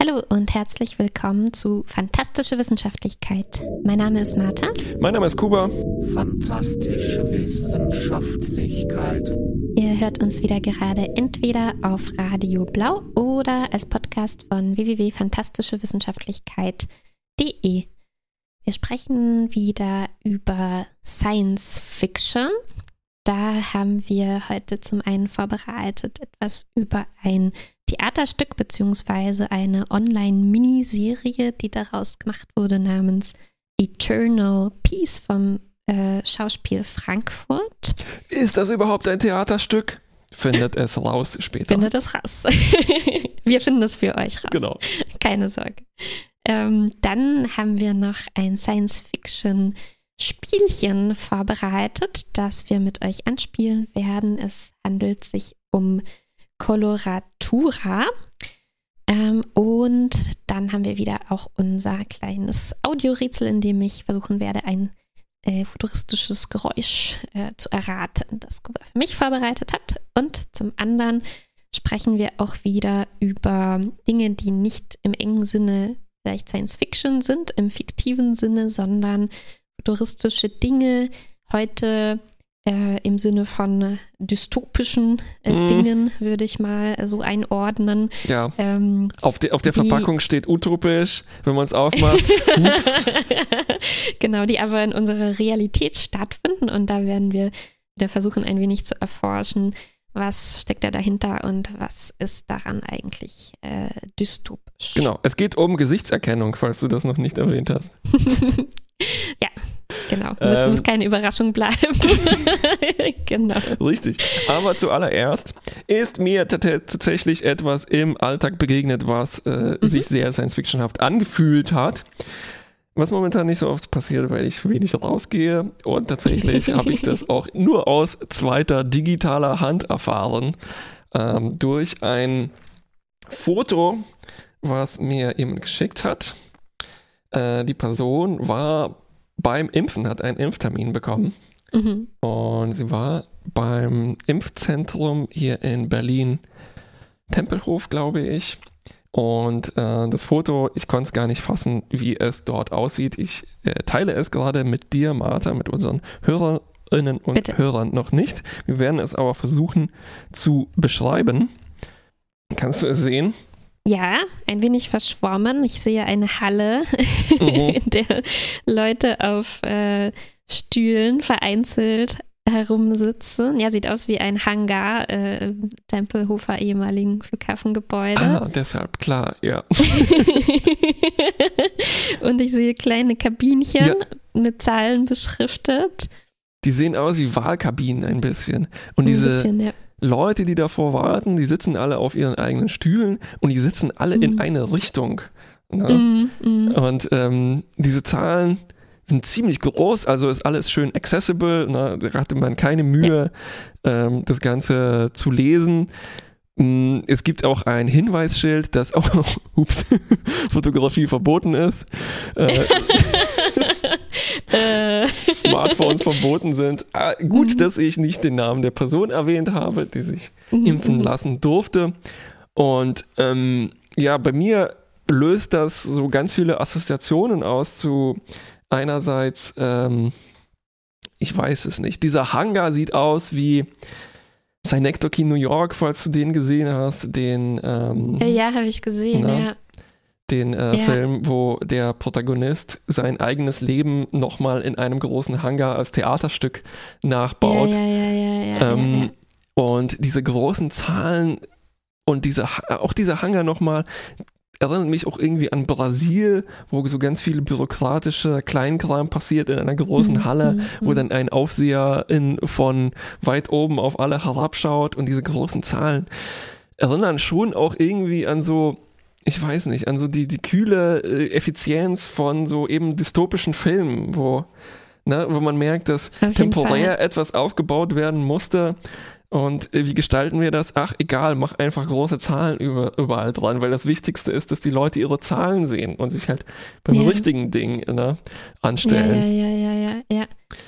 Hallo und herzlich willkommen zu Fantastische Wissenschaftlichkeit. Mein Name ist Martha. Mein Name ist Kuba. Fantastische Wissenschaftlichkeit. Ihr hört uns wieder gerade entweder auf Radio Blau oder als Podcast von www.fantastischewissenschaftlichkeit.de. Wir sprechen wieder über Science Fiction. Da haben wir heute zum einen vorbereitet etwas über ein Theaterstück beziehungsweise eine Online-Miniserie, die daraus gemacht wurde namens Eternal Peace vom äh, Schauspiel Frankfurt. Ist das überhaupt ein Theaterstück? Findet es raus später. Findet es raus. wir finden es für euch raus. Genau. Keine Sorge. Ähm, dann haben wir noch ein Science-Fiction- Spielchen vorbereitet, das wir mit euch anspielen werden. Es handelt sich um Coloratura. Ähm, und dann haben wir wieder auch unser kleines Audiorätsel, in dem ich versuchen werde, ein äh, futuristisches Geräusch äh, zu erraten, das Kuba für mich vorbereitet hat. Und zum anderen sprechen wir auch wieder über Dinge, die nicht im engen Sinne vielleicht Science Fiction sind, im fiktiven Sinne, sondern futuristische Dinge. Heute äh, im Sinne von dystopischen äh, mm. Dingen, würde ich mal so einordnen. Ja. Ähm, auf, de, auf der Verpackung steht utopisch, wenn man es aufmacht. Ups. genau, die aber in unserer Realität stattfinden und da werden wir wieder versuchen, ein wenig zu erforschen, was steckt da dahinter und was ist daran eigentlich äh, dystopisch. Genau, es geht um Gesichtserkennung, falls du das noch nicht erwähnt hast. ja, Genau, das ähm, muss keine Überraschung bleiben. genau. Richtig. Aber zuallererst ist mir tatsächlich etwas im Alltag begegnet, was äh, mhm. sich sehr science-fictionhaft angefühlt hat. Was momentan nicht so oft passiert, weil ich wenig rausgehe. Und tatsächlich habe ich das auch nur aus zweiter digitaler Hand erfahren. Ähm, durch ein Foto, was mir jemand geschickt hat. Äh, die Person war beim Impfen, hat einen Impftermin bekommen. Mhm. Und sie war beim Impfzentrum hier in Berlin, Tempelhof, glaube ich. Und äh, das Foto, ich konnte es gar nicht fassen, wie es dort aussieht. Ich äh, teile es gerade mit dir, Martha, mit unseren Hörerinnen und Bitte. Hörern noch nicht. Wir werden es aber versuchen zu beschreiben. Kannst du es sehen? Ja, ein wenig verschwommen. Ich sehe eine Halle, mhm. in der Leute auf äh, Stühlen vereinzelt herumsitzen. Ja, sieht aus wie ein Hangar, äh, Tempelhofer ehemaligen Flughafengebäude. Ah, deshalb, klar, ja. Und ich sehe kleine Kabinchen ja. mit Zahlen beschriftet. Die sehen aus wie Wahlkabinen ein bisschen. Und ein diese, bisschen, ja. Leute, die davor warten, die sitzen alle auf ihren eigenen Stühlen und die sitzen alle mhm. in eine Richtung. Ne? Mhm, mhm. Und ähm, diese Zahlen sind ziemlich groß, also ist alles schön accessible. Ne? Da hatte man keine Mühe, ja. ähm, das Ganze zu lesen. Mm, es gibt auch ein Hinweisschild, dass auch ups, Fotografie verboten ist. Äh. Smartphones verboten sind. Ah, gut, mhm. dass ich nicht den Namen der Person erwähnt habe, die sich mhm. impfen mhm. lassen durfte. Und ähm, ja, bei mir löst das so ganz viele Assoziationen aus zu einerseits, ähm, ich weiß es nicht, dieser Hangar sieht aus wie Synecdoche New York, falls du den gesehen hast, den ähm, Ja, habe ich gesehen, na, ja den äh, ja. Film, wo der Protagonist sein eigenes Leben nochmal in einem großen Hangar als Theaterstück nachbaut. Ja, ja, ja, ähm, und diese großen Zahlen und diese, auch dieser Hangar nochmal erinnert mich auch irgendwie an Brasil, wo so ganz viel bürokratische Kleinkram passiert in einer großen mhm, Halle, mhm, wo mhm. dann ein Aufseher in, von weit oben auf alle herabschaut und diese großen Zahlen erinnern schon auch irgendwie an so ich weiß nicht, an so die, die kühle äh, Effizienz von so eben dystopischen Filmen, wo, ne, wo man merkt, dass temporär etwas aufgebaut werden musste. Und äh, wie gestalten wir das? Ach, egal, mach einfach große Zahlen über, überall dran, weil das Wichtigste ist, dass die Leute ihre Zahlen sehen und sich halt beim ja. richtigen Ding ne, anstellen. Ja, ja, ja, ja, ja,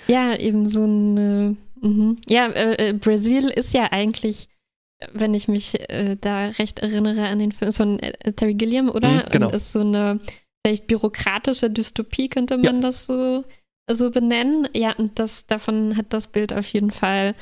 ja. Eben so ein, äh, ja, äh, äh, Brasil ist ja eigentlich wenn ich mich äh, da recht erinnere an den Film von äh, Terry Gilliam, oder? Mhm, genau. Und ist so eine vielleicht bürokratische Dystopie, könnte man Ja. das so, so benennen. Ja, und das, davon hat das Bild auf jeden Fall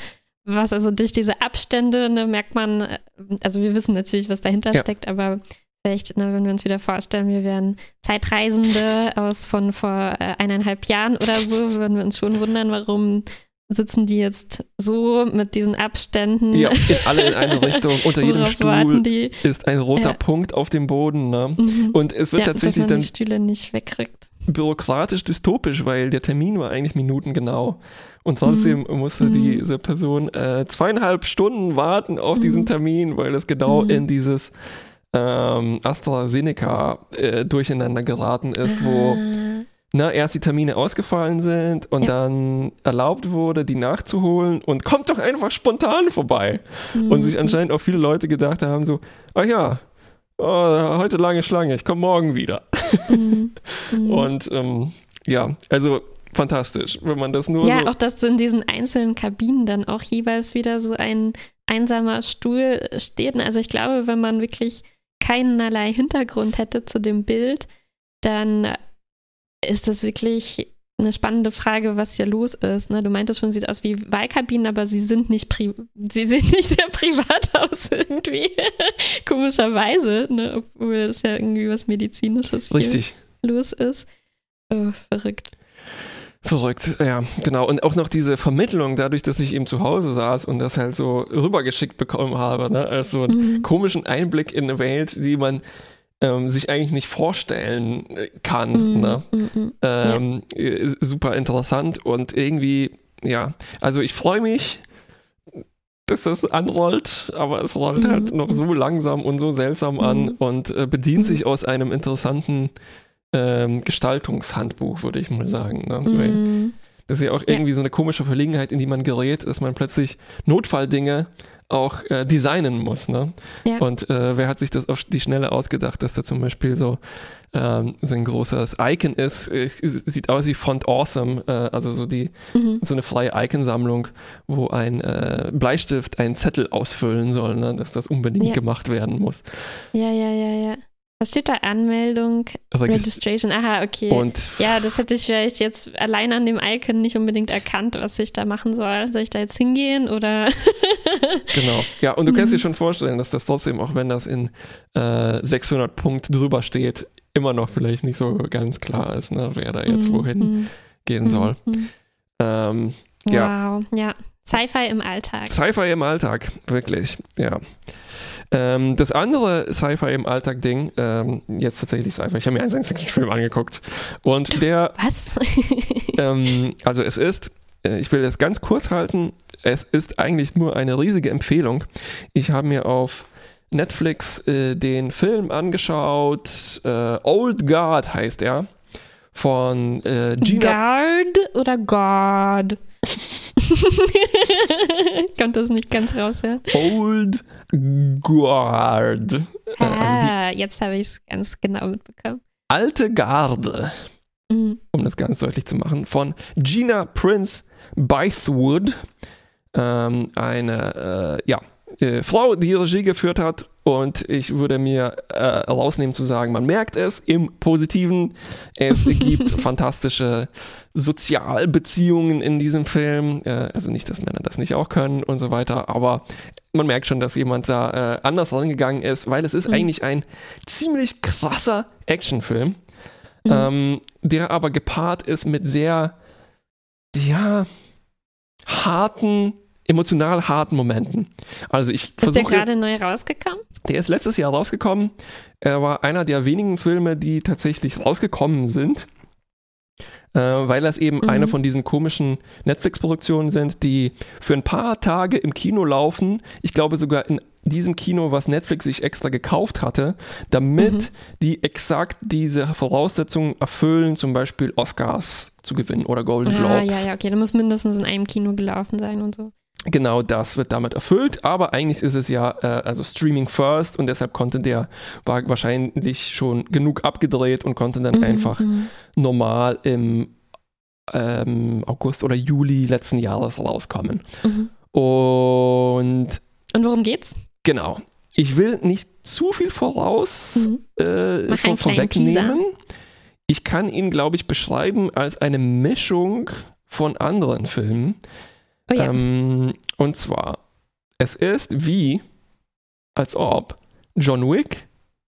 was. Also durch diese Abstände ne, merkt man, äh, also wir wissen natürlich, was dahinter Ja. steckt, aber vielleicht, ne, wenn wir uns wieder vorstellen, wir wären Zeitreisende aus von vor äh, eineinhalb Jahren oder so, würden wir uns schon wundern, warum sitzen die jetzt so mit diesen Abständen. Ja, in alle in eine Richtung. Unter jedem Stuhl ist ein roter Ja. Punkt auf dem Boden. Ne? Mhm. Und es wird ja, dass tatsächlich man dann die Stühle nicht wegrückt. bürokratisch dystopisch, weil der Termin war eigentlich minutengenau. Und trotzdem musste Mhm. diese Person äh, zweieinhalb Stunden warten auf diesen Mhm. Termin, weil es genau Mhm. in dieses ähm, AstraZeneca äh, durcheinander geraten ist, wo Na, erst die Termine ausgefallen sind und Ja. dann erlaubt wurde, die nachzuholen und kommt doch einfach spontan vorbei. Und sich Mhm. anscheinend auch viele Leute gedacht haben so, ach ja, oh, heute lange Schlange, ich komme morgen wieder. Mhm. Mhm. Und ähm, ja, also fantastisch, wenn man das nur ja, so. auch dass in diesen einzelnen Kabinen dann auch jeweils wieder so ein einsamer Stuhl steht. Also ich glaube, wenn man wirklich keinerlei Hintergrund hätte zu dem Bild, dann ist das wirklich eine spannende Frage, was hier los ist. Ne? Du meintest schon, sieht aus wie Wahlkabinen, aber sie sind nicht pri sie sehen nicht sehr privat aus irgendwie. Komischerweise, ne? obwohl das ja irgendwie was Medizinisches Richtig. los ist. Oh, verrückt. Verrückt, ja, genau. Und auch noch diese Vermittlung, dadurch, dass ich eben zu Hause saß und das halt so rübergeschickt bekommen habe, ne, als so einen Mhm. komischen Einblick in eine Welt, die man ähm, sich eigentlich nicht vorstellen äh, kann. Mhm. Ne? Mhm. Ähm, äh, Super interessant und irgendwie, ja, also ich freue mich, dass das anrollt, aber es rollt Mhm. halt noch so langsam und so seltsam an Mhm. und äh, bedient Mhm. sich aus einem interessanten ähm, Gestaltungshandbuch, würde ich mal sagen. Ne? Mhm. das ist ja auch Ja. irgendwie so eine komische Verlegenheit, in die man gerät, dass man plötzlich Notfalldinge auch äh, designen muss. Ne? Ja. Und äh, wer hat sich das auf die Schnelle ausgedacht, dass da zum Beispiel so, ähm, so ein großes Icon ist? Äh, sieht aus wie Font Awesome, äh, also so die Mhm. so eine freie Icon-Sammlung, wo ein äh, Bleistift einen Zettel ausfüllen soll, ne? dass das unbedingt Ja. gemacht werden muss. Ja, ja, ja, ja. Was steht da? Anmeldung, Regis- Registration. Aha, okay. Und ja, das hätte ich vielleicht jetzt allein an dem Icon nicht unbedingt erkannt, was ich da machen soll. Soll ich da jetzt hingehen oder? Genau. Ja, und du kannst Mhm. dir schon vorstellen, dass das trotzdem, auch wenn das in äh, 600 Punkt drüber steht, immer noch vielleicht nicht so ganz klar ist, ne, wer da jetzt wohin Mhm. gehen soll. Mhm. Ähm, ja. Wow, ja. Sci-Fi im Alltag. Sci-Fi im Alltag, wirklich, ja. Ähm, das andere Sci-Fi im Alltag-Ding, ähm, jetzt tatsächlich Sci-Fi, ich habe mir einen Science-Fiction-Film angeguckt und der, Was? ähm, also es ist, äh, ich will es ganz kurz halten, es ist eigentlich nur eine riesige Empfehlung. Ich habe mir auf Netflix äh, den Film angeschaut, äh, Old Guard heißt er, von äh, Gina Guard oder God? ich konnte das nicht ganz raushören. Old Guard. Äh, also Ah, jetzt habe ich es ganz genau mitbekommen. alte Garde, Mhm. um das ganz deutlich zu machen, von Gina Prince Bythewood. Ähm, eine, äh, ja, äh, Frau, die Regie geführt hat. Und ich würde mir äh, rausnehmen zu sagen, man merkt es im Positiven. Es gibt fantastische Sozialbeziehungen in diesem Film. Äh, also nicht, dass Männer das nicht auch können und so weiter, aber man merkt schon, dass jemand da äh, anders rangegangen ist, weil es ist Mhm. eigentlich ein ziemlich krasser Actionfilm, Mhm. ähm, der aber gepaart ist mit sehr, ja, harten, emotional harten Momenten. Also ich Ist der versuche, gerade neu rausgekommen? der ist letztes Jahr rausgekommen. Er war einer der wenigen Filme, die tatsächlich rausgekommen sind. Äh, weil das eben Mhm. eine von diesen komischen Netflix-Produktionen sind, die für ein paar Tage im Kino laufen. Ich glaube sogar in diesem Kino, was Netflix sich extra gekauft hatte, damit Mhm. die exakt diese Voraussetzungen erfüllen, zum Beispiel Oscars zu gewinnen oder Golden Ah, Globes. ja, ja, okay. Der muss mindestens in einem Kino gelaufen sein und so. Genau das wird damit erfüllt, aber eigentlich ist es ja äh, also Streaming First und deshalb konnte der war wahrscheinlich schon genug abgedreht und konnte dann Mhm, einfach mhm. normal im ähm, August oder Juli letzten Jahres rauskommen. Mhm. Und Und worum geht's? Genau. Ich will nicht zu viel voraus mhm. äh, vor, vorwegnehmen. Ich kann ihn, glaube ich, beschreiben als eine Mischung von anderen Filmen. Oh ja. ähm, und zwar, es ist wie, als ob John Wick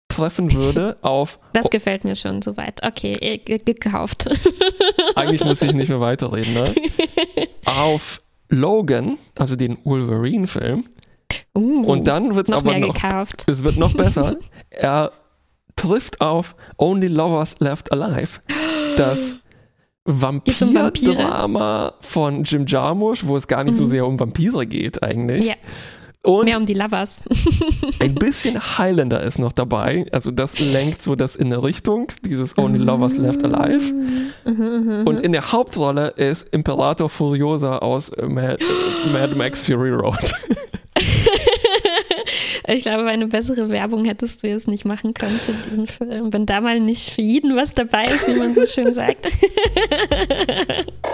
treffen würde auf. Das gefällt mir schon soweit. Okay, äh, gekauft. Eigentlich muss ich nicht mehr weiterreden, ne? Auf Logan, also den Wolverine-Film. Uh, und dann wird es aber noch, gekauft. es wird noch besser. er trifft auf Only Lovers Left Alive, das Vampir-Drama von Jim Jarmusch, wo es gar nicht mhm. so sehr um Vampire geht eigentlich. Ja. Und Mehr um die Lovers. ein bisschen Highlander ist noch dabei. Also das lenkt so das in eine Richtung, dieses Only Lovers Left Alive. Mhm, mhm, Und in der Hauptrolle ist Imperator Furiosa aus Mad, Mad Max Fury Road. Ich glaube, eine bessere Werbung hättest du jetzt nicht machen können für diesen Film. Wenn da mal nicht für jeden was dabei ist, wie man so schön sagt.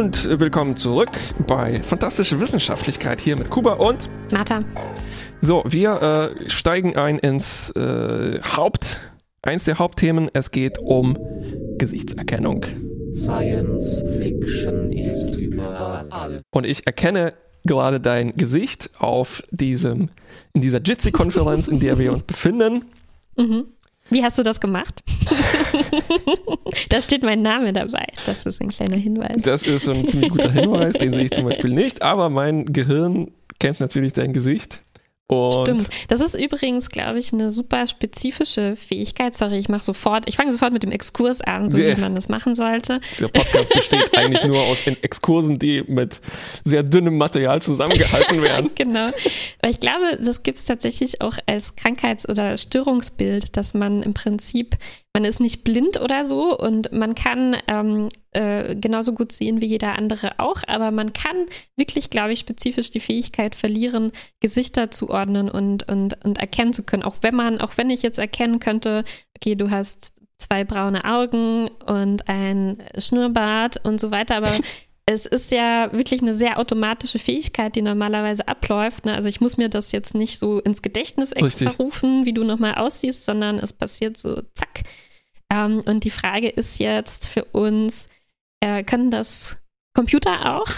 Und willkommen zurück bei Fantastische Wissenschaftlichkeit hier mit Kuba und Martha. So, wir äh, steigen ein ins äh, Haupt, eins der Hauptthemen. Es geht um Gesichtserkennung. Science Fiction ist überall. Und ich erkenne gerade dein Gesicht auf diesem, in dieser Jitsi-Konferenz, in der wir uns befinden. Mhm. Wie hast du das gemacht? da steht mein Name dabei. Das ist ein kleiner Hinweis. Das ist ein ziemlich guter Hinweis, den sehe ich zum Beispiel nicht, aber mein Gehirn kennt natürlich dein Gesicht. Und Stimmt. Das ist übrigens, glaube ich, eine super spezifische Fähigkeit. Sorry, ich mache sofort, ich fange sofort mit dem Exkurs an, so yeah. wie man das machen sollte. Dieser Podcast besteht eigentlich nur aus Exkursen, die mit sehr dünnem Material zusammengehalten werden. genau. Weil ich glaube, das gibt es tatsächlich auch als Krankheits- oder Störungsbild, dass man im Prinzip man ist nicht blind oder so und man kann ähm, äh, genauso gut sehen wie jeder andere auch, aber man kann wirklich, glaube ich, spezifisch die Fähigkeit verlieren, Gesichter zu ordnen und, und, und erkennen zu können. Auch wenn man, auch wenn ich jetzt erkennen könnte, okay, du hast zwei braune Augen und ein Schnurrbart und so weiter, aber es ist ja wirklich eine sehr automatische Fähigkeit, die normalerweise abläuft. Ne? Also ich muss mir das jetzt nicht so ins Gedächtnis extra Richtig. rufen, wie du nochmal aussiehst, sondern es passiert so zack. Ähm, und die Frage ist jetzt für uns, äh, können das Computer auch?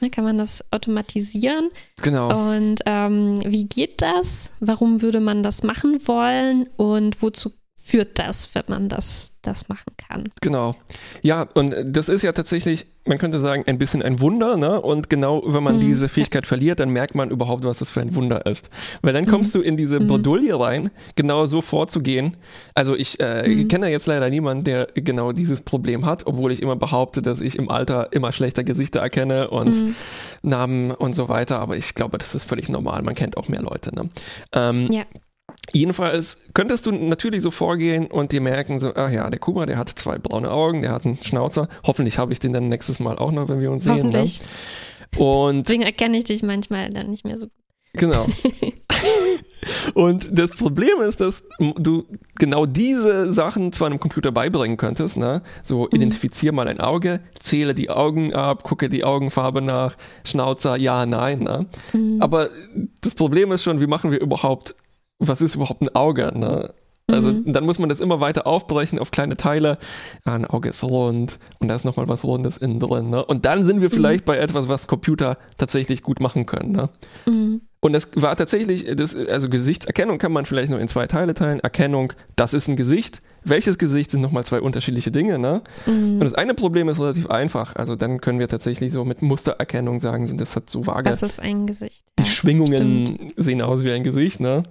Ne, kann man das automatisieren? Genau. Und ähm, wie geht das? Warum würde man das machen wollen? Und wozu führt das, wenn man das, das machen kann. Genau. Ja, und das ist ja tatsächlich, man könnte sagen, ein bisschen ein Wunder, ne? Und genau, wenn man mhm. diese Fähigkeit ja. verliert, dann merkt man überhaupt, was das für ein Wunder ist. Weil dann kommst mhm. du in diese mhm. Bredouille rein, genau so vorzugehen. Also ich äh, mhm. kenne jetzt leider niemanden, der genau dieses Problem hat, obwohl ich immer behaupte, dass ich im Alter immer schlechter Gesichter erkenne und mhm. Namen und so weiter. Aber ich glaube, das ist völlig normal. Man kennt auch mehr Leute. Ne? Ähm, ja. Jedenfalls könntest du natürlich so vorgehen und dir merken, so, ach ja, der Kuma, der hat zwei braune Augen, der hat einen Schnauzer. Hoffentlich habe ich den dann nächstes Mal auch noch, wenn wir uns sehen. Ne? Und Deswegen erkenne ich dich manchmal dann nicht mehr so gut. Genau. und das Problem ist, dass du genau diese Sachen zwar einem Computer beibringen könntest, ne? So, mhm. identifiziere mal ein Auge, zähle die Augen ab, gucke die Augenfarbe nach, Schnauzer, ja, nein, ne? Mhm. Aber das Problem ist schon, wie machen wir überhaupt was ist überhaupt ein Auge? Ne? Also mhm. dann muss man das immer weiter aufbrechen auf kleine Teile. Ja, ein Auge ist rund und da ist nochmal was Rundes innen drin. Ne? Und dann sind wir mhm. vielleicht mhm. bei etwas, was Computer tatsächlich gut machen können. Ne? Mhm. Und das war tatsächlich, das, also Gesichtserkennung kann man vielleicht nur in zwei Teile teilen. Erkennung, das ist ein Gesicht. Welches Gesicht sind nochmal zwei unterschiedliche Dinge, ne? Mhm. Und das eine Problem ist relativ einfach. Also dann können wir tatsächlich so mit Mustererkennung sagen, das hat so vage. Das ist ein Gesicht. Die Schwingungen stimmt. sehen aus wie ein Gesicht, ne?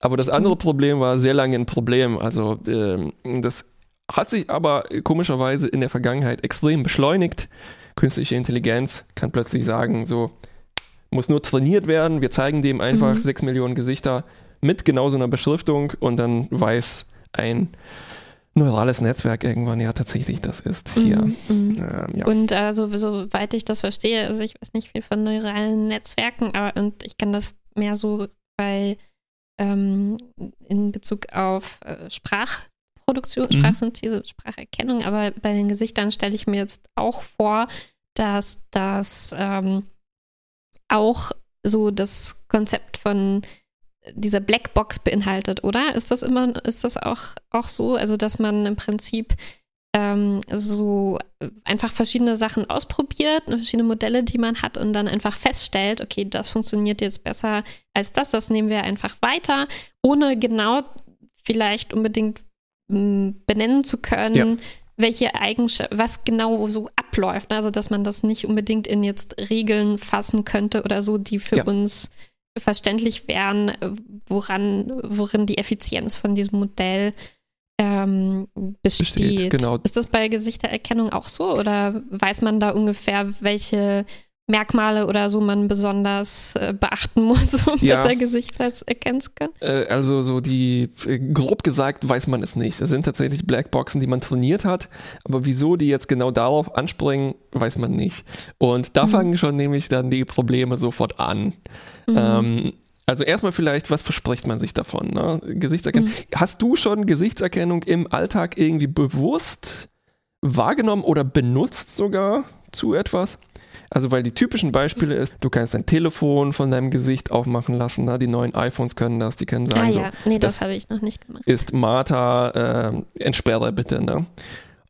Aber das andere Problem war sehr lange ein Problem. Also ähm, das hat sich aber komischerweise in der Vergangenheit extrem beschleunigt. Künstliche Intelligenz kann plötzlich sagen, so, muss nur trainiert werden. Wir zeigen dem einfach mhm. sechs Millionen Gesichter mit genau so einer Beschriftung und dann weiß ein neurales Netzwerk irgendwann ja tatsächlich das ist hier. Mhm. Ähm, ja. Und also, soweit ich das verstehe, also ich weiß nicht viel von neuralen Netzwerken, aber und ich kann das mehr so bei ähm, in Bezug auf äh, Sprachproduktion, mhm. Sprachsynthese, Spracherkennung, aber bei den Gesichtern stelle ich mir jetzt auch vor, dass das ähm, auch so das Konzept von dieser Blackbox beinhaltet, oder? Ist das immer, ist das auch, auch so? Also, dass man im Prinzip ähm, so einfach verschiedene Sachen ausprobiert, verschiedene Modelle, die man hat und dann einfach feststellt, okay, das funktioniert jetzt besser als das, das nehmen wir einfach weiter, ohne genau vielleicht unbedingt hm, benennen zu können, ja welche Eigenschaften, was genau so abläuft. Also, dass man das nicht unbedingt in jetzt Regeln fassen könnte oder so, die für ja. uns verständlich wären, woran, worin die Effizienz von diesem Modell ähm, besteht. besteht genau. Ist das bei Gesichtererkennung auch so oder weiß man da ungefähr, welche Merkmale oder so man besonders äh, beachten muss, um ja. besser Gesichter erkennen zu können? Äh, also so die, äh, grob gesagt weiß man es nicht. Das sind tatsächlich Blackboxen, die man trainiert hat, aber wieso die jetzt genau darauf anspringen, weiß man nicht. Und da mhm. fangen schon nämlich dann die Probleme sofort an. Mhm. Ähm, also erstmal vielleicht, was verspricht man sich davon? Ne? Gesichtserkennung. Mhm. Hast du schon Gesichtserkennung im Alltag irgendwie bewusst wahrgenommen oder benutzt sogar zu etwas? Also weil die typischen Beispiele ist, du kannst dein Telefon von deinem Gesicht aufmachen lassen. Ne? Die neuen iPhones können das, die können sagen, ah, ja. so, nee, das, das habe ich noch nicht gemacht. Ist Martha, äh, entsperre bitte. Ne?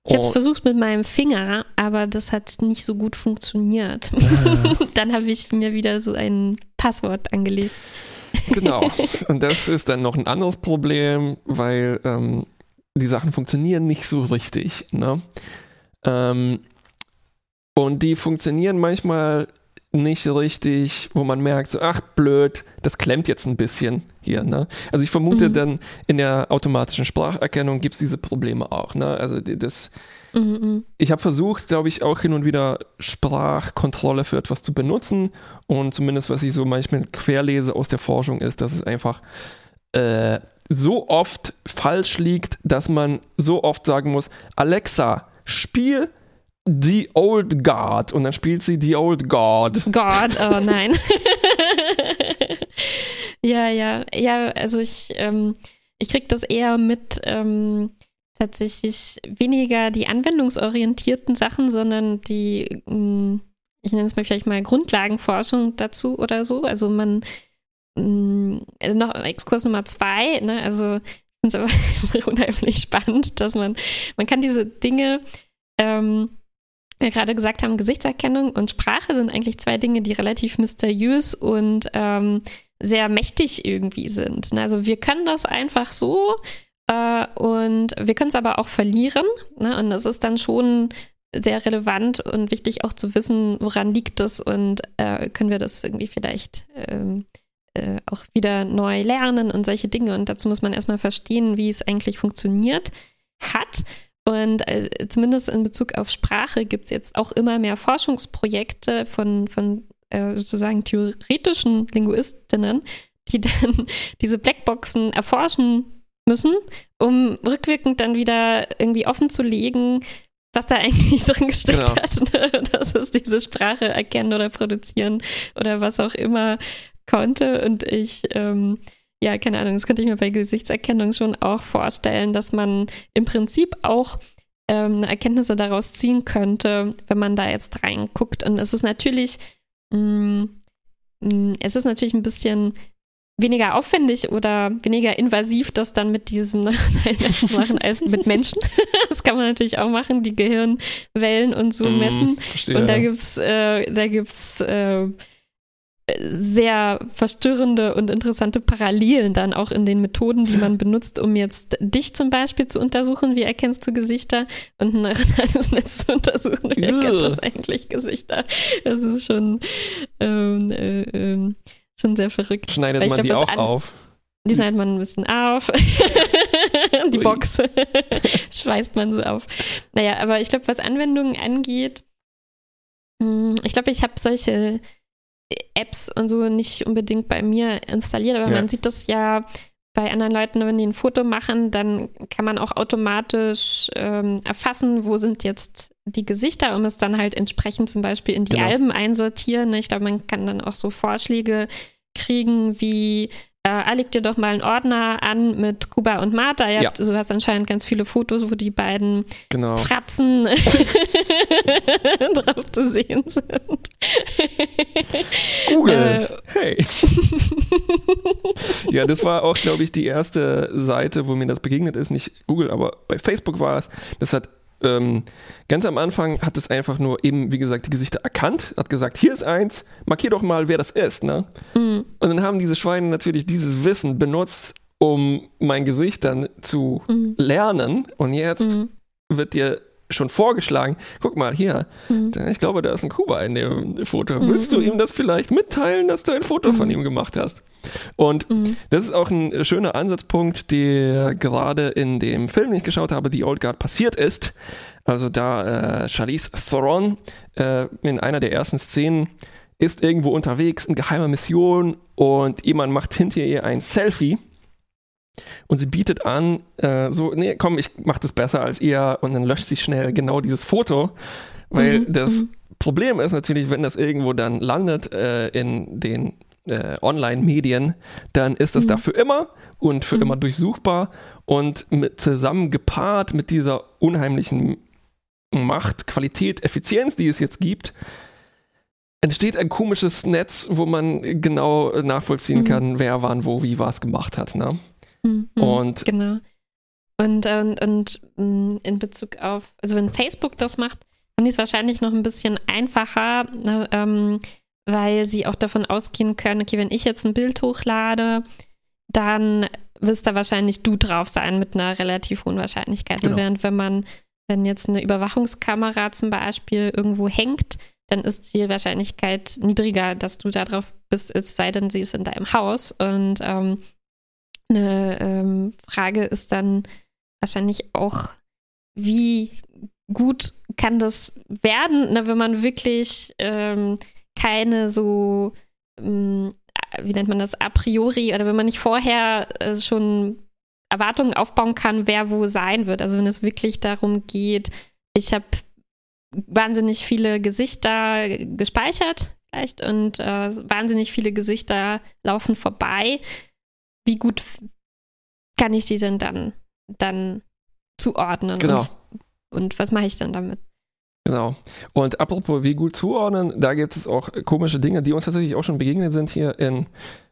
Ich habe es versucht mit meinem Finger, aber das hat nicht so gut funktioniert. Ah. dann habe ich mir wieder so ein Passwort angelegt. Genau. Und das ist dann noch ein anderes Problem, weil ähm, die Sachen funktionieren nicht so richtig. Ne? Ähm, und die funktionieren manchmal nicht richtig, wo man merkt, so, ach blöd, das klemmt jetzt ein bisschen hier. Ne? Also ich vermute mhm. dann in der automatischen Spracherkennung gibt es diese Probleme auch. Ne? Also das, mhm. mhm. ich habe versucht, glaube ich, auch hin und wieder Sprachkontrolle für etwas zu benutzen und zumindest was ich so manchmal querlese aus der Forschung ist, dass es einfach äh, so oft falsch liegt, dass man so oft sagen muss, Alexa, spiel The Old Guard und dann spielt sie The Old God. God, oh nein. ja, ja, ja, also ich, ähm, ich krieg das eher mit ähm, tatsächlich weniger die anwendungsorientierten Sachen, sondern die, mh, mm, ich nenne es mal vielleicht mal Grundlagenforschung dazu oder so. Also man, also noch Exkurs Nummer zwei, ne, also ich finde es aber unheimlich spannend, dass man, man kann diese Dinge, ähm, wir gerade gesagt haben, Gesichtserkennung und Sprache sind eigentlich zwei Dinge, die relativ mysteriös und ähm, sehr mächtig irgendwie sind. Also wir können das einfach so äh, und wir können es aber auch verlieren. Ne? Und es ist dann schon sehr relevant und wichtig auch zu wissen, woran liegt das und äh, können wir das irgendwie vielleicht ähm, äh, auch wieder neu lernen und solche Dinge. Und dazu muss man erstmal verstehen, wie es eigentlich funktioniert hat. Und äh, zumindest in Bezug auf Sprache gibt es jetzt auch immer mehr Forschungsprojekte von, von äh, sozusagen theoretischen Linguistinnen, die dann diese Blackboxen erforschen müssen, um rückwirkend dann wieder irgendwie offen zu legen, was da eigentlich drin gesteckt genau. hat. Ne? Dass es diese Sprache erkennen oder produzieren oder was auch immer konnte. Und ich ähm, ja, keine Ahnung, das könnte ich mir bei Gesichtserkennung schon auch vorstellen, dass man im Prinzip auch ähm, Erkenntnisse daraus ziehen könnte, wenn man da jetzt reinguckt. Und es ist natürlich, mh, mm, mh, mm, es ist natürlich ein bisschen weniger aufwendig oder weniger invasiv, das dann mit diesem Netz zu machen als mit Menschen. das kann man natürlich auch machen, die Gehirnwellen und so mm, messen. Verstehe, und da gibt's, äh, da gibt's äh, sehr verstörende und interessante Parallelen dann auch in den Methoden, die man benutzt, um jetzt dich zum Beispiel zu untersuchen, wie erkennst du Gesichter und ein neuronales Netz zu untersuchen, wie erkennt das eigentlich Gesichter. Das ist schon, ähm, äh, äh, schon sehr verrückt. Schneidet man glaub, die auch auf? Die schneidet man ein bisschen auf. die Box schweißt man so auf. Naja, aber ich glaube, was Anwendungen angeht, hm, ich glaube, ich habe solche Apps und so nicht unbedingt bei mir installiert, aber ja. man sieht das ja bei anderen Leuten, wenn die ein Foto machen, dann kann man auch automatisch ähm, erfassen, wo sind jetzt die Gesichter, um es dann halt entsprechend zum Beispiel in die genau. Alben einsortieren. Ich glaube, man kann dann auch so Vorschläge kriegen, wie äh, leg dir doch mal einen Ordner an mit Kuba und Martha. Ja, Du hast anscheinend ganz viele Fotos, wo die beiden genau. Fratzen drauf zu sehen sind. Google, äh, hey. ja, das war auch, glaube ich, die erste Seite, wo mir das begegnet ist. Nicht Google, aber bei Facebook war es. Das hat ähm, ganz am Anfang hat es einfach nur eben, wie gesagt, die Gesichter erkannt, hat gesagt, hier ist eins, markier doch mal, wer das ist, ne? Mhm. Und dann haben diese Schweine natürlich dieses Wissen benutzt, um mein Gesicht dann zu mhm. lernen. Und jetzt mhm. wird dir schon vorgeschlagen, guck mal hier, mhm. ich glaube, da ist ein Kuba in dem Foto. Mhm. Willst du ihm das vielleicht mitteilen, dass du ein Foto mhm. von ihm gemacht hast? Und mhm. das ist auch ein schöner Ansatzpunkt, der gerade in dem Film, den ich geschaut habe, The Old Guard, passiert ist. Also da äh, Charlize Theron äh, in einer der ersten Szenen ist irgendwo unterwegs in geheimer Mission und jemand macht hinter ihr ein Selfie und sie bietet an, äh, so, nee, komm, ich mach das besser als ihr und dann löscht sie schnell genau dieses Foto, weil mhm, das mhm. Problem ist natürlich, wenn das irgendwo dann landet äh, in den äh, Online-Medien, dann ist das mhm. da für immer und für mhm. immer durchsuchbar und mit, zusammen gepaart mit dieser unheimlichen Macht, Qualität, Effizienz, die es jetzt gibt, entsteht ein komisches Netz, wo man genau nachvollziehen mhm. kann, wer wann wo wie was gemacht hat. Ne? Mhm, und genau. Und, und, und mm, in Bezug auf, also wenn Facebook das macht, haben die es wahrscheinlich noch ein bisschen einfacher, ne, ähm, weil sie auch davon ausgehen können, okay, wenn ich jetzt ein Bild hochlade, dann wirst da wahrscheinlich du drauf sein mit einer relativ hohen Wahrscheinlichkeit. Genau. Während wenn man, wenn jetzt eine Überwachungskamera zum Beispiel irgendwo hängt, dann ist die Wahrscheinlichkeit niedriger, dass du da drauf bist, es sei denn, sie ist in deinem Haus. Und ähm, eine ähm, Frage ist dann wahrscheinlich auch, wie gut kann das werden, ne, wenn man wirklich ähm, keine so, ähm, wie nennt man das, a priori oder wenn man nicht vorher äh, schon Erwartungen aufbauen kann, wer wo sein wird. Also wenn es wirklich darum geht, ich habe wahnsinnig viele Gesichter gespeichert vielleicht und äh, wahnsinnig viele Gesichter laufen vorbei wie gut kann ich die denn dann, dann zuordnen? Genau. Und, und was mache ich dann damit? Genau. Und apropos, wie gut zuordnen, da gibt es auch komische Dinge, die uns tatsächlich auch schon begegnet sind hier in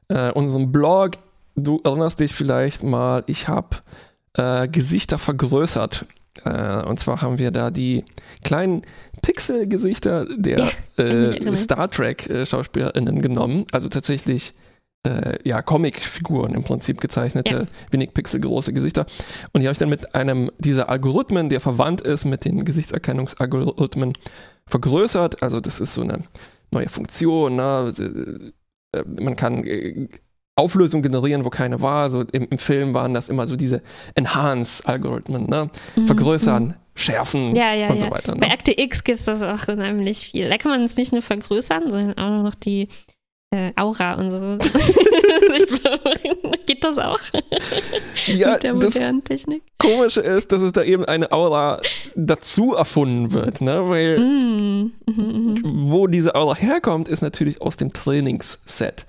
äh, unserem Blog. Du erinnerst dich vielleicht mal, ich habe äh, Gesichter vergrößert. Äh, und zwar haben wir da die kleinen Pixel-Gesichter der ja, äh, Star Trek-SchauspielerInnen äh, genommen. Also tatsächlich äh, ja, Comic-Figuren im Prinzip gezeichnete, ja. wenig pixelgroße Gesichter. Und die habe ich dann mit einem dieser Algorithmen, der verwandt ist mit den Gesichtserkennungsalgorithmen, vergrößert. Also das ist so eine neue Funktion. Ne? Äh, man kann äh, Auflösung generieren, wo keine war. So im, im Film waren das immer so diese Enhance-Algorithmen. Ne? Mhm. Vergrößern, mhm. schärfen ja, ja, und ja. so weiter. Ne? Bei Akte X gibt es das auch unheimlich viel. Da kann man es nicht nur vergrößern, sondern auch noch die äh, Aura und so. Geht das auch? Ja, Mit der modernen Technik? Komische ist, dass es da eben eine Aura dazu erfunden wird, ne? Weil mm. Mhm, wo diese Aura herkommt, ist natürlich aus dem Trainingsset.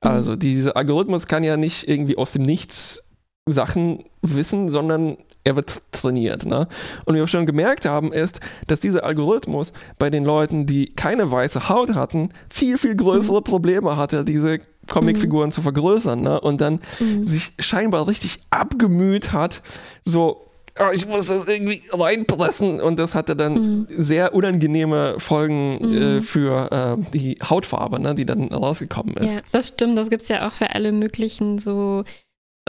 Also mhm. dieser Algorithmus kann ja nicht irgendwie aus dem Nichts Sachen wissen, sondern er wird trainiert. Ne? Und wie wir schon gemerkt haben, ist, dass dieser Algorithmus bei den Leuten, die keine weiße Haut hatten, viel, viel größere mhm. Probleme hatte, diese Comicfiguren mhm. zu vergrößern. Ne? Und dann mhm. sich scheinbar richtig abgemüht hat, so oh, ich muss das irgendwie reinpressen. Und das hatte dann mhm. sehr unangenehme Folgen mhm. äh, für äh, die Hautfarbe, ne, die dann rausgekommen ist. Ja, das stimmt. Das gibt es ja auch für alle möglichen so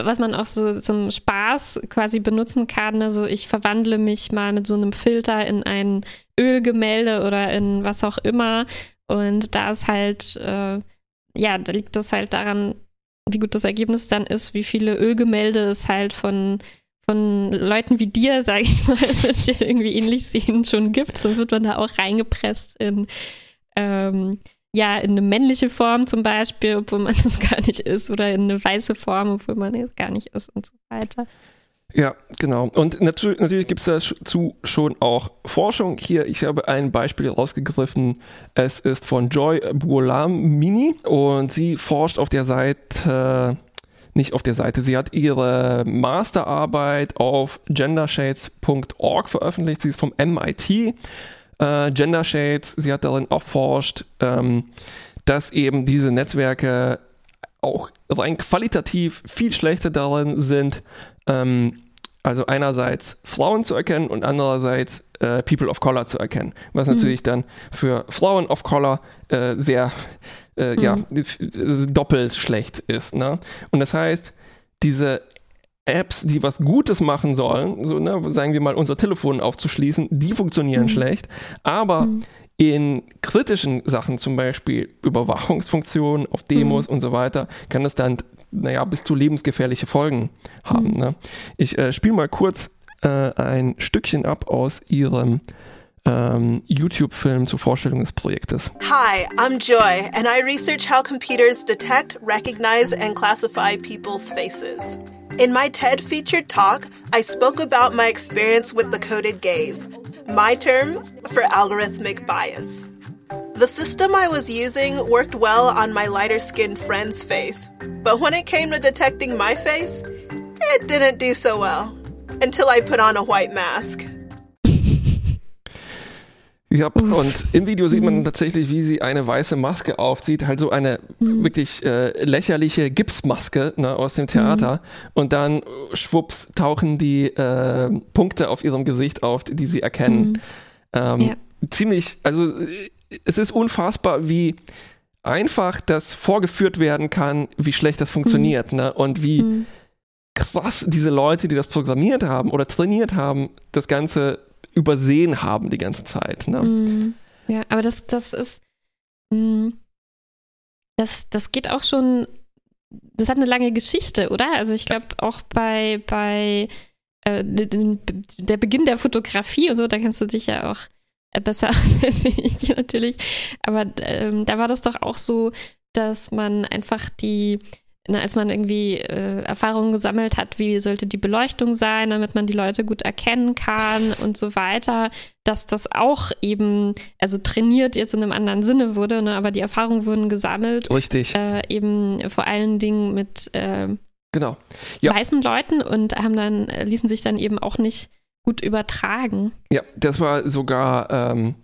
was man auch so zum Spaß quasi benutzen kann. Also ich verwandle mich mal mit so einem Filter in ein Ölgemälde oder in was auch immer. Und da ist halt, äh, ja, da liegt das halt daran, wie gut das Ergebnis dann ist, wie viele Ölgemälde es halt von von Leuten wie dir, sage ich mal, die irgendwie ähnlich sehen, schon gibt. Sonst wird man da auch reingepresst in, ähm, ja, in eine männliche Form zum Beispiel, obwohl man das gar nicht ist, oder in eine weiße Form, obwohl man es gar nicht ist und so weiter. Ja, genau. Und natürlich, natürlich gibt es dazu schon auch Forschung. Hier, ich habe ein Beispiel rausgegriffen. Es ist von Joy Buolamini und sie forscht auf der Seite nicht auf der Seite. Sie hat ihre Masterarbeit auf gendershades.org veröffentlicht. Sie ist vom MIT. Äh, Gender Shades, sie hat darin erforscht, ähm, dass eben diese Netzwerke auch rein qualitativ viel schlechter darin sind, ähm, also einerseits Frauen zu erkennen und andererseits äh, People of Color zu erkennen, was mhm. natürlich dann für Frauen of Color äh, sehr äh, mhm. ja, doppelt schlecht ist. Ne? Und das heißt, diese Apps, die was Gutes machen sollen, so, ne, sagen wir mal, unser Telefon aufzuschließen, die funktionieren mhm. schlecht. Aber mhm. in kritischen Sachen, zum Beispiel Überwachungsfunktionen auf Demos mhm. und so weiter, kann das dann, naja, bis zu lebensgefährliche Folgen haben. Mhm. Ne? Ich äh, spiele mal kurz äh, ein Stückchen ab aus ihrem ähm, YouTube-Film zur Vorstellung des Projektes. Hi, I'm Joy, and I research how computers detect, recognize, and classify people's faces. In my TED featured talk, I spoke about my experience with the coded gaze, my term for algorithmic bias. The system I was using worked well on my lighter skinned friend's face, but when it came to detecting my face, it didn't do so well. Until I put on a white mask. Ja, und im Video sieht man mhm. tatsächlich, wie sie eine weiße Maske aufzieht, halt so eine mhm. wirklich äh, lächerliche Gipsmaske ne, aus dem Theater. Mhm. Und dann schwupps tauchen die äh, Punkte auf ihrem Gesicht auf, die sie erkennen. Ähm, ja. Ziemlich, also es ist unfassbar, wie einfach das vorgeführt werden kann, wie schlecht das funktioniert, ne? Und wie krass diese Leute, die das programmiert haben oder trainiert haben, das Ganze übersehen haben die ganze Zeit. Ne? Mm, ja, aber das, das ist, mm, das, das geht auch schon, das hat eine lange Geschichte, oder? Also ich glaube auch bei, bei äh, der Beginn der Fotografie und so, da kennst du dich ja auch besser aus als ich natürlich, aber ähm, da war das doch auch so, dass man einfach die na, als man irgendwie äh, Erfahrungen gesammelt hat, wie sollte die Beleuchtung sein, damit man die Leute gut erkennen kann und so weiter, dass das auch eben, also trainiert jetzt in einem anderen Sinne wurde, ne, aber die Erfahrungen wurden gesammelt. Richtig. Äh, eben vor allen Dingen mit äh, genau. ja. weißen Leuten und haben dann, ließen sich dann eben auch nicht gut übertragen. Ja, das war sogar ähm,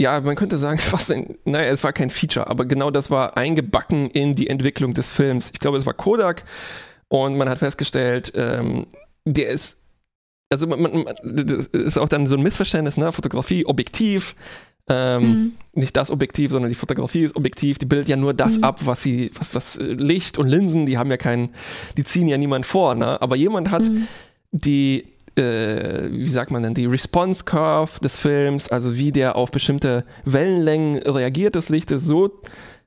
ja, man könnte sagen, fast ein, naja, es war kein Feature, aber genau das war eingebacken in die Entwicklung des Films. Ich glaube, es war Kodak und man hat festgestellt, ähm, der ist, also man, man, das ist auch dann so ein Missverständnis, ne? Fotografie, Objektiv, ähm, mhm. nicht das Objektiv, sondern die Fotografie ist objektiv, die bildet ja nur das mhm. ab, was sie, was, was äh, Licht und Linsen, die haben ja keinen, die ziehen ja niemand vor, ne? Aber jemand hat mhm. die äh, wie sagt man denn, die Response Curve des Films, also wie der auf bestimmte Wellenlängen reagiert des Lichtes, so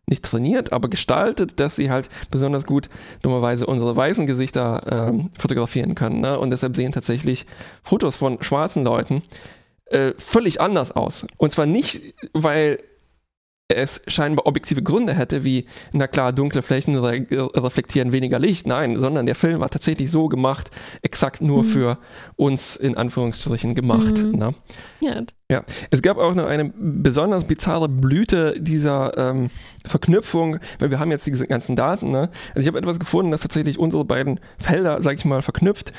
nicht trainiert, aber gestaltet, dass sie halt besonders gut dummerweise unsere weißen Gesichter äh, fotografieren können. Ne? Und deshalb sehen tatsächlich Fotos von schwarzen Leuten äh, völlig anders aus. Und zwar nicht, weil es scheinbar objektive Gründe hätte, wie, na klar, dunkle Flächen re reflektieren weniger Licht. Nein, sondern der Film war tatsächlich so gemacht, exakt nur mhm. für uns in Anführungsstrichen gemacht. Mhm. Ne? Ja. ja. Es gab auch noch eine besonders bizarre Blüte dieser ähm, Verknüpfung, weil wir haben jetzt diese ganzen Daten. Ne? Also ich habe etwas gefunden, das tatsächlich unsere beiden Felder, sag ich mal, verknüpft.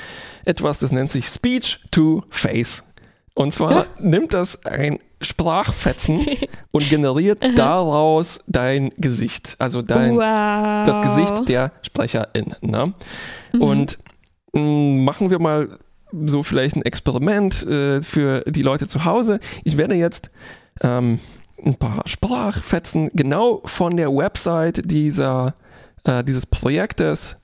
Etwas, das nennt sich Speech to Face. Und zwar ja. nimmt das ein Sprachfetzen und generiert daraus dein Gesicht, also dein wow. das Gesicht der Sprecherin. Ne? Mhm. Und mh, mm, machen wir mal so vielleicht ein Experiment äh, für die Leute zu Hause. Ich werde jetzt ähm, ein paar Sprachfetzen genau von der Website dieser, äh, dieses Projektes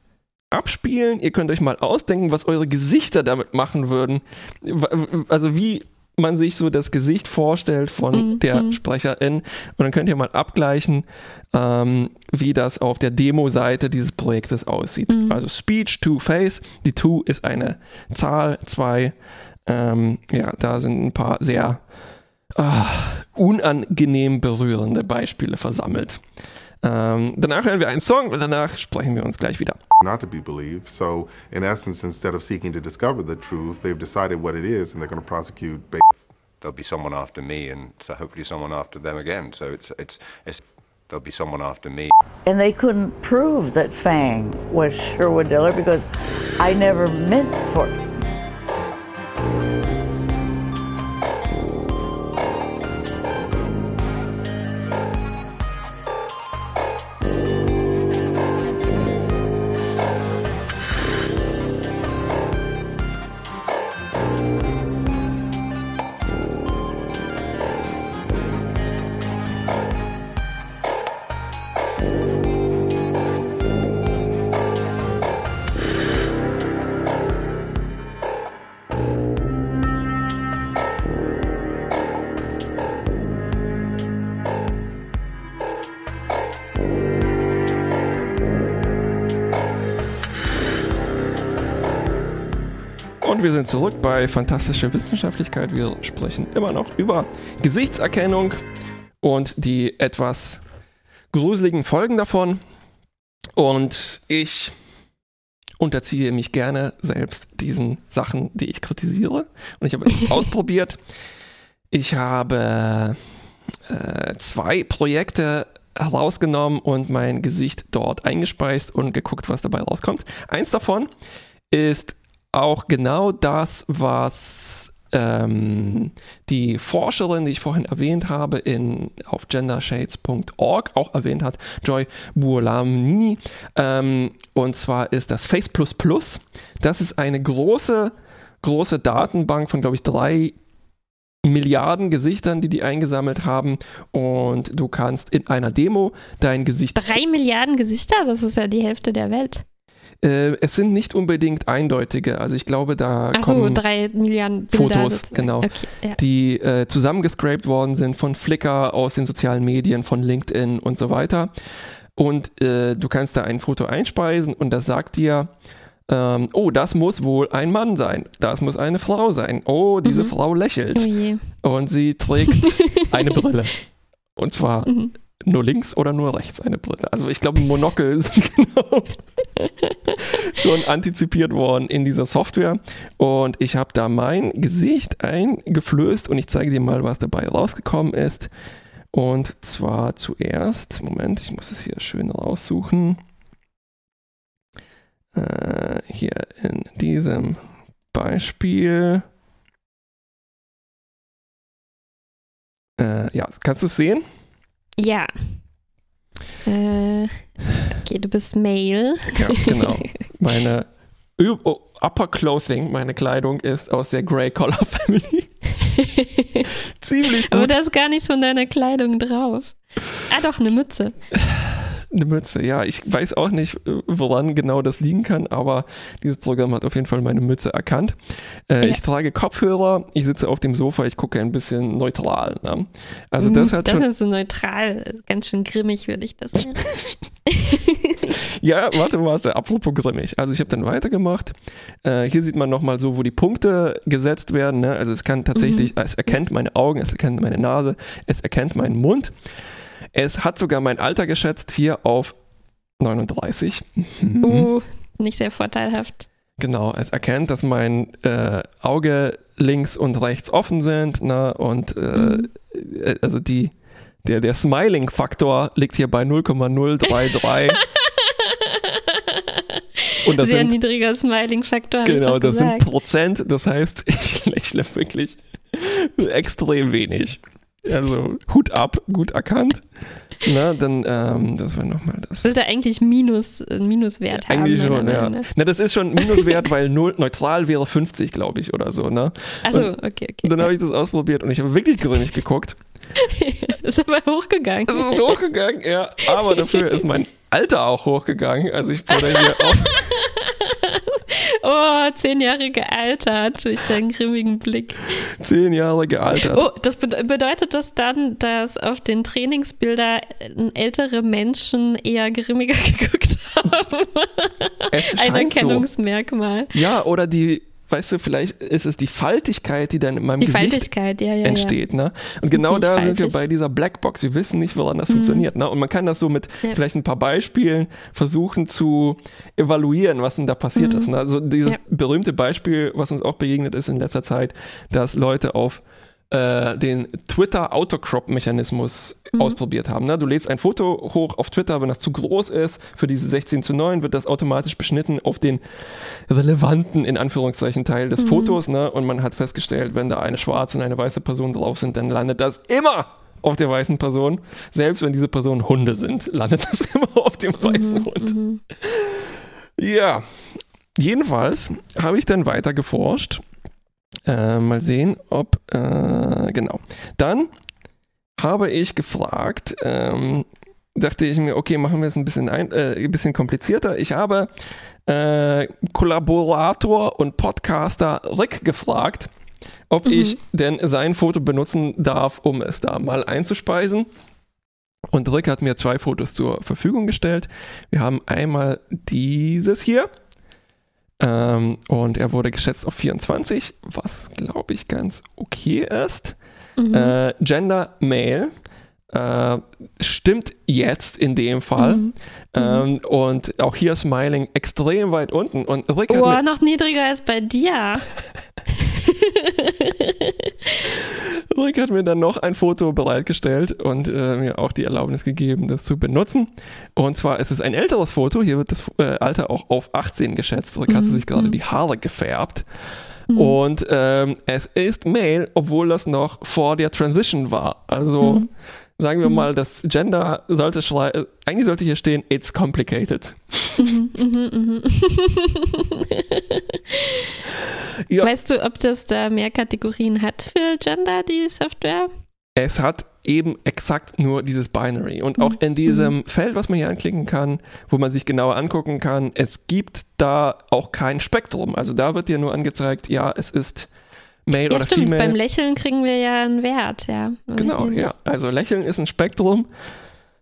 abspielen. Ihr könnt euch mal ausdenken, was eure Gesichter damit machen würden. Also wie man sich so das Gesicht vorstellt von mhm. der mhm. Sprecherin. Und dann könnt ihr mal abgleichen, ähm, wie das auf der Demo-Seite dieses Projektes aussieht. Mhm. Also Speech to Face. Die to ist eine Zahl, zwei. Ähm, ja, da sind ein paar sehr äh, unangenehm berührende Beispiele versammelt. Ähm, danach hören wir einen Song und danach sprechen wir uns gleich wieder. Not to be believed. So, in essence, instead of seeking to discover the truth, they've decided what it is and they're going to prosecute. There'll be someone after me, and so hopefully someone after them again. So it's it's, it's there'll be someone after me. And they couldn't prove that Fang was Sherwood Diller because I never meant for it. Bei Fantastische Wissenschaftlichkeit. Wir sprechen immer noch über Gesichtserkennung und die etwas gruseligen Folgen davon. Und ich unterziehe mich gerne selbst diesen Sachen, die ich kritisiere. Und ich habe etwas ausprobiert. Ich habe äh, zwei Projekte herausgenommen und mein Gesicht dort eingespeist und geguckt, was dabei rauskommt. Eins davon ist auch genau das, was ähm, die Forscherin, die ich vorhin erwähnt habe, in, auf gendershades.org auch erwähnt hat, Joy Buolamnini. Ähm, und zwar ist das Face Das ist eine große, große Datenbank von, glaube ich, drei Milliarden Gesichtern, die die eingesammelt haben und du kannst in einer Demo dein Gesicht... Drei Milliarden Gesichter? Das ist ja die Hälfte der Welt. Äh, es sind nicht unbedingt eindeutige. Also ich glaube, da Ach so, kommen drei Milliarden Bilder Fotos, sozusagen. genau, okay, ja. die äh, zusammengescrapt worden sind von Flickr, aus den sozialen Medien, von LinkedIn und so weiter. Und äh, du kannst da ein Foto einspeisen und das sagt dir, ähm, oh, das muss wohl ein Mann sein, das muss eine Frau sein. Oh, diese mhm. Frau lächelt oh und sie trägt eine Brille. Und zwar mhm nur links oder nur rechts eine Brille. Also ich glaube, Monokel ist genau schon antizipiert worden in dieser Software. Und ich habe da mein Gesicht eingeflößt und ich zeige dir mal, was dabei rausgekommen ist. Und zwar zuerst, Moment, ich muss es hier schön raussuchen. Äh, hier in diesem Beispiel. Äh, ja, kannst du es sehen? Ja. Äh, okay, du bist Male. Ja, genau. Meine oh, Upper Clothing, meine Kleidung ist aus der Grey Collar Family. Ziemlich gut. Aber da ist gar nichts von deiner Kleidung drauf. Ah, doch, eine Mütze. Eine Mütze, ja. Ich weiß auch nicht, äh, woran genau das liegen kann, aber dieses Programm hat auf jeden Fall meine Mütze erkannt. Äh, ja. Ich trage Kopfhörer, ich sitze auf dem Sofa, ich gucke ein bisschen neutral. Ne? Also das mhm, hat das schon. ist so neutral, ganz schön grimmig würde ich das nennen. ja, warte, warte, apropos grimmig. Also ich habe dann weitergemacht. Äh, hier sieht man nochmal so, wo die Punkte gesetzt werden. Ne? Also es kann tatsächlich, mhm. es erkennt meine Augen, es erkennt meine Nase, es erkennt meinen Mund. Es hat sogar mein Alter geschätzt hier auf 39. Uh, nicht sehr vorteilhaft. Genau, es erkennt, dass mein äh, Auge links und rechts offen sind, ne, und äh, mhm. Äh, also die, der, der Smiling-Faktor liegt hier bei 0,033. und das Sehr sind, niedriger Smiling-Faktor. Genau, das gesagt. sind Prozent, das heißt, ich lächle wirklich extrem wenig. Also Hut ab, gut erkannt. Na, dann, ähm, das war nochmal das. Sollte eigentlich Minus, einen Minuswert haben. Eigentlich schon, ja. Nach. Na, das ist schon Minuswert, weil null, neutral wäre 50, glaube ich, oder so, ne? Achso, okay, okay. Und dann habe ich das ausprobiert und ich habe wirklich grünig geguckt. ist aber hochgegangen. Es ist hochgegangen, ja. Aber dafür ist mein Alter auch hochgegangen. Also ich wurde hier auf Oh, zehn Jahre gealtert durch deinen grimmigen Blick. zehn Jahre gealtert. Oh, das bede- bedeutet das dann, dass auf den Trainingsbilder äh, ältere Menschen eher grimmiger geguckt haben? es Ein scheint so. Erkennungsmerkmal. Ja, oder die, weißt du, vielleicht ist es die Faltigkeit, die dann in meinem Die Gesicht ja, ja, entsteht. Ne? Und genau da sind wir faltig. bei dieser Blackbox. Wir wissen nicht, woran das funktioniert. Ne? Und man kann das so mit Ja. vielleicht ein paar Beispielen versuchen zu evaluieren, was denn da passiert ist. Ne? Also dieses berühmte Beispiel, was uns auch begegnet ist in letzter Zeit, dass Leute auf äh, den Twitter Autocrop-Mechanismus ausprobiert haben. Ne? Du lädst ein Foto hoch auf Twitter, wenn das zu groß ist, für diese 16 zu 9 wird das automatisch beschnitten auf den relevanten, in Anführungszeichen, Teil des Fotos. Ne? Und man hat festgestellt, wenn da eine schwarze und eine weiße Person drauf sind, dann landet das immer auf der weißen Person. Selbst wenn diese Personen Hunde sind, landet das immer auf dem weißen Hund. Ja, jedenfalls habe ich dann weiter geforscht. Äh, mal sehen, ob, äh, genau. Dann habe ich gefragt, ähm, dachte ich mir, okay, machen wir es ein bisschen, ein, äh, ein bisschen komplizierter. Ich habe äh, Kollaborator und Podcaster Rick gefragt, ob ich denn sein Foto benutzen darf, um es da mal einzuspeisen. Und Rick hat mir zwei Fotos zur Verfügung gestellt. Wir haben einmal dieses hier. Ähm, und er wurde geschätzt auf 24, was glaube ich ganz okay ist. Mhm. Äh, Gender Male. Äh, stimmt jetzt in dem Fall. Mhm. Ähm, und auch hier Smiling extrem weit unten. Und Rick hat Oh, noch niedriger als bei dir. Rick hat mir dann noch ein Foto bereitgestellt und äh, mir auch die Erlaubnis gegeben, das zu benutzen. Und zwar ist es ein älteres Foto. Hier wird das äh, Alter auch auf 18 geschätzt. Rick hat sich gerade die Haare gefärbt. Und ähm, es ist Male, obwohl das noch vor der Transition war. Also sagen wir mal, das Gender sollte äh, eigentlich sollte hier stehen, it's complicated. ja, Weißt du, ob das da mehr Kategorien hat für Gender, die Software? es hat eben exakt nur dieses Binary. Und auch in diesem Feld, was man hier anklicken kann, wo man sich genauer angucken kann, es gibt da auch kein Spektrum. Also da wird dir nur angezeigt, ja, es ist Male Ja, oder stimmt. Female. Beim Lächeln kriegen wir ja einen Wert, ja. Genau, Lächeln ja. Also Lächeln ist ein Spektrum.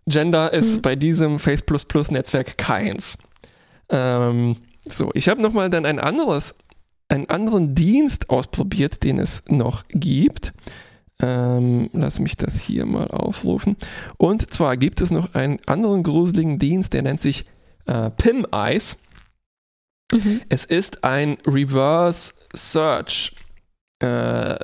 Gender ist Mhm. bei diesem Face Netzwerk keins. Ähm, so, ich habe nochmal dann ein anderes, einen anderen Dienst ausprobiert, den es noch gibt. Ähm, lass mich das hier mal aufrufen. Und zwar gibt es noch einen anderen gruseligen Dienst, der nennt sich äh, PIM Eyes. Mhm. Es ist ein Reverse Search äh,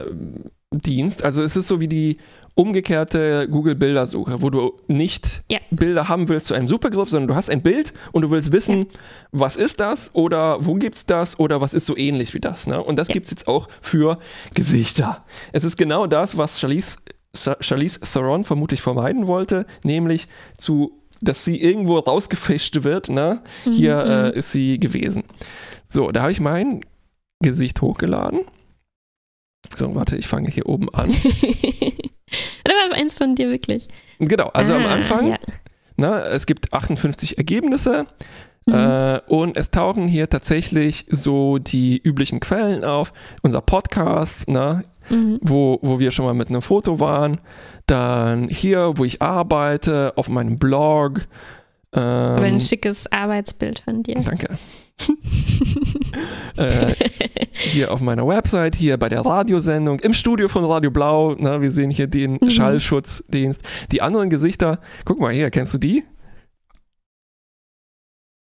Dienst. Also es ist so wie die umgekehrte Google Bildersuche, wo du nicht Ja. Bilder haben willst zu einem Suchbegriff, sondern du hast ein Bild und du willst wissen, was ist das oder wo gibt's das oder was ist so ähnlich wie das. Ne? Und das Ja. gibt's jetzt auch für Gesichter. Es ist genau das, was Charlize, Charlize Theron vermutlich vermeiden wollte, nämlich zu dass sie irgendwo rausgefischt wird. Ne? Hier äh, ist sie gewesen. So, da habe ich mein Gesicht hochgeladen. So, warte, ich fange hier oben an. da war eins von dir wirklich. Genau, also am Ah, Anfang, Ja. ne, es gibt 58 Ergebnisse Mhm. äh, und es tauchen hier tatsächlich so die üblichen Quellen auf. Unser Podcast, ne, Mhm. wo, wo wir schon mal mit einem Foto waren. Dann hier, wo ich arbeite, auf meinem Blog. Ähm, Aber ein schickes Arbeitsbild von dir. Danke. äh, hier auf meiner Website, hier bei der Radiosendung, im Studio von Radio Blau. Na, wir sehen hier den Mhm. Schallschutzdienst. Die anderen Gesichter, guck mal hier, kennst du die?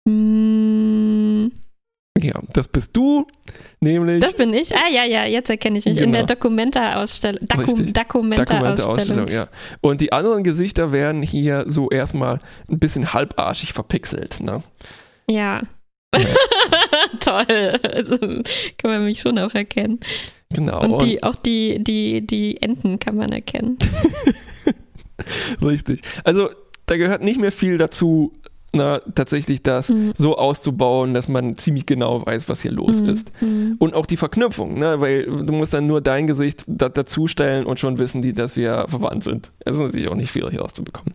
Mm, Ja, das bist du, nämlich Das bin ich. Ah, ja, ja, jetzt erkenne ich mich. In Genau. der Dokumenta-Ausstellung. Doku Richtig. Dokumenta-Ausstellung. Ja. Und die anderen Gesichter werden hier so erstmal ein bisschen halbarschig verpixelt. Ne? Ja. Toll. Also kann man mich schon auch erkennen. Genau. Und, die, auch die, die, die Enten kann man erkennen. Richtig. Also da gehört nicht mehr viel dazu, na, tatsächlich das mhm. so auszubauen, dass man ziemlich genau weiß, was hier los mhm. ist. Mhm. Und auch die Verknüpfung, ne? weil du musst dann nur dein Gesicht da, dazustellen und schon wissen die, dass wir verwandt sind. Das ist natürlich auch nicht schwierig rauszubekommen.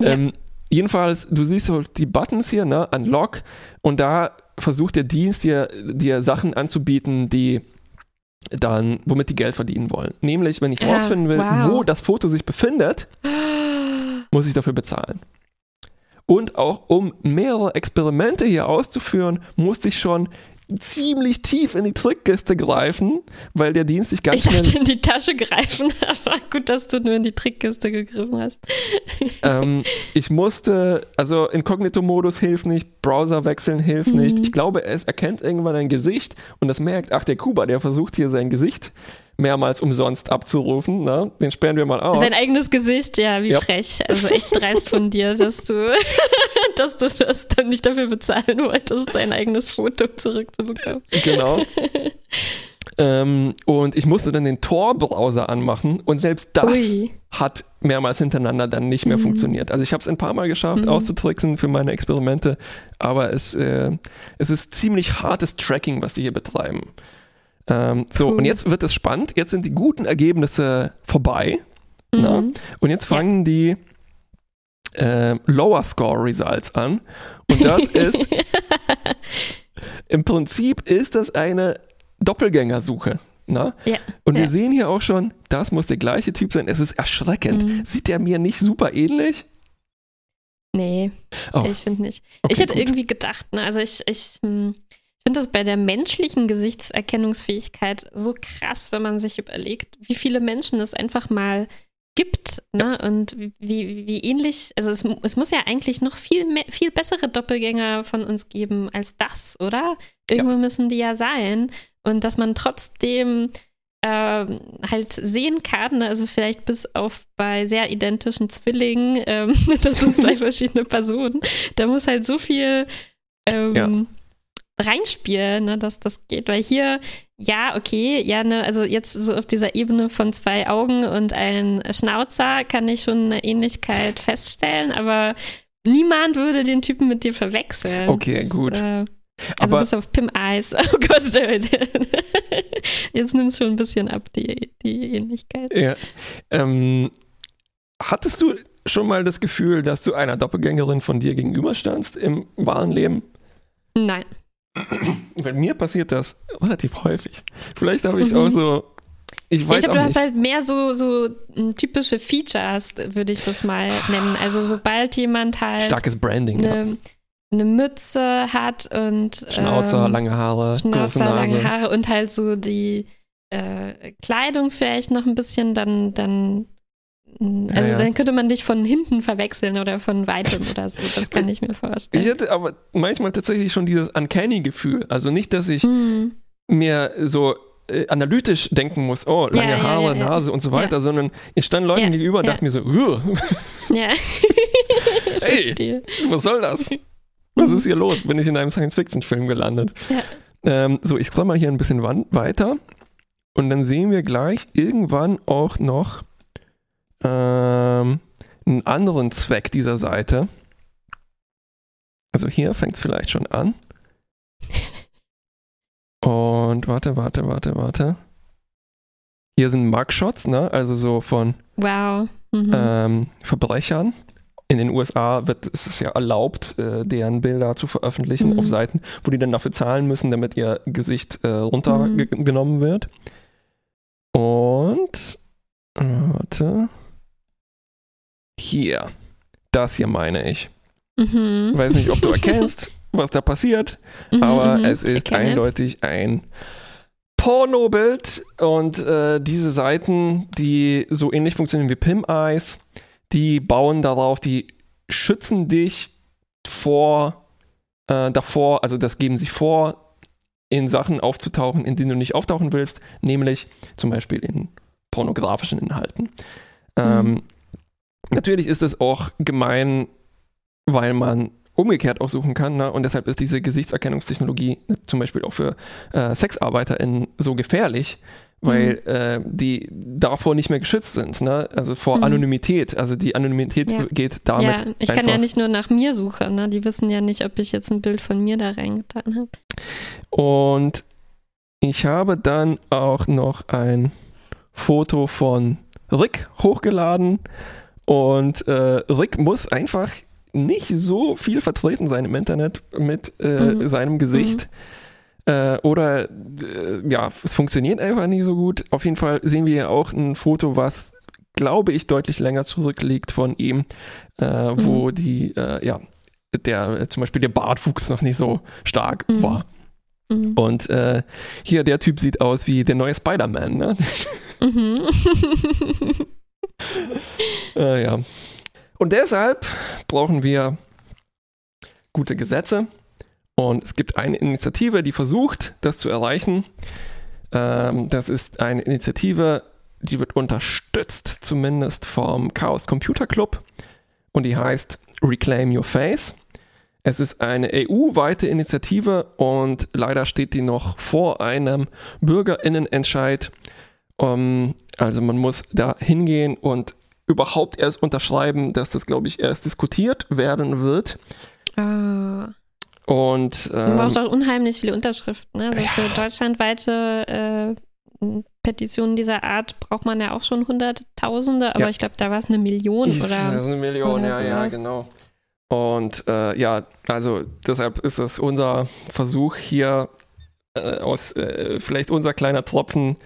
Ja. Ähm, jedenfalls, du siehst halt die Buttons hier, ne? Unlock, und da versucht der Dienst dir, dir Sachen anzubieten, die dann, womit die Geld verdienen wollen. Nämlich, wenn ich ja, rausfinden will, wow. wo das Foto sich befindet, muss ich dafür bezahlen. Und auch um mehrere Experimente hier auszuführen, musste ich schon ziemlich tief in die Trickkiste greifen, weil der Dienst sich ganz ich dachte in die Tasche greifen, aber gut, dass du nur in die Trickkiste gegriffen hast. Ähm, ich musste, also Inkognito-Modus hilft nicht, Browser wechseln hilft mhm. nicht. Ich glaube, es erkennt irgendwann ein Gesicht und es merkt, ach, der Kuba, der versucht hier sein Gesicht mehrmals umsonst abzurufen. Ne? Den sperren wir mal aus. Sein eigenes Gesicht, ja, wie ja. frech. Also echt dreist von dir, dass du, dass du das dann nicht dafür bezahlen wolltest, dein eigenes Foto zurückzubekommen. Genau. ähm, und ich musste dann den Tor-Browser anmachen und selbst das Ui. hat mehrmals hintereinander dann nicht mehr mhm. funktioniert. Also ich habe es ein paar Mal geschafft, mhm. auszutricksen für meine Experimente, aber es, äh, es ist ziemlich hartes Tracking, was die hier betreiben. Ähm, so, cool. und jetzt wird es spannend. Jetzt sind die guten Ergebnisse vorbei. Mhm. Und jetzt fangen ja. die äh, Lower Score Results an. Und das ist im Prinzip ist das eine Doppelgängersuche. Na? Ja, und wir sehen hier auch schon, das muss der gleiche Typ sein. Es ist erschreckend. Mhm. Sieht der mir nicht super ähnlich? Nee, oh. ich finde nicht. Okay, ich hätte gut. irgendwie gedacht, ne, also ich, ich, hm, ich finde das bei der menschlichen Gesichtserkennungsfähigkeit so krass, wenn man sich überlegt, wie viele Menschen es einfach mal gibt, ne? Und wie, wie, ähnlich, also es, es muss ja eigentlich noch viel, mehr, viel bessere Doppelgänger von uns geben als das, oder? Irgendwo ja. müssen die ja sein. Und dass man trotzdem ähm, halt sehen kann, ne? also vielleicht bis auf bei sehr identischen Zwillingen, ähm, das sind zwei verschiedene Personen, da muss halt so viel ähm, ja reinspielen, ne, dass das geht. Weil hier, ja, okay, ja, ne, also jetzt so auf dieser Ebene von zwei Augen und ein Schnauzer kann ich schon eine Ähnlichkeit feststellen, aber niemand würde den Typen mit dir verwechseln. Okay, gut. äh, also aber, bis auf Pim Eyes. Oh Gott, jetzt nimmt es schon ein bisschen ab, die, die Ähnlichkeit. Ja. Ähm, hattest du schon mal das Gefühl, dass du einer Doppelgängerin von dir gegenüberstandst im wahren Leben? Nein. Weil mir passiert das relativ häufig. Vielleicht habe ich mhm. auch so. Ich weiß ich glaube, du hast halt mehr so, so typische Features, würde ich das mal nennen. Also sobald jemand halt. Starkes Branding, eine, ja. eine Mütze hat und. Schnauzer, ähm, lange Haare. Schnauzer, lange Haare und halt so die äh, Kleidung vielleicht noch ein bisschen, dann, dann also ja, ja. dann könnte man dich von hinten verwechseln oder von weitem oder so. Das kann ich mir vorstellen. Ich hätte aber manchmal tatsächlich schon dieses Uncanny-Gefühl. Also nicht, dass ich mhm. mir so äh, analytisch denken muss, oh, lange ja, Haare, Nase und so weiter, sondern ich stand Leuten gegenüber und dachte mir so, ja. hey, was soll das? Was ist hier los? Bin ich in einem Science-Fiction-Film gelandet? Ähm, so, ich scroll mal hier ein bisschen weiter und dann sehen wir gleich irgendwann auch noch ähm, einen anderen Zweck dieser Seite. Also hier fängt es vielleicht schon an. Und warte, warte, warte, warte. Hier sind Mugshots, ne? Also so von wow. mhm. ähm, Verbrechern. In den USA wird ist es ja erlaubt, äh, deren Bilder zu veröffentlichen mhm. auf Seiten, wo die dann dafür zahlen müssen, damit ihr Gesicht äh, runtergenommen mhm. wird. Und äh, warte. Hier. Das hier meine ich. Mhm. Weiß nicht, ob du erkennst, was da passiert, mhm, aber mhm. es ist eindeutig ein Pornobild und äh, diese Seiten, die so ähnlich funktionieren wie Pim Eyes, die bauen darauf, die schützen dich vor äh, davor, also das geben sie vor, in Sachen aufzutauchen, in denen du nicht auftauchen willst, nämlich zum Beispiel in pornografischen Inhalten. Ähm, mhm. Natürlich ist es auch gemein, weil man umgekehrt auch suchen kann. Ne? Und deshalb ist diese Gesichtserkennungstechnologie zum Beispiel auch für äh, SexarbeiterInnen so gefährlich, weil mhm. äh, die davor nicht mehr geschützt sind, ne? Also vor mhm. Anonymität. Also die Anonymität ja. geht damit. Ja, ich kann ja nicht nur nach mir suchen, ne? Die wissen ja nicht, ob ich jetzt ein Bild von mir da reingetan habe. Und ich habe dann auch noch ein Foto von Rick hochgeladen. Und äh, Rick muss einfach nicht so viel vertreten sein im Internet mit äh, mhm. seinem Gesicht. Mhm äh, oder äh, ja, es funktioniert einfach nicht so gut. Auf jeden Fall sehen wir hier auch ein Foto, was glaube ich deutlich länger zurückliegt von ihm, äh, mhm. wo die, äh, ja, der zum Beispiel der Bartwuchs noch nicht so stark mhm. war. Mhm. Und äh, hier der Typ sieht aus wie der neue Spider-Man, ne? Mhm. äh, ja. Und deshalb brauchen wir gute Gesetze. Und es gibt eine Initiative, die versucht, das zu erreichen. Ähm, das ist eine Initiative, die wird unterstützt, zumindest vom Chaos Computer Club. Und die heißt Reclaim Your Face. Es ist eine EU-weite Initiative und leider steht die noch vor einem Bürgerinnenentscheid. Um, ähm, also man muss da hingehen und überhaupt erst unterschreiben, dass das, glaube ich, erst diskutiert werden wird. Ah. Und, ähm, Man braucht auch unheimlich viele Unterschriften. Ne? Also ja. für deutschlandweite äh, Petitionen dieser Art braucht man ja auch schon Hunderttausende, aber ja. ich glaube, da war es eine Million ich, oder. Das ist eine Million, ja, sowas. ja, genau. Und äh, ja, also deshalb ist es unser Versuch hier äh, aus, äh, vielleicht unser kleiner Tropfen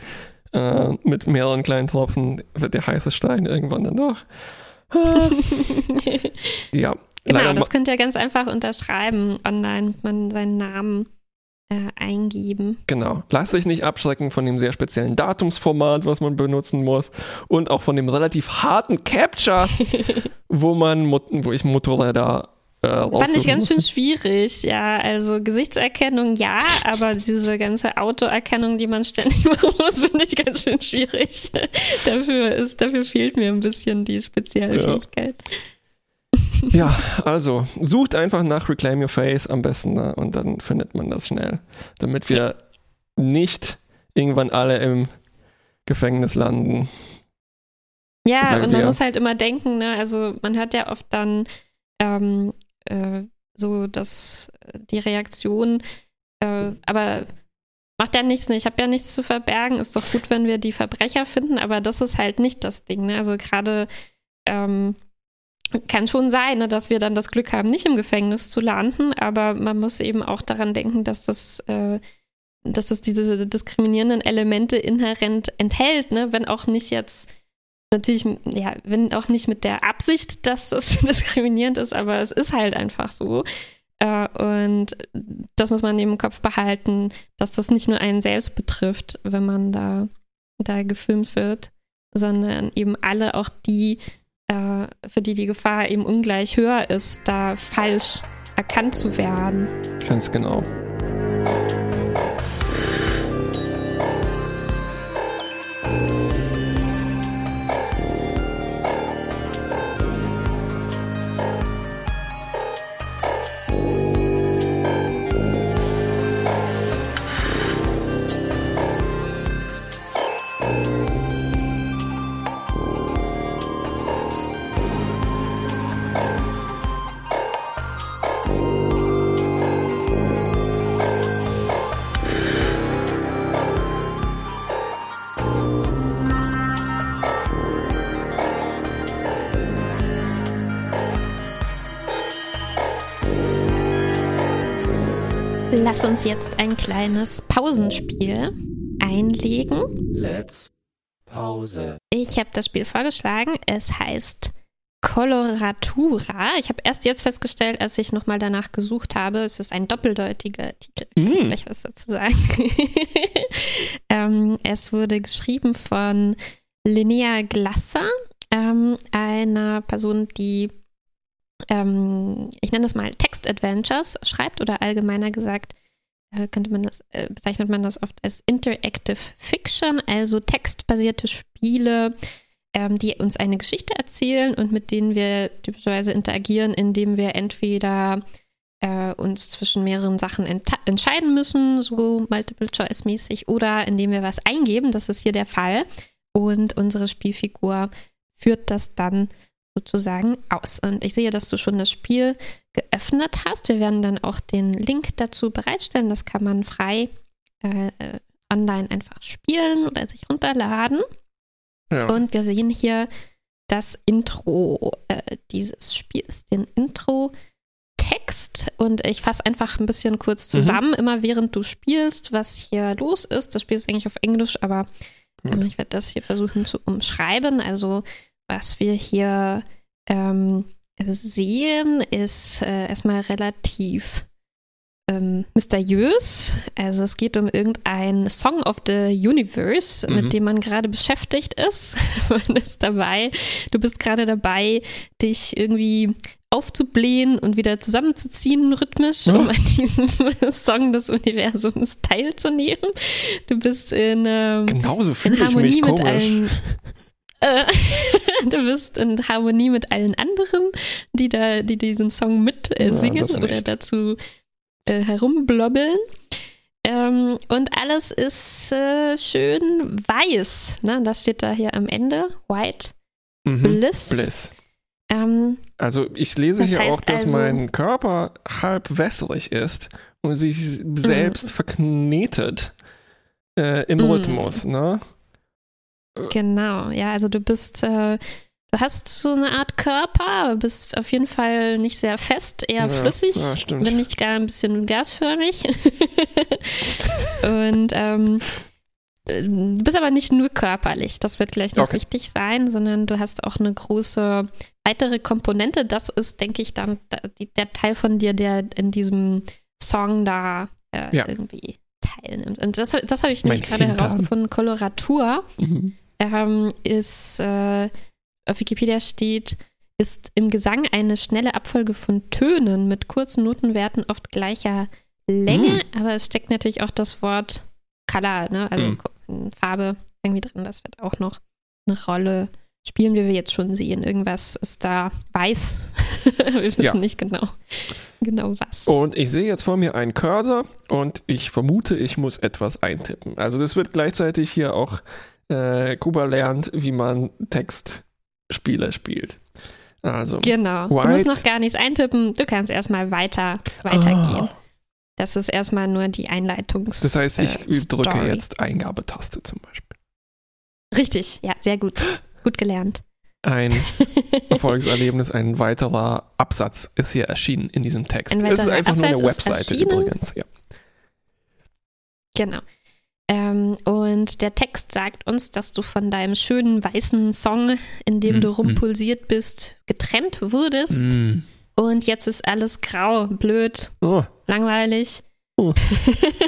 äh, mit mehreren kleinen Tropfen wird der heiße Stein irgendwann dann doch. ja, Genau, das könnt ihr ganz einfach unterschreiben online, man seinen Namen äh, eingeben. Genau. Lasst euch nicht abschrecken von dem sehr speziellen Datumsformat, was man benutzen muss und auch von dem relativ harten Capture, wo man, wo ich Motorräder äh, Fand ich ganz schön schwierig, ja. Also Gesichtserkennung ja, aber diese ganze Autoerkennung, die man ständig machen muss, finde ich ganz schön schwierig. dafür, ist, dafür fehlt mir ein bisschen die spezielle ja. Fähigkeit. Ja, also sucht einfach nach Reclaim Your Face am besten ne? und dann findet man das schnell, damit wir nicht irgendwann alle im Gefängnis landen. Ja, und man muss halt immer denken, ne? also man hört ja oft dann ähm, äh, so, dass die Reaktion, äh, aber macht ja nichts, ne? ich habe ja nichts zu verbergen, ist doch gut, wenn wir die Verbrecher finden, aber das ist halt nicht das Ding. Ne? Also gerade ähm, kann schon sein, ne, dass wir dann das Glück haben, nicht im Gefängnis zu landen, aber man muss eben auch daran denken, dass das, äh, dass das diese diskriminierenden Elemente inhärent enthält, ne, wenn auch nicht jetzt natürlich, ja, wenn auch nicht mit der Absicht, dass das diskriminierend ist, aber es ist halt einfach so. Äh, und das muss man im Kopf behalten, dass das nicht nur einen selbst betrifft, wenn man da, da gefilmt wird, sondern eben alle auch die, äh, für die die Gefahr eben ungleich höher ist, da falsch erkannt zu werden. Ganz genau. Lass uns jetzt ein kleines Pausenspiel einlegen. Let's Pause. Ich habe das Spiel vorgeschlagen. Es heißt Coloratura. Ich habe erst jetzt festgestellt, als ich nochmal danach gesucht habe, es ist ein doppeldeutiger Titel. Kann mm. ich gleich was dazu sagen? ähm, es wurde geschrieben von Linnea Glasser, ähm, einer Person, die ähm, ich nenne das mal Text-Adventures schreibt oder allgemeiner gesagt könnte man das, äh, bezeichnet man das oft als Interactive Fiction, also textbasierte Spiele, ähm, die uns eine Geschichte erzählen und mit denen wir typischerweise interagieren, indem wir entweder äh, uns zwischen mehreren Sachen entscheiden müssen, so Multiple-Choice-mäßig, oder indem wir was eingeben. Das ist hier der Fall. Und unsere Spielfigur führt das dann sozusagen aus. Und ich sehe, dass du schon das Spiel geöffnet hast. Wir werden dann auch den Link dazu bereitstellen. Das kann man frei äh, äh online einfach spielen oder sich runterladen. Ja. Und wir sehen hier das Intro äh, dieses Spiels, den Intro-Text. Und ich fasse einfach ein bisschen kurz mhm. zusammen, mhm. immer während du spielst, was hier los ist. Das Spiel ist eigentlich auf Englisch, aber mhm. ich werde das hier versuchen zu umschreiben. Also, was wir hier ähm, sehen, ist äh, erstmal relativ ähm, mysteriös. Also es geht um irgendein Song of the Universe, mhm. mit dem man gerade beschäftigt ist. man ist dabei, du bist gerade dabei, dich irgendwie aufzublähen und wieder zusammenzuziehen rhythmisch, um an diesem Song des Universums teilzunehmen. Du bist in, ähm, Genauso in Harmonie mit allen du bist in Harmonie mit allen anderen, die da, die diesen Song mit äh, singen ja, oder dazu äh, herumblobbeln. Ähm, und alles ist äh, schön weiß. Ne? Das steht da hier am Ende. White. Mhm. Bliss. Bliss. Ähm, also ich lese hier auch, dass also, mein Körper halb wässrig ist und sich selbst mm. verknetet äh, im mm. Rhythmus. Ne? Genau, ja, also du bist äh, Du hast so eine Art Körper, bist auf jeden Fall nicht sehr fest, eher ja, flüssig, ja, wenn nicht gar ein bisschen gasförmig. und ähm, du bist aber nicht nur körperlich, das wird gleich noch okay. wichtig sein, sondern du hast auch eine große weitere Komponente. Das ist, denke ich, dann der Teil von dir, der in diesem Song da äh, ja. irgendwie teilnimmt. Und das, das habe ich nämlich gerade herausgefunden. Koloratur mhm. Ähm, ist äh, auf Wikipedia steht, ist im Gesang eine schnelle Abfolge von Tönen mit kurzen Notenwerten oft gleicher Länge, mm. aber es steckt natürlich auch das Wort Color, ne? also mm. Farbe irgendwie drin. Das wird auch noch eine Rolle spielen, wie wir jetzt schon sehen. Irgendwas ist da weiß. wir wissen ja. nicht genau, genau was. Und ich sehe jetzt vor mir einen Cursor und ich vermute, ich muss etwas eintippen. Also das wird gleichzeitig hier auch äh, Kuba lernt, wie man Text Spieler spielt. Also, genau. White. Du musst noch gar nichts eintippen. Du kannst erstmal weiter, weitergehen. Oh. Das ist erstmal nur die Einleitungs. Das heißt, ich äh, drücke jetzt Eingabetaste zum Beispiel. Richtig, ja, sehr gut. Gut gelernt. Ein Erfolgserlebnis, ein weiterer Absatz ist hier erschienen in diesem Text. Es ist einfach Absatz nur eine Webseite übrigens. Ja. Genau. Ähm, und der Text sagt uns, dass du von deinem schönen weißen Song, in dem mm, du rumpulsiert bist, getrennt wurdest. Mm. Und jetzt ist alles grau, blöd, oh. langweilig. Oh.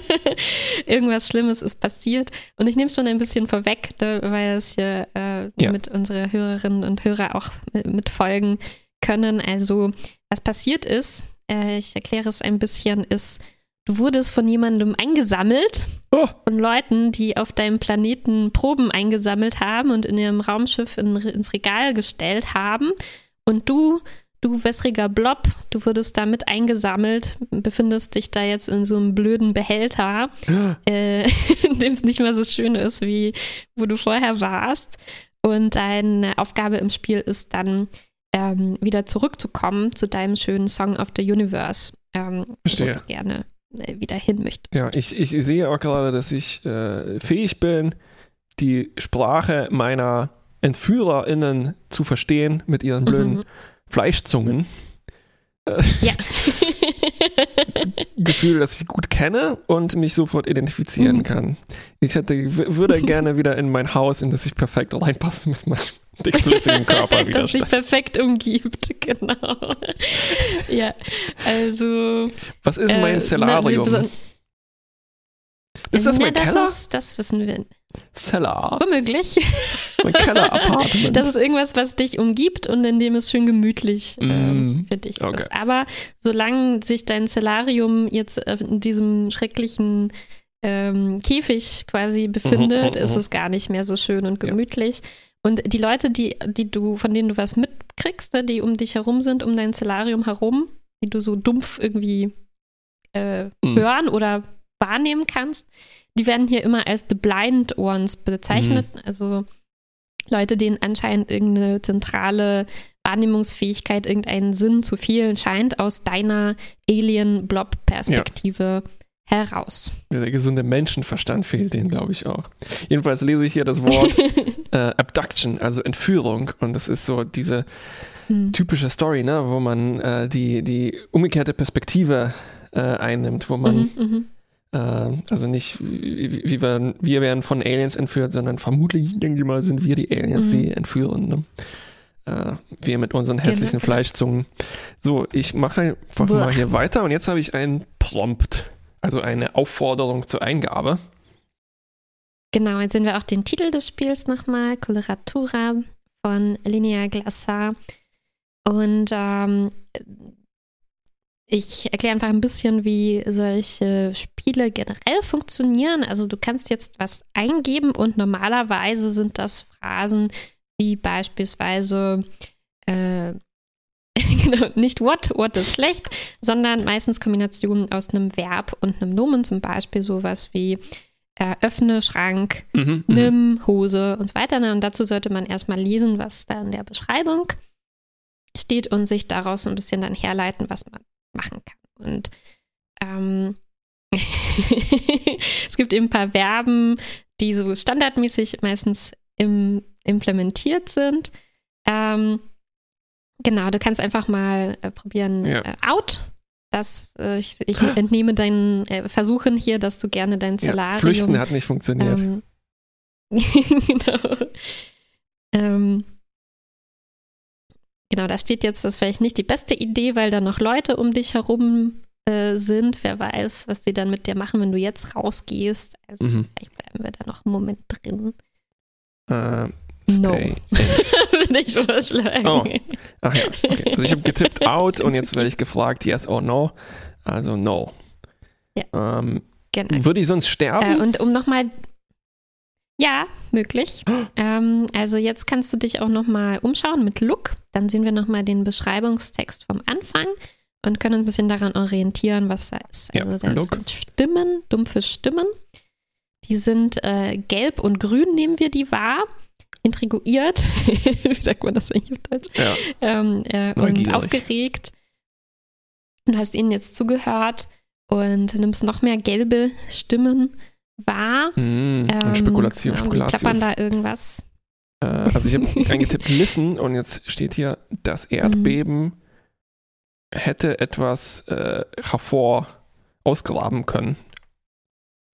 Irgendwas Schlimmes ist passiert. Und ich nehme es schon ein bisschen vorweg, ne, weil es hier äh, ja. mit unseren Hörerinnen und Hörer auch mitfolgen können. Also, was passiert ist, äh, ich erkläre es ein bisschen, ist, Du wurdest von jemandem eingesammelt, oh. von Leuten, die auf deinem Planeten Proben eingesammelt haben und in ihrem Raumschiff in, ins Regal gestellt haben. Und du, du wässriger Blob, du wurdest damit eingesammelt, befindest dich da jetzt in so einem blöden Behälter, äh, in dem es nicht mehr so schön ist, wie wo du vorher warst. Und deine Aufgabe im Spiel ist dann, ähm, wieder zurückzukommen zu deinem schönen Song of the Universe. Ähm, Verstehe. Gerne wieder hin möchtest. Ja, ich, ich sehe auch gerade, dass ich äh, fähig bin, die Sprache meiner EntführerInnen zu verstehen mit ihren blöden mhm. Fleischzungen. Äh, ja. Gefühl, das ich gut kenne und mich sofort identifizieren mhm. kann. Ich hätte, würde gerne wieder in mein Haus, in das ich perfekt reinpasse mit meinem dickflüssigen Körper wieder. das sich perfekt umgibt, genau. ja, also. Was ist mein Zellarium? Äh, ist das mein ja, Keller? Das, ist, das wissen wir. Cellar. Womöglich. Mein Keller-Apartment. Das ist irgendwas, was dich umgibt und in dem es schön gemütlich mm. ähm, für dich okay. ist. Aber solange sich dein Cellarium jetzt in diesem schrecklichen ähm, Käfig quasi befindet, mhm, ist mhm. es gar nicht mehr so schön und gemütlich. Ja. Und die Leute, die, die du, von denen du was mitkriegst, ne, die um dich herum sind, um dein Solarium herum, die du so dumpf irgendwie äh, mhm. hören oder wahrnehmen kannst, die werden hier immer als The Blind Ones bezeichnet. Mhm. Also Leute, denen anscheinend irgendeine zentrale Wahrnehmungsfähigkeit, irgendeinen Sinn zu fehlen scheint, aus deiner Alien-Blob-Perspektive ja heraus. Der gesunde Menschenverstand fehlt denen, glaube ich, auch. Jedenfalls lese ich hier das Wort äh, Abduction, also Entführung. Und das ist so diese hm. typische Story, ne, wo man äh, die, die umgekehrte Perspektive äh, einnimmt, wo man mhm, mhm. äh, also nicht, wie, wie wir, wir werden von Aliens entführt, sondern vermutlich, denke ich mal, sind wir die Aliens, mhm. die entführen. Ne? Äh, wir mit unseren hässlichen genau. Fleischzungen. So, ich mache einfach mal hier weiter und jetzt habe ich einen Prompt. Also eine Aufforderung zur Eingabe. Genau, jetzt sehen wir auch den Titel des Spiels nochmal, Coloratura von Linnea Glassar. Und ähm, ich erkläre einfach ein bisschen, wie solche Spiele generell funktionieren. Also du kannst jetzt was eingeben und normalerweise sind das Phrasen wie beispielsweise äh, genau, nicht what, what ist schlecht, sondern meistens Kombinationen aus einem Verb und einem Nomen, zum Beispiel sowas wie äh, öffne Schrank, mhm, mhm. nimm Hose und so weiter. Und dazu sollte man erstmal lesen, was da in der Beschreibung steht und sich daraus ein bisschen dann herleiten, was man machen kann. Und ähm, es gibt eben ein paar Verben, die so standardmäßig meistens im, implementiert sind. Ähm, Genau, du kannst einfach mal äh, probieren, ja. äh, out. Das, äh, ich, ich, entnehme deinen äh, Versuchen hier, dass du gerne dein Solarium. Ja, flüchten hat nicht funktioniert. Ähm, genau. Ähm, genau, da steht jetzt, das vielleicht nicht die beste Idee, weil da noch Leute um dich herum äh, sind. Wer weiß, was sie dann mit dir machen, wenn du jetzt rausgehst. Also mhm. vielleicht bleiben wir da noch einen Moment drin. Äh, No. Würde ich vorschlagen. Oh. Ach ja, okay. Also ich habe getippt out und jetzt werde ich gefragt, yes or no. Also no. Ja. Ähm, genau. Würde ich sonst sterben? Äh, und um nochmal. Ja, möglich. ähm, also jetzt kannst du dich auch nochmal umschauen mit Look. Dann sehen wir nochmal den Beschreibungstext vom Anfang und können uns ein bisschen daran orientieren, was da ist. Also ja, da Look. sind Stimmen, dumpfe Stimmen. Die sind äh, gelb und grün, nehmen wir die wahr intriguiert, wie sagt man das eigentlich auf Deutsch? Ja. Ähm, äh, und aufgeregt. Du hast ihnen jetzt zugehört und nimmst noch mehr gelbe Stimmen wahr. Mm, ähm, Spekulation, ja, Spekulatius. Klappern da irgendwas. Äh, also ich habe eingetippt Listen und jetzt steht hier, das Erdbeben mhm. hätte etwas äh, hervor ausgraben können.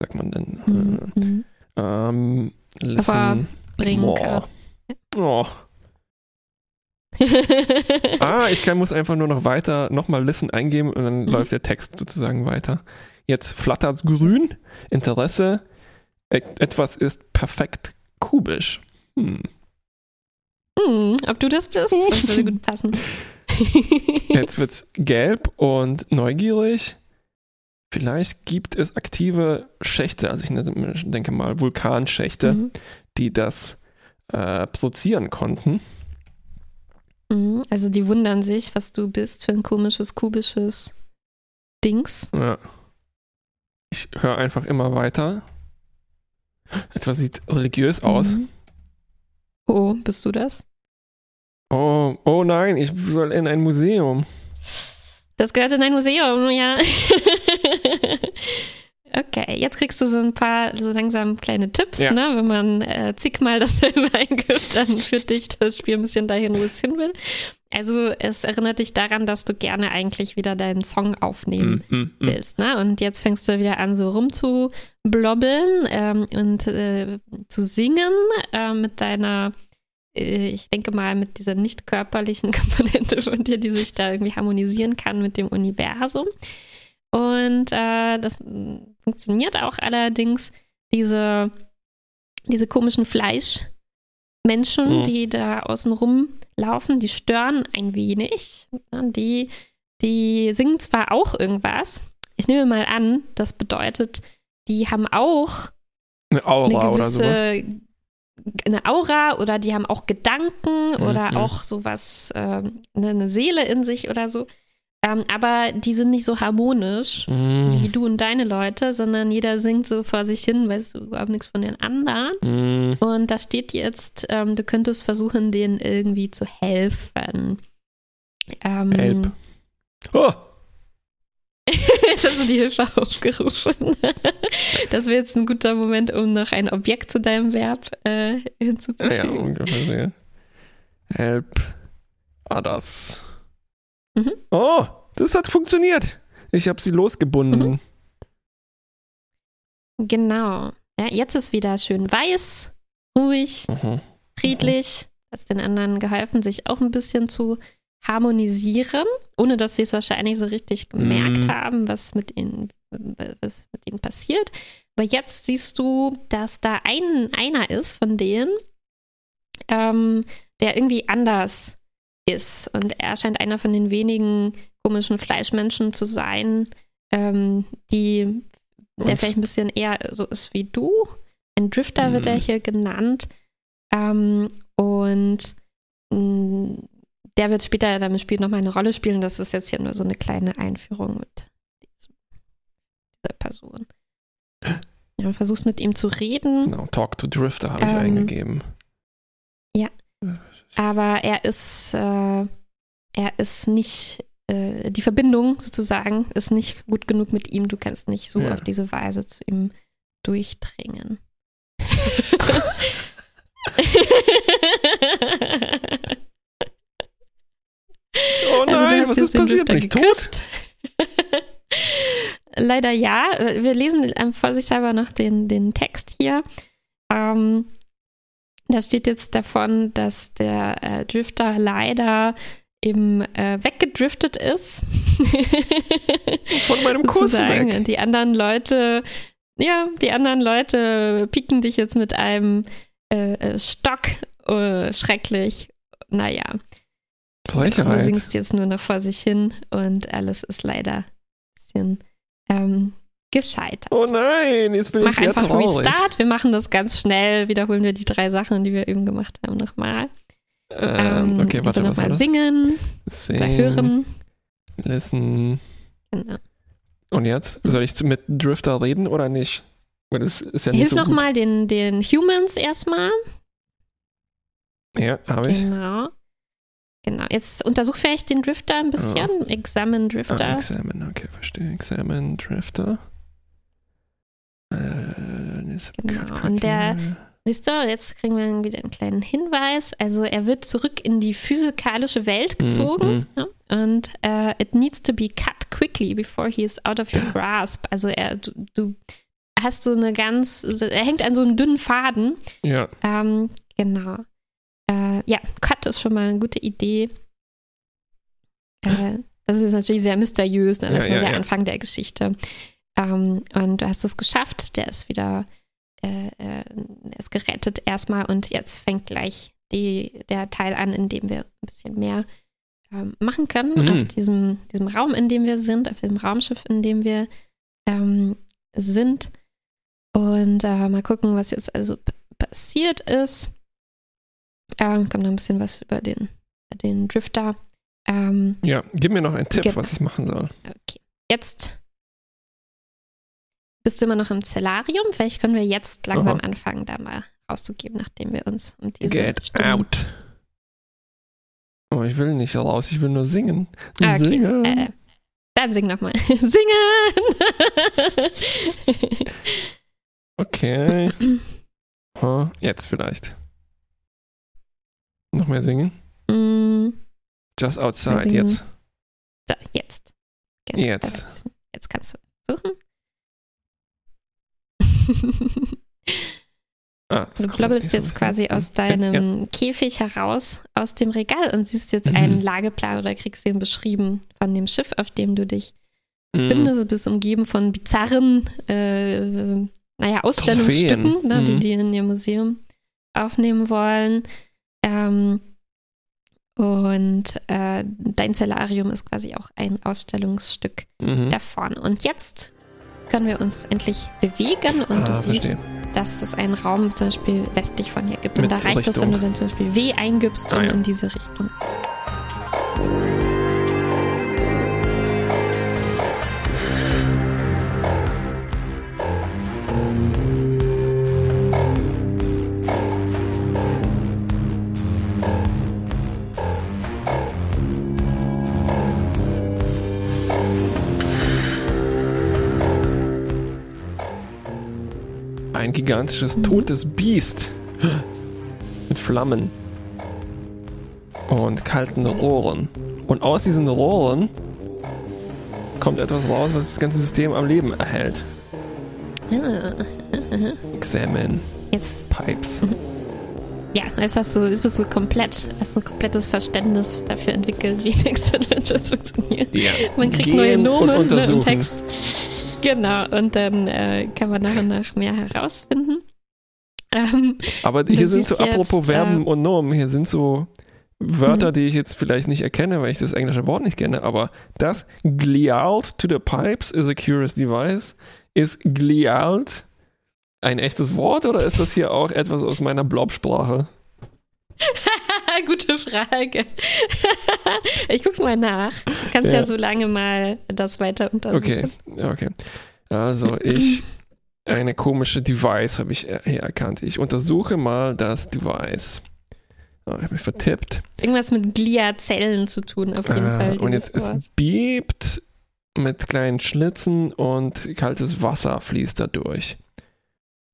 Sagt man denn? Mhm. Äh, ähm, listen. Aber bringen kann. Oh. ah, ich kann, muss einfach nur noch weiter, nochmal Listen eingeben und dann mhm. läuft der Text sozusagen weiter. Jetzt flattert es grün, Interesse, etwas ist perfekt kubisch. Hm. Hm, ob du das bist, das würde gut passen. Jetzt wird es gelb und neugierig. Vielleicht gibt es aktive Schächte, also ich denke mal Vulkanschächte, mhm die das äh, produzieren konnten. Mhm, also die wundern sich, was du bist für ein komisches, kubisches Dings. Ja. Ich höre einfach immer weiter. Etwas sieht religiös aus. Mhm. Oh, bist du das? Oh, oh nein, ich soll in ein Museum. Das gehört in ein Museum, ja. Okay, jetzt kriegst du so ein paar so langsam kleine Tipps, ja. ne? Wenn man äh, zigmal dasselbe eingibt, dann führt dich das Spiel ein bisschen dahin, wo es hin will. Also es erinnert dich daran, dass du gerne eigentlich wieder deinen Song aufnehmen mm, mm, mm. willst, ne? Und jetzt fängst du wieder an, so rumzublobbeln ähm, und äh, zu singen äh, mit deiner äh, ich denke mal, mit dieser nicht körperlichen Komponente von dir, die sich da irgendwie harmonisieren kann mit dem Universum. Und äh, das funktioniert auch allerdings. Diese, diese komischen Fleischmenschen, mhm. die da außen rumlaufen, die stören ein wenig. Die, die singen zwar auch irgendwas. Ich nehme mal an, das bedeutet, die haben auch eine Aura eine gewisse, oder sowas. eine Aura oder die haben auch Gedanken oder Mhm. auch sowas, eine, eine Seele in sich oder so. Ähm, aber die sind nicht so harmonisch Mm, wie du und deine Leute, sondern jeder singt so vor sich hin, weißt du überhaupt nichts von den anderen. mm. Und da steht jetzt, ähm, du könntest versuchen, denen irgendwie zu helfen. Ähm, Help. Oh, Jetzt hast du die Hilfe aufgerufen. Das wäre jetzt ein guter Moment, um noch ein Objekt zu deinem Verb äh, hinzuzufügen. ja, ungefähr. Help others. Mhm. Oh, das hat funktioniert. Ich habe sie losgebunden. Genau. Ja, jetzt ist wieder schön weiß, ruhig, Mhm. friedlich. Hast den anderen geholfen, sich auch ein bisschen zu harmonisieren, ohne dass sie es wahrscheinlich so richtig gemerkt Mhm. haben, was mit ihnen, was mit ihnen passiert. Aber jetzt siehst du, dass da ein, einer ist von denen, ähm, der irgendwie anders ist. Und er scheint einer von den wenigen komischen Fleischmenschen zu sein, ähm, die, der Und- vielleicht ein bisschen eher so ist wie du. Ein Drifter wird er Mhm. hier genannt. Ähm, und mh, der wird später dann im Spiel nochmal eine Rolle spielen. Das ist jetzt hier nur so eine kleine Einführung mit dieser Person. Ja, versuchst mit ihm zu reden, Genau, Talk to Drifter habe ich Ähm, eingegeben. ja. Aber er ist, äh, er ist nicht, äh, die Verbindung sozusagen ist nicht gut genug mit ihm. Du kannst nicht so Ja. auf diese Weise zu ihm durchdringen. Oh Also nein, hast was ist passiert? Bin ich tot? Leider ja. Wir lesen vorsichtshalber noch den, den Text hier. Ähm, da steht jetzt davon, dass der äh, Drifter leider eben äh, weggedriftet ist. Von meinem Kurs weg. Die anderen Leute, ja, die anderen Leute pieken dich jetzt mit einem äh, äh, Stock. Äh, schrecklich. Naja. Du singst jetzt nur noch vor sich hin und alles ist leider ein bisschen ähm, gescheitert. Oh nein, jetzt bin ich Mach sehr einfach traurig. Restart. Wir machen das ganz schnell. Wiederholen wir die drei Sachen, die wir eben gemacht haben, nochmal. Ähm, okay, also warte, was war nochmal singen Sing, oder hören. listen. Genau. Und jetzt? Soll ich mit Drifter reden oder nicht? Weil das ist ja nicht Hilf so nochmal den, den Humans erstmal. Ja, habe ich. Genau. Genau. Jetzt untersuch vielleicht den Drifter ein bisschen. Examine Drifter. Ah, examine, okay, verstehe. Examine Drifter. Jetzt Genau, und der-. Siehst du, jetzt kriegen wir wieder einen kleinen Hinweis. Also er wird zurück in die physikalische Welt gezogen. Mhm. Ja? Und äh, it needs to be cut quickly before he is out of your grasp. Also er, du, du hast so eine ganz, er hängt an so einem dünnen Faden. Ja, Ähm, genau. Äh, ja, Cut ist schon mal eine gute Idee. Äh, das ist natürlich sehr mysteriös, ne? das Ja, ist nur ja, der ja. Anfang der Geschichte. Ähm, und du hast es geschafft, der ist wieder, äh, äh, er ist gerettet erstmal und jetzt fängt gleich die, der Teil an, in dem wir ein bisschen mehr ähm, machen können Mhm. auf diesem, diesem Raum, in dem wir sind, auf dem Raumschiff, in dem wir ähm, sind. Und äh, mal gucken, was jetzt also passiert ist. Ähm, kommt noch ein bisschen was über den, den Drifter. Ähm, ja. Gib mir noch einen Tipp, Genau. was ich machen soll. okay. Jetzt bist du immer noch im Zellarium. Vielleicht können wir jetzt langsam Aha. anfangen, da mal rauszugeben, nachdem wir uns um diese Get Stimmen- out. Oh, ich will nicht raus, ich will nur singen. Ah, okay. Singen. Äh, dann sing nochmal. Singen! Okay. Huh, jetzt vielleicht. Noch mehr singen? Mm, Just outside, singen. jetzt. so, jetzt. Genau, Jetzt. perfekt. Jetzt kannst du suchen. Ah, Du so jetzt viel. quasi aus deinem Käfig heraus, aus dem Regal und siehst jetzt Mhm. einen Lageplan oder kriegst den beschrieben von dem Schiff, auf dem du dich Ja. Mhm. befindest. Du bist umgeben von bizarren, äh, naja, Ausstellungsstücken, ne, die Mhm. die in ihr Museum aufnehmen wollen. Ähm, und äh, dein Zellarium ist quasi auch ein Ausstellungsstück Mhm. davon. Und jetzt können wir uns endlich bewegen und Ah, du siehst verstehe. dass es einen Raum zum Beispiel westlich von hier gibt. Mit und da reicht es, Richtung. wenn du dann zum Beispiel W eingibst Ah, und ja. in diese Richtung. Gigantisches totes Biest mit Flammen und kalten Rohren. Und aus diesen Rohren kommt etwas raus, was das ganze System am Leben erhält. Examine Jetzt, Pipes. ja, jetzt hast du, jetzt bist du komplett, hast ein komplettes Verständnis dafür entwickelt, wie Text Adventures funktioniert. Ja. Man kriegt Gehen neue und Nomen im untersuchen. Text. Genau, und dann äh, kann man nach und nach mehr herausfinden. Ähm, Aber hier sind so, apropos jetzt, äh, Verben und Nomen, hier sind so Wörter, Mhm. die ich jetzt vielleicht nicht erkenne, weil ich das englische Wort nicht kenne, aber das glialt to the pipes is a curious device. Ist glialt ein echtes Wort oder ist das hier auch etwas aus meiner Blob-Sprache? Gute Frage. ich guck's mal nach. Du kannst ja. Ja. so lange mal das weiter Okay, untersuchen. okay. Also ich, eine komische Device habe ich hier erkannt. Ich untersuche mal das Device. Oh, ich habe mich vertippt. Irgendwas mit Gliazellen zu tun, auf jeden Ah, Fall. und jetzt es biebt mit kleinen Schlitzen und kaltes Wasser fließt da durch.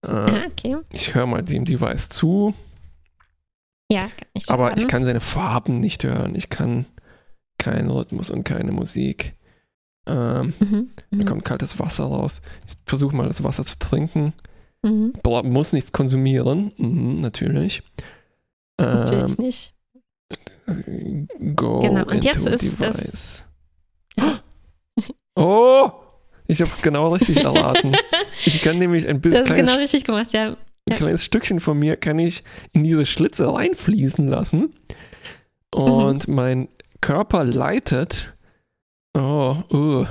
Äh, Ah, okay. ich höre mal dem Device zu, Ja, kann ich aber ich kann seine Farben nicht hören. Ich kann keinen Rhythmus und keine Musik. Ähm, Mhm. da Mhm. kommt kaltes Wasser raus. Ich versuche mal das Wasser zu trinken. Mhm. Muss nichts konsumieren. Mhm, natürlich. Natürlich Ähm, nicht. go Genau, und jetzt ist das- device. Oh! Ich habe es genau richtig erraten. Ich kann nämlich ein Das bisschen ist kleines, genau richtig gemacht, ja. Ein kleines Stückchen von mir kann ich in diese Schlitze reinfließen lassen. Und Mhm. mein Körper leitet. Oh, uh.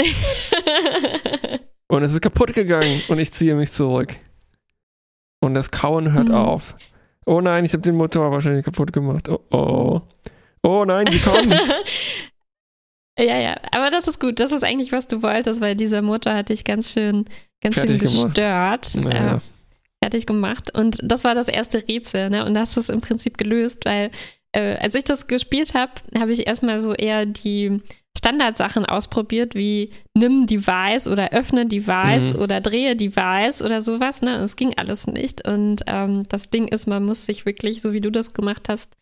Und es ist kaputt gegangen und ich ziehe mich zurück. Und das Kauen hört Mhm. auf. Oh nein, ich habe den Motor wahrscheinlich kaputt gemacht. Oh oh. Oh nein, die kommen. ja, ja, aber das ist gut. Das ist eigentlich, was du wolltest, weil dieser Motor hat dich ganz schön, ganz schön Fertig gemacht. gestört. Naja. Äh, fertig gemacht. Und das war das erste Rätsel, ne? Und das ist im Prinzip gelöst, weil äh, als ich das gespielt habe, habe ich erstmal so eher die Standardsachen ausprobiert, wie nimm Device oder öffne Device Mhm. oder drehe Device oder sowas, ne? Es ging alles nicht. Und ähm, das Ding ist, man muss sich wirklich, so wie du das gemacht hast,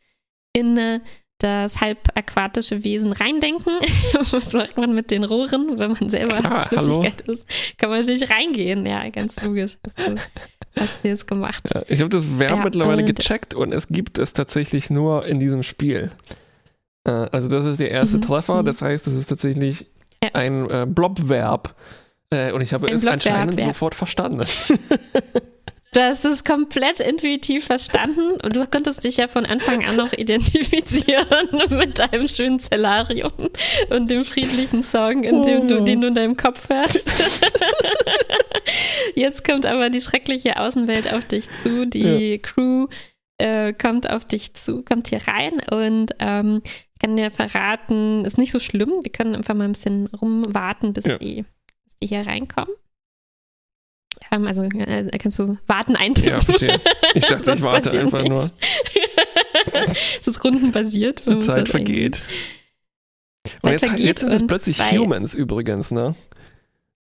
in äh, das halbaquatische Wesen reindenken. Was macht man mit den Rohren, wenn man selber Klar, Flüssigkeit ist? Kann man natürlich reingehen. Ja, ganz logisch. Hast du, hast du jetzt gemacht. Ja, ich habe das Verb Ja, mittlerweile und- gecheckt und es gibt es tatsächlich nur in diesem Spiel. Äh, also das ist der erste Mhm, Treffer, mhm. das heißt, es ist tatsächlich Ja. ein äh, Blobverb. Äh, und ich habe Ein es Blobverb, anscheinend ja. sofort verstanden. Du hast es komplett intuitiv verstanden und du konntest dich ja von Anfang an noch identifizieren mit deinem schönen Zellarium und dem friedlichen Song, in dem du, Oh. den du in deinem Kopf hörst. Jetzt kommt aber die schreckliche Außenwelt auf dich zu. Die Crew äh, kommt auf dich zu, kommt hier rein und ähm, ich kann dir verraten, ist nicht so schlimm. Wir können einfach mal ein bisschen rumwarten, bis, Ja. die, bis die hier reinkommen. Ähm, also äh, kannst du warten eintippen. ja, verstehe. Ich dachte, ich warte einfach nur. nichts. es ist rundenbasiert. Die Zeit eingeben. vergeht. Und jetzt, vergeht jetzt sind es plötzlich zwei- Humans übrigens, ne?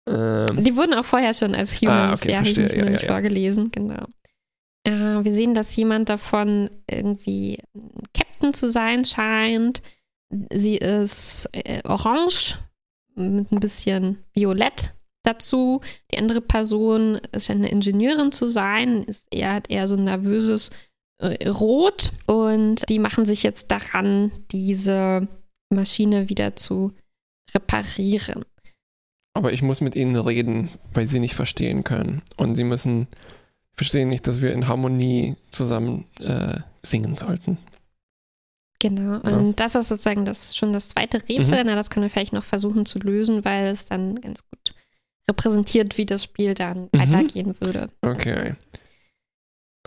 Ähm, Die wurden auch vorher schon als Humans, Ah, okay, ja, habe ich nicht, Ja, ja, ja. vorgelesen, genau. Äh, wir sehen, dass jemand davon irgendwie Captain zu sein scheint. Sie ist äh, orange mit ein bisschen violett dazu. Die andere Person es scheint eine Ingenieurin zu sein. Ist eher, hat eher so ein nervöses äh, Rot. Und die machen sich jetzt daran, diese Maschine wieder zu reparieren. aber ich muss mit ihnen reden, weil sie nicht verstehen können. Und sie müssen verstehen nicht, dass wir in Harmonie zusammen äh, singen sollten. Genau, und das ist sozusagen das schon das zweite Rätsel. Mhm. Na, das können wir vielleicht noch versuchen zu lösen, weil es dann ganz gut repräsentiert, wie das Spiel dann Mhm. weitergehen würde. Okay.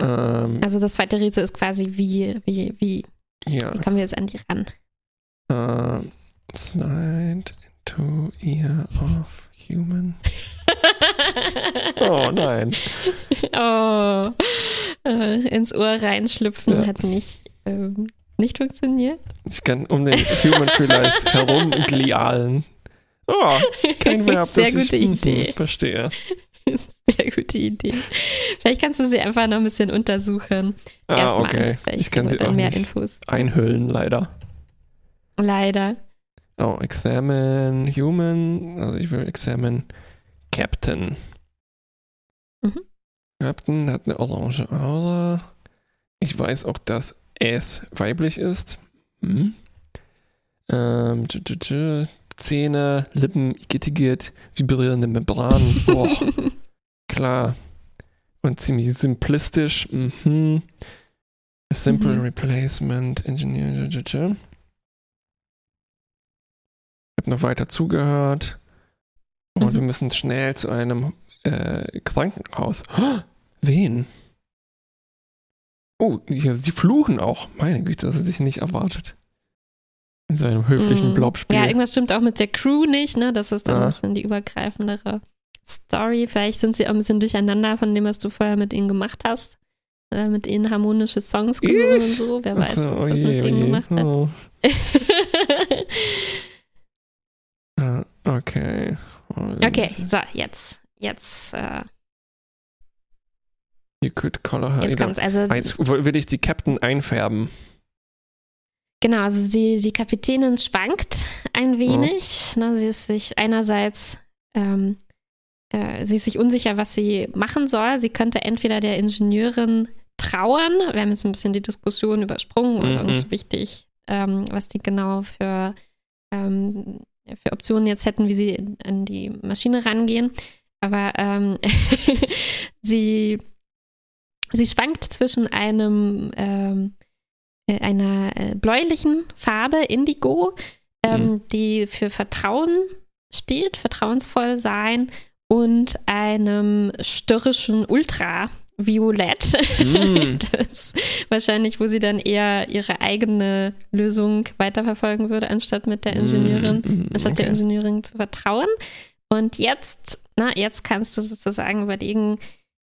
Ähm, Also das zweite Rätsel ist quasi, wie, wie, wie, ja. wie kommen wir jetzt an die ran? Ähm, slide into ear of human. Oh nein. oh, äh, ins Ohr reinschlüpfen Ja. hat nicht, ähm, nicht funktioniert. Ich kann um den Human vielleicht herumglialen. Oh, kein Verb, Sehr gute ich Idee. verstehe. Sehr gute Idee. Vielleicht kannst du sie einfach noch ein bisschen untersuchen. Ah, Erstmal. okay. Vielleicht Ich kann sie auch dann mehr nicht Infos. einhüllen, leider. Leider. Oh, examine human. Also ich will examine Captain. Mhm. Captain hat eine orange Aura. Ich weiß auch, dass es weiblich ist. Hm. Ähm. Zähne, Lippen, gittigiert, vibrierende Membranen. Boah, klar. Und ziemlich simplistisch. Mhm. A simple Mhm. replacement engineer. Ich habe noch weiter zugehört. Und Mhm. wir müssen schnell zu einem äh, Krankenhaus. Oh, wen? Oh, die, sie fluchen auch. Meine Güte, das hätte ich nicht erwartet. In so einem höflichen Mm. Blobspiel. Ja, irgendwas stimmt auch mit der Crew nicht, ne? Das ist dann Ah. ein bisschen die übergreifendere Story. Vielleicht sind sie auch ein bisschen durcheinander von dem, was du vorher mit ihnen gemacht hast. Äh, mit ihnen harmonische Songs gesungen und Ich? so. Wer weiß, so, was oh das je, mit oh je. gemacht hat. Oh. Ah, okay. Oh, okay, so, jetzt. Jetzt, äh, You could color her jetzt kommt's. Also, Jetzt will ich die Captain einfärben. Genau, also die, die Kapitänin schwankt ein wenig. Ne, sie ist sich einerseits, ähm, äh, sie ist sich unsicher, was sie machen soll. Sie könnte entweder der Ingenieurin trauen. Wir haben jetzt ein bisschen die Diskussion übersprungen, nicht Mhm. so wichtig, ähm, was die genau für, ähm, für Optionen jetzt hätten, wie sie an die Maschine rangehen. Aber ähm, sie, sie schwankt zwischen einem ähm, äh, einer äh, bläulichen Farbe, Indigo, ähm, Mhm. die für Vertrauen steht, vertrauensvoll sein, und einem störrischen Ultraviolett. Mm. Das wahrscheinlich, wo sie dann eher ihre eigene Lösung weiterverfolgen würde, anstatt mit der Ingenieurin, Mm, mm, anstatt der okay. Ingenieurin zu vertrauen. Und jetzt, na, jetzt kannst du sozusagen überlegen,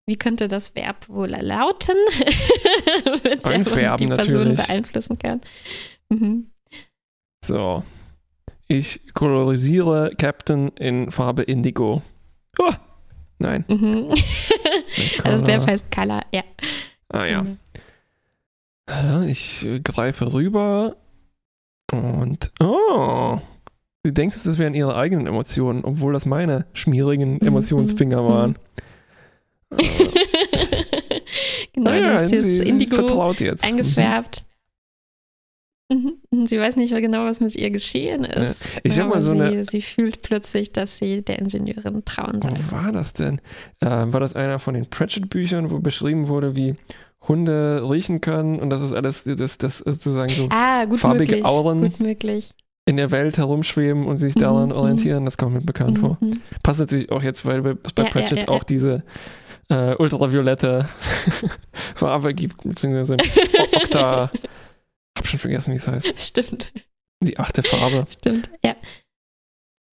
wie könnte das Verb wohl lauten, mit der man die Person natürlich. beeinflussen kann. Mhm. So. Ich kolorisiere Captain in Farbe Indigo. Oh, nein. Mhm. also das Verb heißt Color, ja. Ah ja. Mhm. Ich äh, greife rüber und oh, sie denkt, das wären ihre eigenen Emotionen, obwohl das meine schmierigen Mhm, Emotionsfinger mhm, waren. genau, naja, das ist jetzt sie Indigo vertraut jetzt. eingefärbt. Mhm. Sie weiß nicht mehr genau, was mit ihr geschehen ist. Ich hab aber mal so sie, eine- sie fühlt plötzlich, dass sie der Ingenieurin trauen soll. Wo war das denn? Äh, war das einer von den Pratchett-Büchern, wo beschrieben wurde, wie Hunde riechen können und das ist alles, das, das sozusagen so Ah, farbige möglich. Auren. In der Welt herumschweben und sich Mhm, daran mhm. orientieren, das kommt mir bekannt vor. Mhm. Passt natürlich auch jetzt, weil es bei Ja, ja, Pratchett ja, auch ja. diese äh, ultraviolette Farbe gibt, beziehungsweise Okta. Hab schon vergessen, wie es heißt. Stimmt, Die achte Farbe. stimmt, ja.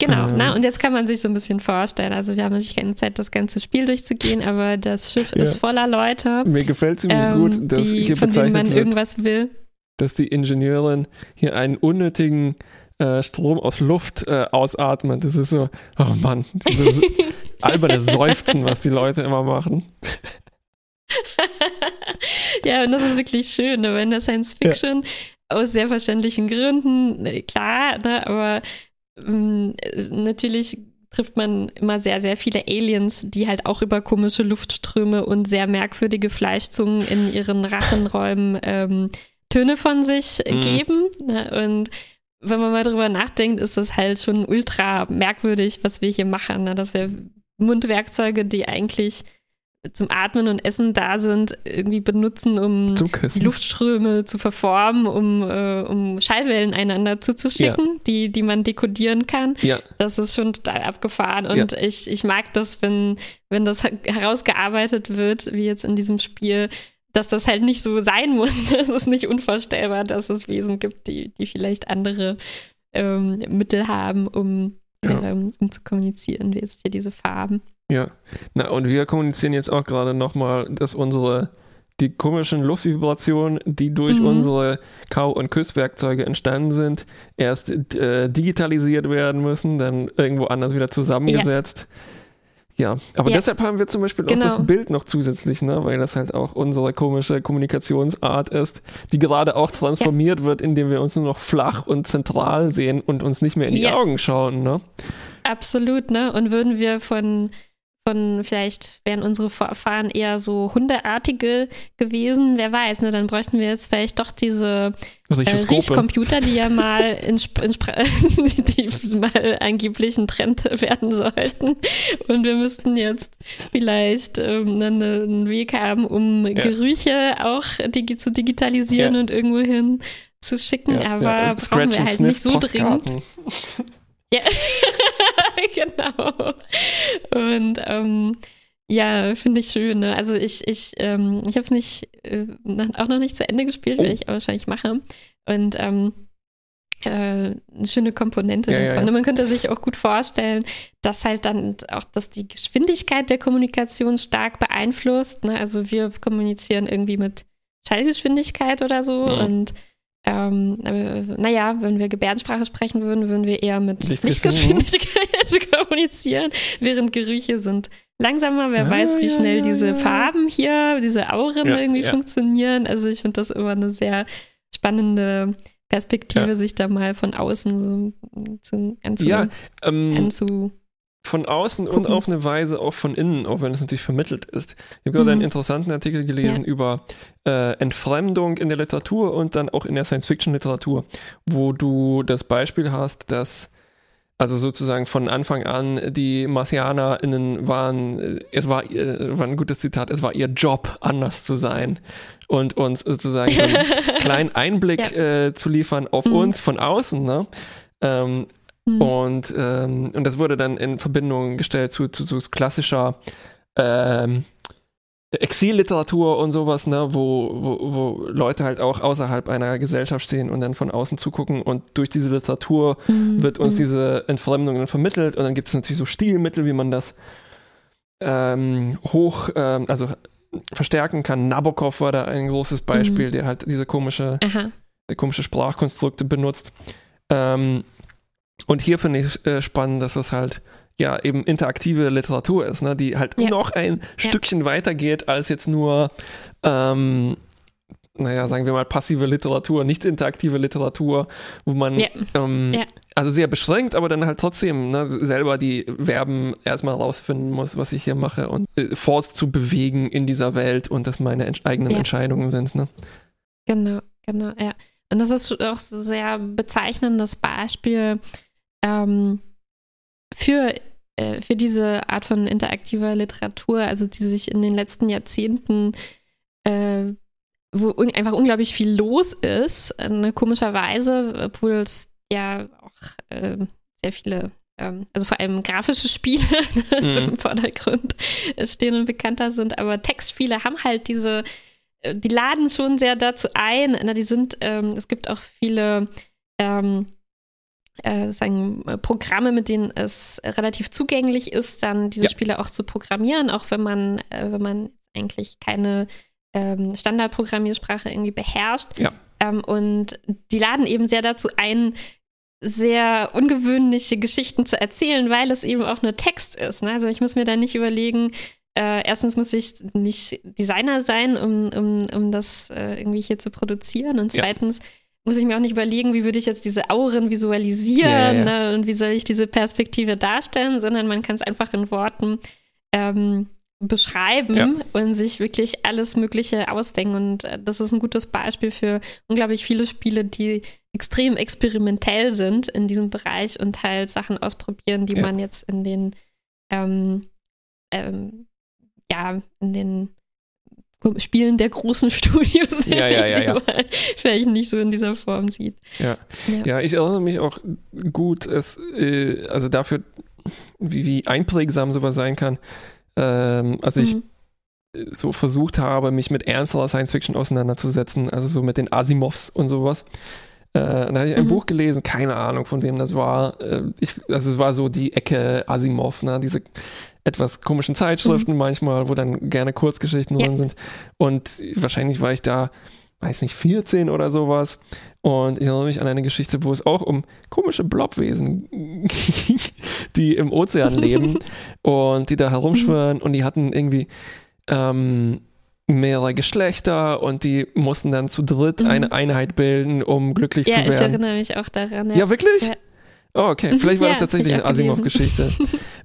Genau, Ähm. na, und jetzt kann man sich so ein bisschen vorstellen. Also, wir haben natürlich keine Zeit, das ganze Spiel durchzugehen, aber das Schiff Ja. ist voller Leute, Mir gefällt ziemlich ähm, gut, dass die, hier von denen man bezeichnet wird, irgendwas will. dass die Ingenieurin hier einen unnötigen äh, Strom aus Luft äh, ausatmet. Das ist so, oh Mann, dieses alberne Seufzen, was die Leute immer machen. ja, und das ist wirklich schön, ne? wenn der Science Fiction aus sehr verständlichen Gründen, ne, klar, ne, aber ähm, natürlich trifft man immer sehr, sehr viele Aliens, die halt auch über komische Luftströme und sehr merkwürdige Fleischzungen in ihren Rachenräumen ähm, Töne von sich Mhm. geben. Ne? Und wenn man mal drüber nachdenkt, ist das halt schon ultra merkwürdig, was wir hier machen. Ne? Dass wir Mundwerkzeuge, die eigentlich zum Atmen und Essen da sind, irgendwie benutzen, um die Luftströme zu verformen, um, äh, um Schallwellen einander zuzuschicken, ja. die, die man dekodieren kann. Ja. Das ist schon total abgefahren. Und ja. ich, ich mag das, wenn, wenn das herausgearbeitet wird, wie jetzt in diesem Spiel, dass das halt nicht so sein muss. Es ist nicht unvorstellbar, dass es Wesen gibt, die, die vielleicht andere ähm, Mittel haben, um, ja. ähm, um zu kommunizieren, wie jetzt hier diese Farben. Ja, na und wir kommunizieren jetzt auch gerade nochmal, dass unsere die komischen Luftvibrationen, die durch mhm. unsere Kau- und Küsswerkzeuge entstanden sind, erst äh, digitalisiert werden müssen, dann irgendwo anders wieder zusammengesetzt. Ja, ja aber ja. deshalb haben wir zum Beispiel genau. auch das genau. Bild noch zusätzlich, ne? weil das halt auch unsere komische Kommunikationsart ist, die gerade auch transformiert ja. wird, indem wir uns nur noch flach und zentral sehen und uns nicht mehr in die Augen schauen. Ne? Absolut, ne? Und würden wir von von vielleicht wären unsere Vorfahren eher so hundeartige gewesen, wer weiß, ne? Dann bräuchten wir jetzt vielleicht doch diese äh, Riechcomputer, die ja mal in, in die, mal angeblich ein Trend werden sollten. Und wir müssten jetzt vielleicht ähm, einen Weg haben, um ja. Gerüche auch digi zu digitalisieren ja. und irgendwo hin zu schicken, ja, aber also brauchen wir halt nicht so dringend. Ja, genau. Und ähm, ja, finde ich schön. Ne? Also ich, ich, ähm, ich habe es nicht äh, auch noch nicht zu Ende gespielt, oh. werde ich aber wahrscheinlich mache. Und ähm, äh, eine schöne Komponente ja, davon. Ja, ja. Man könnte sich auch gut vorstellen, dass halt dann auch, dass die Geschwindigkeit der Kommunikation stark beeinflusst. Ne? Also wir kommunizieren irgendwie mit Schallgeschwindigkeit oder so mhm. und ähm, naja, wenn wir Gebärdensprache sprechen würden, würden wir eher mit Lichtgeschwindigkeit kommunizieren, während Gerüche sind langsamer. Wer ah, weiß, wie schnell ja, diese Farben hier, diese Auren ja, irgendwie ja. funktionieren. Also ich finde das immer eine sehr spannende Perspektive, sich da mal von außen so zu, anzu, ja, ähm, anzu von außen Gucken. und auf eine Weise auch von innen, auch wenn es natürlich vermittelt ist. Ich habe gerade mhm. einen interessanten Artikel gelesen ja. über äh, Entfremdung in der Literatur und dann auch in der Science-Fiction-Literatur, wo du das Beispiel hast, dass also sozusagen von Anfang an die MarsianerInnen waren, es war, äh, war ein gutes Zitat, es war ihr Job, anders zu sein und uns sozusagen so einen kleinen Einblick ja. äh, zu liefern auf mhm. uns von außen. Ne? Ähm, Mhm. Und, ähm, und das wurde dann in Verbindung gestellt zu, zu so klassischer ähm, Exilliteratur und sowas, ne, wo, wo, wo Leute halt auch außerhalb einer Gesellschaft stehen und dann von außen zugucken und durch diese Literatur mhm. wird uns mhm. diese Entfremdung dann vermittelt und dann gibt es natürlich so Stilmittel, wie man das ähm, hoch, ähm, also verstärken kann. Nabokov war da ein großes Beispiel, mhm. der halt diese komische, komische Sprachkonstrukte benutzt. Ähm, und hier finde ich äh, spannend, dass das halt ja eben interaktive Literatur ist, ne, die halt ja. noch ein ja. Stückchen weiter geht als jetzt nur, ähm, naja, sagen wir mal passive Literatur, nicht interaktive Literatur, wo man ja. Ähm, also sehr beschränkt, aber dann halt trotzdem ne, selber die Verben erstmal rausfinden muss, was ich hier mache und äh, force zu bewegen in dieser Welt und dass meine ent eigenen Entscheidungen sind. Ne? Genau, genau, ja. Und das ist auch sehr bezeichnendes Beispiel ähm, für, äh, für diese Art von interaktiver Literatur, also die sich in den letzten Jahrzehnten, äh, wo un einfach unglaublich viel los ist, äh, komischerweise, obwohl es ja auch äh, sehr viele ähm, also vor allem grafische Spiele mhm. im Vordergrund stehen und bekannter sind, aber Textspiele haben halt diese, äh, die laden schon sehr dazu ein. Na, die sind, ähm, es gibt auch viele ähm, äh, sagen, äh, Programme, mit denen es relativ zugänglich ist, dann diese ja. Spiele auch zu programmieren, auch wenn man, äh, wenn man eigentlich keine ähm, Standardprogrammiersprache irgendwie beherrscht. Ja. Ähm, und die laden eben sehr dazu ein, sehr ungewöhnliche Geschichten zu erzählen, weil es eben auch nur Text ist. Ne? Also ich muss mir da nicht überlegen, äh, erstens muss ich nicht Designer sein, um, um, um das äh, irgendwie hier zu produzieren. Und zweitens ja muss ich mir auch nicht überlegen, wie würde ich jetzt diese Auren visualisieren ja, ja. Ne, und wie soll ich diese Perspektive darstellen, sondern man kann es einfach in Worten ähm, beschreiben ja. und sich wirklich alles Mögliche ausdenken. Und äh, das ist ein gutes Beispiel für unglaublich viele Spiele, die extrem experimentell sind in diesem Bereich und halt Sachen ausprobieren, die man jetzt in den ähm, ähm, ja, in den Spielen der großen Studios, ja, ja, ja, ja. vielleicht nicht so in dieser Form sieht. Ja, ja. ja ich erinnere mich auch gut, es, äh, also dafür, wie, wie einprägsam sowas sein kann. Ähm, also ich mhm. so versucht habe, mich mit ernsterer Science Fiction auseinanderzusetzen, also so mit den Asimovs und sowas. Äh, dann hatte ich ein mhm. Buch gelesen, keine Ahnung von wem das war. Äh, ich, also es war so die Ecke Asimov, ne? diese etwas komischen Zeitschriften mhm. manchmal, wo dann gerne Kurzgeschichten ja. drin sind. Und wahrscheinlich war ich da, weiß nicht, 14 oder sowas. Und ich erinnere mich an eine Geschichte, wo es auch um komische Blobwesen ging, die im Ozean leben und die da herumschwirren und die hatten irgendwie ähm, mehrere Geschlechter und die mussten dann zu dritt mhm. eine Einheit bilden, um glücklich ja, zu werden. Ja, ich erinnere mich auch daran. Ja, ja wirklich? Ja. Oh, okay. Vielleicht war ja, das tatsächlich eine Asimov-Geschichte.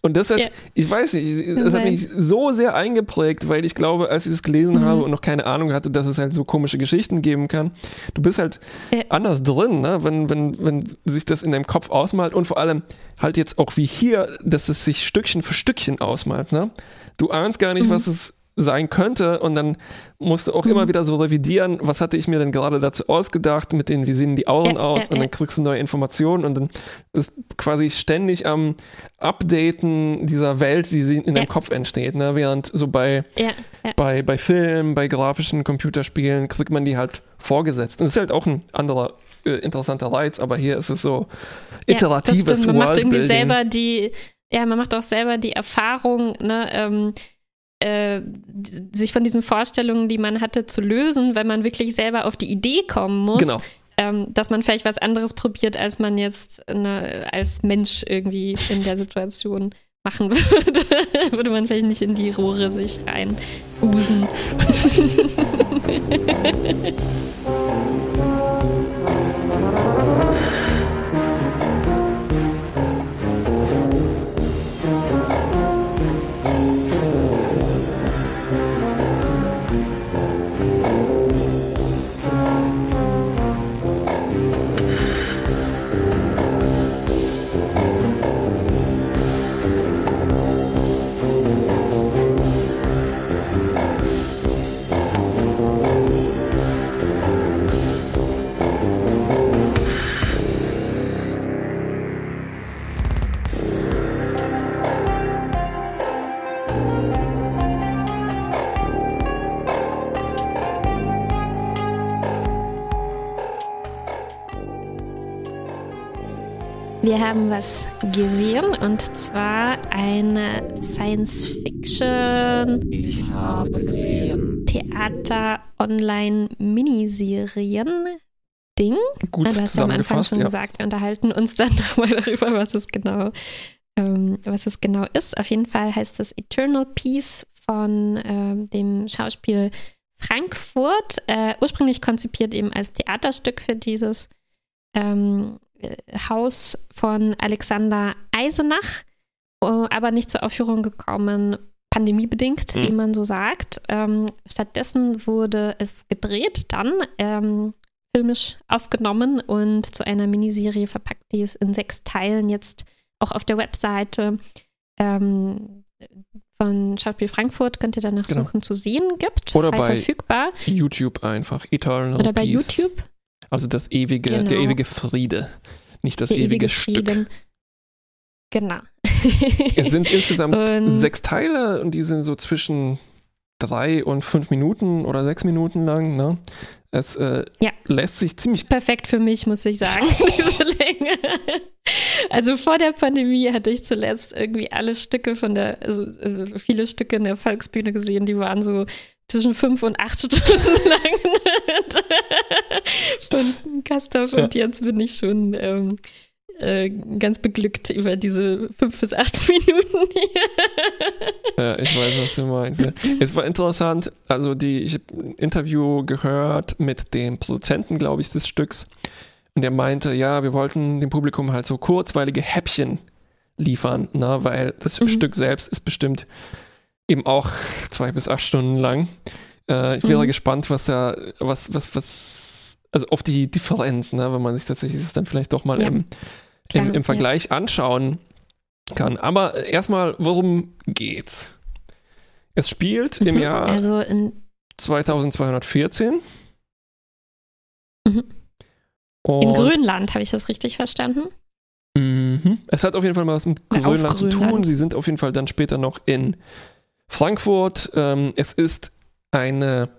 Und das hat, ja. ich weiß nicht, das hat mich so sehr eingeprägt, weil ich glaube, als ich das gelesen mhm. habe und noch keine Ahnung hatte, dass es halt so komische Geschichten geben kann, du bist halt ja. anders drin, ne? wenn, wenn, wenn sich das in deinem Kopf ausmalt und vor allem halt jetzt auch wie hier, dass es sich Stückchen für Stückchen ausmalt. Ne? Du ahnst gar nicht, mhm. was es sein könnte und dann musst du auch mhm. immer wieder so revidieren, was hatte ich mir denn gerade dazu ausgedacht, mit denen, wie sehen die Augen ja, aus ja, und dann kriegst du neue Informationen und dann ist quasi ständig am Updaten dieser Welt, die in deinem Kopf entsteht, ne? während so bei, bei, bei Filmen, bei grafischen Computerspielen kriegt man die halt vorgesetzt. Und das ist halt auch ein anderer äh, interessanter Reiz, aber hier ist es so iteratives ja, Man macht irgendwie selber die, ja, man macht auch selber die Erfahrung, ne, ähm, äh, sich von diesen Vorstellungen, die man hatte, zu lösen, weil man wirklich selber auf die Idee kommen muss. Genau. Ähm, dass man vielleicht was anderes probiert, als man jetzt ne, als Mensch irgendwie in der Situation machen würde. würde man vielleicht nicht in die Rohre sich reinbusen. Wir haben was gesehen und zwar eine Science-Fiction Theater-Online-Miniserien. Ding. Gut du hast am Anfang schon ja. gesagt, wir unterhalten uns dann nochmal darüber, was es genau, ähm, was es genau ist. Auf jeden Fall heißt es Eternal Peace von ähm, dem Schauspiel Frankfurt, äh, ursprünglich konzipiert eben als Theaterstück für dieses ähm, Haus von Alexander Eisenach, äh, aber nicht zur Aufführung gekommen, pandemiebedingt, mhm. wie man so sagt. Ähm, stattdessen wurde es gedreht, dann ähm, filmisch aufgenommen und zu einer Miniserie verpackt, die es in sechs Teilen jetzt auch auf der Webseite ähm, von Schauspiel Frankfurt könnt ihr danach genau. suchen zu sehen gibt. Oder bei verfügbar. YouTube einfach. Eternal Oder bei Peace. YouTube. Also das ewige, genau. der ewige Friede, nicht das der ewige, ewige Stück. Genau. es sind insgesamt und, sechs Teile und die sind so zwischen drei und fünf Minuten oder sechs Minuten lang. Ne? Es äh, ja. lässt sich ziemlich. Ist perfekt für mich, muss ich sagen, diese Länge. Also vor der Pandemie hatte ich zuletzt irgendwie alle Stücke von der, also äh, viele Stücke in der Volksbühne gesehen, die waren so zwischen fünf und acht Stunden lang von Kastorf und jetzt bin ich schon ähm, äh, ganz beglückt über diese fünf bis acht Minuten hier. ja, ich weiß, was du meinst. Es war interessant, also die, ich habe ein Interview gehört mit dem Produzenten, glaube ich, des Stücks und der meinte, ja, wir wollten dem Publikum halt so kurzweilige Häppchen liefern, ne, weil das mhm. Stück selbst ist bestimmt eben auch zwei bis acht Stunden lang. Äh, ich wäre mhm. gespannt, was da, was, was, was, also auf die Differenz, ne, wenn man sich tatsächlich das dann vielleicht doch mal ja. im, im, im, Vergleich ja. anschauen kann. Aber erstmal, worum geht's? Es spielt im Mhm. Jahr Also in, 2214. Mhm. in Grönland, habe ich das richtig verstanden? Mhm. Es hat auf jeden Fall mal was mit auf Grönland zu tun. Grönland. Sie sind auf jeden Fall dann später noch in Frankfurt. Ähm, es ist eine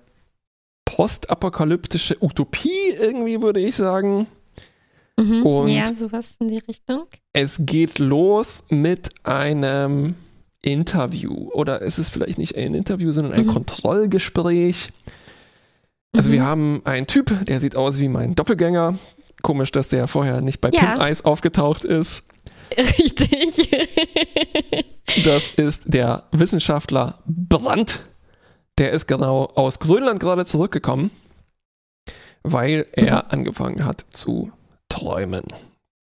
postapokalyptische Utopie, irgendwie würde ich sagen. Mhm. Und- ja, sowas in die Richtung. Es geht los mit einem Interview. Oder es ist vielleicht nicht ein Interview, sondern ein Mhm. Kontrollgespräch. Also Mhm. wir haben einen Typ, der sieht aus wie mein Doppelgänger. Komisch, dass der vorher nicht bei Ja. Pimp Eis aufgetaucht ist. Richtig. Das ist der Wissenschaftler Brandt. Der ist genau aus Grönland gerade zurückgekommen, weil er Mhm. angefangen hat zu träumen.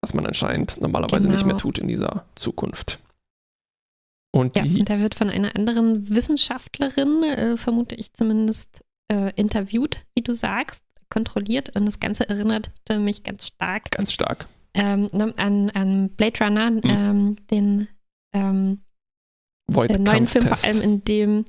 Was man anscheinend normalerweise nicht Genau. mehr tut in dieser Zukunft. Und ja, die, und er wird von einer anderen Wissenschaftlerin, äh, vermute ich zumindest, äh, interviewt, wie du sagst, kontrolliert. Und das Ganze erinnerte mich ganz stark ganz stark. Ähm, an, an Blade Runner, ähm, den ähm, der neuen Film, vor allem in dem,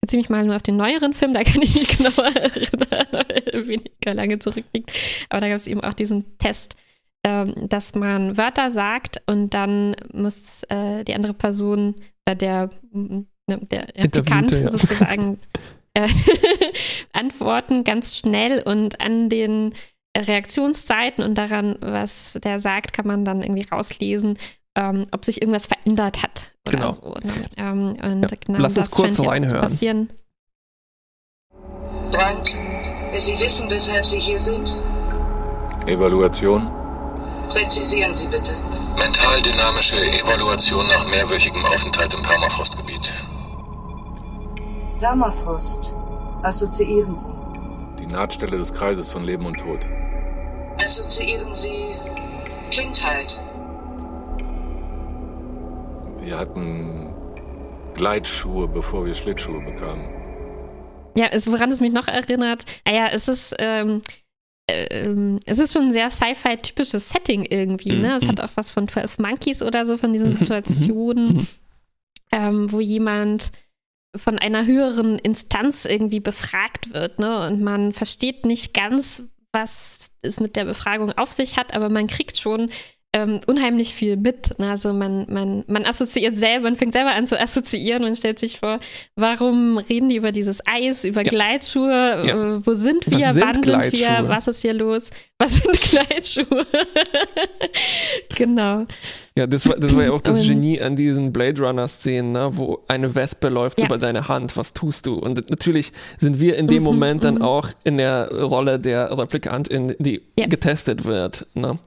beziehe mich mal nur auf den neueren Film, da kann ich mich genauer erinnern, weil er weniger lange zurückliegt. Aber da gab es eben auch diesen Test, ähm, dass man Wörter sagt und dann muss äh, die andere Person, äh, der, ne, der Interviewte, ja. sozusagen äh, antworten ganz schnell und an den Reaktionszeiten und daran, was der sagt, kann man dann irgendwie rauslesen, ähm, ob sich irgendwas verändert hat. Oder Genau. So, ne? ähm, und Ja, genau lass uns das kurz reinhören. Passieren. Brandt, Sie wissen, weshalb Sie hier sind? Evaluation? Präzisieren Sie bitte. Mental-dynamische Evaluation nach mehrwöchigem Aufenthalt im Permafrostgebiet. Permafrost. Assoziieren Sie. Nahtstelle des Kreises von Leben und Tod. Assoziieren Sie Kindheit. Wir hatten Gleitschuhe, bevor wir Schlittschuhe bekamen. Ja, es, woran es mich noch erinnert, naja, es ist, ähm, ähm, es ist schon ein sehr Sci-Fi-typisches Setting irgendwie, ne? Es Mhm. hat auch was von 12 Monkeys oder so, von diesen Mhm, Situationen, mhm. ähm, wo jemand von einer höheren Instanz irgendwie befragt wird, ne? Und man versteht nicht ganz, was es mit der Befragung auf sich hat, aber man kriegt schon ähm, unheimlich viel mit. Also man, man, man assoziiert selber, man fängt selber an zu assoziieren und stellt sich vor, warum reden die über dieses Eis, über Ja. Gleitschuhe, Ja. äh, wo sind wir, sind wann sind wir, was ist hier los, was sind Gleitschuhe? genau. Ja, das war, das war ja auch das Und- Genie an diesen Blade Runner-Szenen, ne, wo eine Wespe läuft Ja. über deine Hand. Was tust du? Und natürlich sind wir in dem Mhm, Moment dann mhm. auch in der Rolle der Replikantin, die getestet wird. Ne?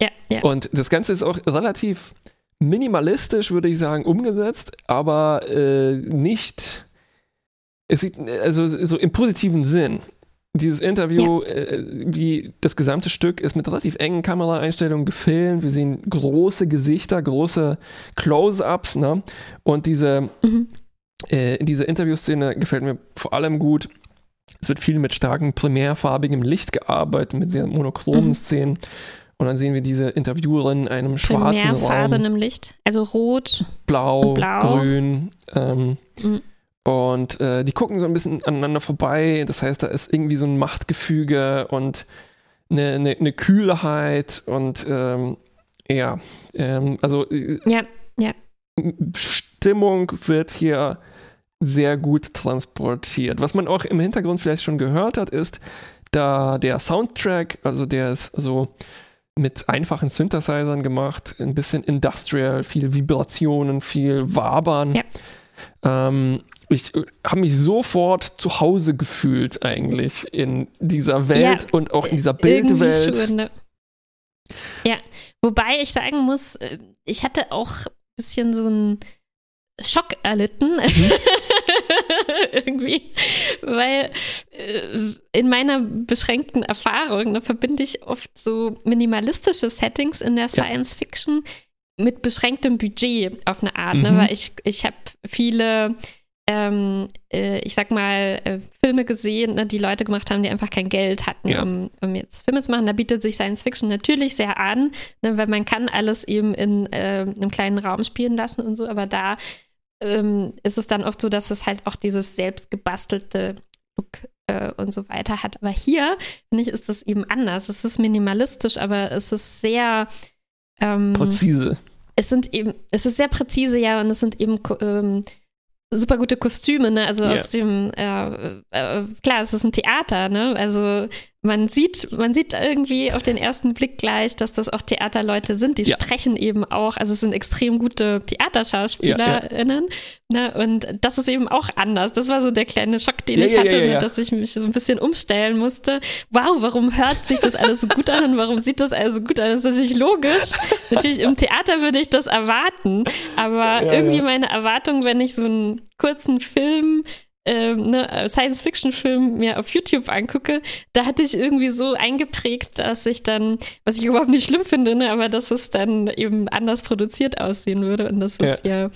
Ja, ja. Und das Ganze ist auch relativ minimalistisch, würde ich sagen, umgesetzt, aber äh, nicht, es sieht, also so im positiven Sinn. Dieses Interview, äh, wie das gesamte Stück, ist mit relativ engen Kameraeinstellungen gefilmt. Wir sehen große Gesichter, große Close-ups, ne? Und diese, Mhm. äh, diese Interviewszene gefällt mir vor allem gut. Es wird viel mit starkem primärfarbigem Licht gearbeitet, mit sehr monochromen Mhm. Szenen. Und dann sehen wir diese Interviewerin in einem schwarzen Raum, Primärfarbenem Licht, also rot. blau, blau. grün. Ähm, Mhm. Und äh, die gucken so ein bisschen aneinander vorbei. Das heißt, da ist irgendwie so ein Machtgefüge und eine, eine, eine Kühlheit und ähm, ja, ähm, also äh, Ja, ja. Stimmung wird hier sehr gut transportiert. Was man auch im Hintergrund vielleicht schon gehört hat, ist, da der Soundtrack, also der ist so mit einfachen Synthesizern gemacht, ein bisschen industrial, viel Vibrationen, viel Wabern. Ja. Ähm, ich habe mich sofort zu Hause gefühlt eigentlich in dieser Welt Ja, und auch in dieser Irgendwie Bildwelt. schon, ne? Ja, wobei ich sagen muss, äh, ich hatte auch ein bisschen so einen Schock erlitten. Mhm. Irgendwie, weil äh, in meiner beschränkten Erfahrung ne, verbinde ich oft so minimalistische Settings in der Science Fiction mit beschränktem Budget auf eine Art, ne? Mhm. weil ich, ich habe viele ähm, äh, ich sag mal, äh, Filme gesehen, ne, die Leute gemacht haben, die einfach kein Geld hatten, Ja. um, um jetzt Filme zu machen. Da bietet sich Science Fiction natürlich sehr an, ne, weil man kann alles eben in äh, einem kleinen Raum spielen lassen und so, aber da ähm, ist es dann oft so, dass es halt auch dieses selbstgebastelte Look äh, und so weiter hat. Aber hier, finde ich, ist es eben anders. Es ist minimalistisch, aber es ist sehr ähm, Präzise. Es sind eben, es ist sehr präzise, ja, und es sind eben ähm, super gute Kostüme, ne? Also Ja. aus dem, äh, äh, klar, es ist ein Theater, ne? Also man sieht, man sieht irgendwie auf den ersten Blick gleich, dass das auch Theaterleute sind. Die Ja. sprechen eben auch, also es sind extrem gute TheaterschauspielerInnen. Ne? Und das ist eben auch anders. Das war so der kleine Schock, den Ja, ich ja, hatte, ja, ja, ne? ja. dass ich mich so ein bisschen umstellen musste. Wow, warum hört sich das alles so gut an und warum sieht das alles so gut an? Das ist natürlich logisch. natürlich im Theater würde ich das erwarten, aber Ja, irgendwie ja. meine Erwartung, wenn ich so einen kurzen Film ähm, ne, Science-Fiction-Film mir auf YouTube angucke, da hatte ich irgendwie so eingeprägt, dass ich dann, was ich überhaupt nicht schlimm finde, ne, aber dass es dann eben anders produziert aussehen würde und das ist ja,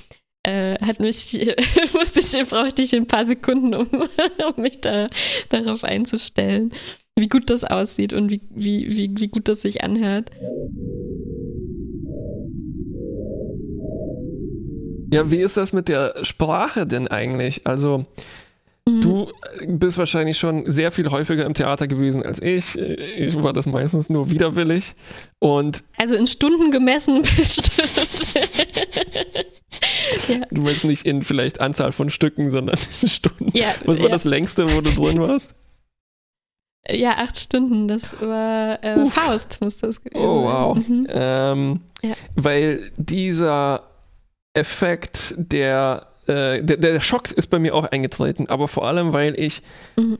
äh, hat mich, musste ich, brauchte ich ein paar Sekunden, um, um mich da darauf einzustellen, wie gut das aussieht und wie, wie, wie, wie gut das sich anhört. Ja, wie ist das mit der Sprache denn eigentlich? Also, Mhm. du bist wahrscheinlich schon sehr viel häufiger im Theater gewesen als ich. Ich war das meistens nur widerwillig. Und Also in Stunden gemessen bestimmt. ja. du meinst nicht in vielleicht Anzahl von Stücken, sondern in Stunden. Ja, Was war ja. das längste, wo du drin warst? Ja, acht Stunden. Das war äh, Faust, muss das gewesen Oh, wow. sein. Mhm. Ähm, Ja. Weil dieser Effekt, der, äh, der, der Schock ist bei mir auch eingetreten, aber vor allem, weil ich Mhm.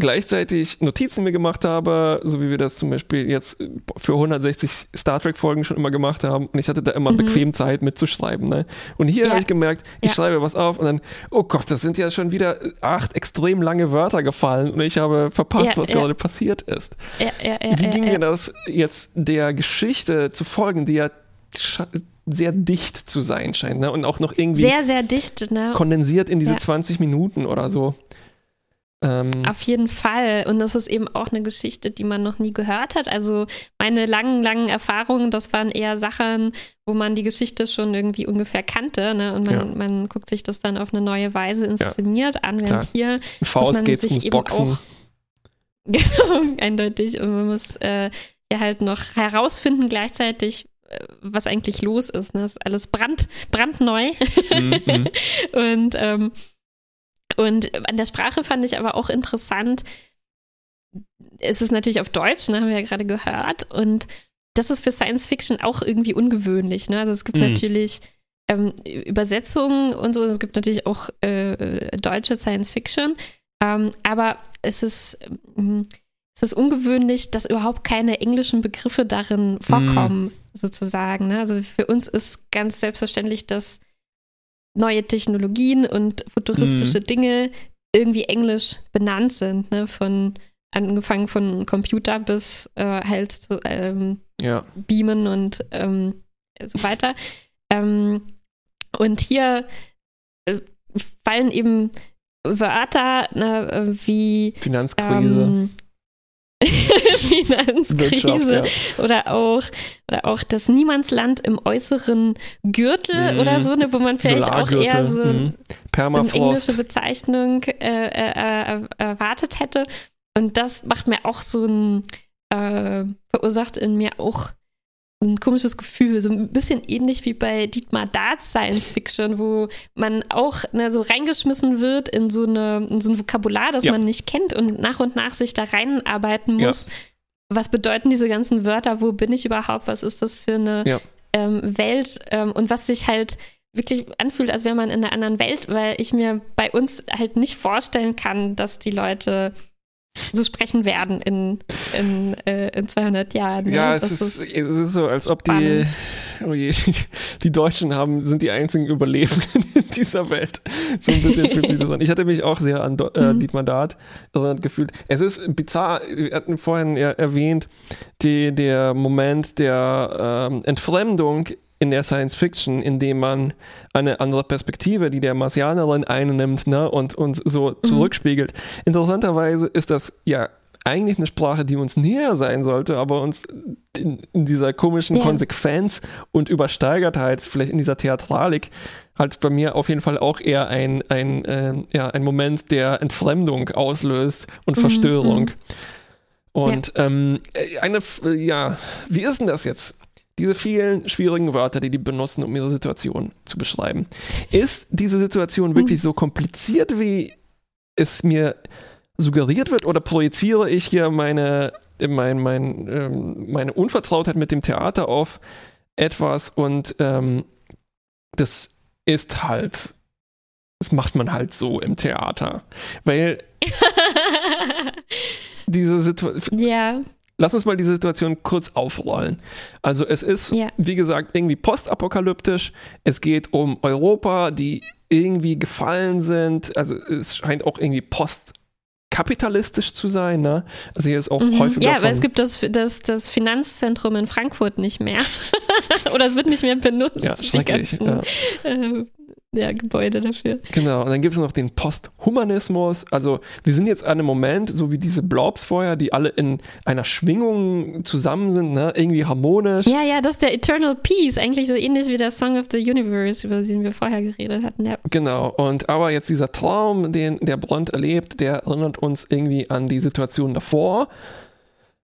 gleichzeitig Notizen mir gemacht habe, so wie wir das zum Beispiel jetzt für 160 Star Trek-Folgen schon immer gemacht haben. Und ich hatte da immer Mhm. bequem Zeit mitzuschreiben. Ne? Und hier Ja. habe ich gemerkt, ich Ja. schreibe was auf und dann, oh Gott, das sind ja schon wieder acht extrem lange Wörter gefallen und ich habe verpasst, Ja, was gerade passiert ist. Wie ging dir das jetzt der Geschichte zu folgen, die ja sehr dicht zu sein scheint ne? und auch noch irgendwie Sehr, sehr dicht, ne? kondensiert in diese Ja. 20 Minuten oder so. Ähm, Auf jeden Fall. Und das ist eben auch eine Geschichte, die man noch nie gehört hat. Also meine langen, langen Erfahrungen, das waren eher Sachen, wo man die Geschichte schon irgendwie ungefähr kannte. Ne? Und man, Ja. man guckt sich das dann auf eine neue Weise inszeniert an, klar. während hier in muss Faust man geht es sich ums eben Boxen. auch Genau, eindeutig. Und man muss äh, ja halt noch herausfinden gleichzeitig, was eigentlich los ist. Ne? Das ist alles brand, brandneu. Mhm, mhm. und, ähm, und an der Sprache fand ich aber auch interessant, es ist natürlich auf Deutsch, ne, haben wir ja gerade gehört. Und das ist für Science Fiction auch irgendwie ungewöhnlich. Ne? Also es gibt Mhm. natürlich ähm, Übersetzungen und so, es gibt natürlich auch äh, deutsche Science Fiction. Ähm, aber es ist, ähm, es ist ungewöhnlich, dass überhaupt keine englischen Begriffe darin vorkommen, sozusagen. Ne? Also für uns ist ganz selbstverständlich, dass neue Technologien und futuristische Dinge irgendwie englisch benannt sind, ne? Von angefangen von Computer bis äh, halt so ähm, Ja. Beamen und ähm, so weiter. Ähm, und hier äh, fallen eben Wörter ne, wie Finanzkrise. Finanzkrise ja. oder auch oder auch das Niemandsland im äußeren Gürtel Mhm. oder so, ne, wo man vielleicht auch eher so mhm. eine englische. Bezeichnung äh, äh, äh, erwartet hätte. Und das macht mir auch so ein, äh, verursacht in mir auch ein komisches Gefühl, so ein bisschen ähnlich wie bei Dietmar Darts Science Fiction, wo man auch ne, so reingeschmissen wird in so, eine, in so ein Vokabular, das Ja. man nicht kennt und nach und nach sich da reinarbeiten Ja. muss. Was bedeuten diese ganzen Wörter? Wo bin ich überhaupt? Was ist das für eine Ja. ähm, Welt? Ähm, und was sich halt wirklich anfühlt, als wäre man in einer anderen Welt, weil ich mir bei uns halt nicht vorstellen kann, dass die Leute so sprechen werden in, in, äh, in 200 Jahren. ne? Ja, es Das ist, es ist so, als ob die, oh je, die Deutschen haben, sind die einzigen Überlebenden in dieser Welt. So ein bisschen fühlt sich das an. Ich hatte mich auch sehr an Do äh, Mhm. Dietmar Dart erinnert gefühlt. Es ist bizarr, wir hatten vorhin ja erwähnt, die, der Moment der ähm, Entfremdung in der Science Fiction, in dem man eine andere Perspektive, die der Marsianerin einnimmt ne, und uns so zurückspiegelt. Interessanterweise ist das ja eigentlich eine Sprache, die uns näher sein sollte, aber uns in, in dieser komischen Ja. Konsequenz und Übersteigertheit, vielleicht in dieser Theatralik, halt bei mir auf jeden Fall auch eher ein, ein, äh, ja, ein Moment der Entfremdung auslöst und Mhm, Verstörung. mhm. Und ähm, äh, eine, ja, wie ist denn das jetzt? Diese vielen schwierigen Wörter, die die benutzen, um ihre Situation zu beschreiben. Ist diese Situation wirklich so kompliziert, wie es mir suggeriert wird, oder projiziere ich hier meine, mein, mein, ähm, meine Unvertrautheit mit dem Theater auf etwas und ähm, das ist halt, das macht man halt so im Theater. Weil diese Situation, ja, Lass uns mal die Situation kurz aufrollen. Also es ist, Ja. wie gesagt, irgendwie postapokalyptisch. Es geht um Europa, die irgendwie gefallen sind. Also es scheint auch irgendwie postkapitalistisch zu sein. Ne? Also hier ist auch Mhm. häufiger Ja, von, es gibt das, das, das Finanzzentrum in Frankfurt nicht mehr. Oder es wird nicht mehr benutzt. ja, schrecklich. Ja. äh, ja, Gebäude dafür. Genau, und dann gibt es noch den Posthumanismus. Also wir sind jetzt an einem Moment, so wie diese Blobs vorher, die alle in einer Schwingung zusammen sind, ne? irgendwie harmonisch. Ja, ja, das ist der Eternal Peace. Eigentlich so ähnlich wie der Song of the Universe, über den wir vorher geredet hatten. Ja. Genau, und aber jetzt dieser Traum, den der Bront erlebt, der erinnert uns irgendwie an die Situation davor.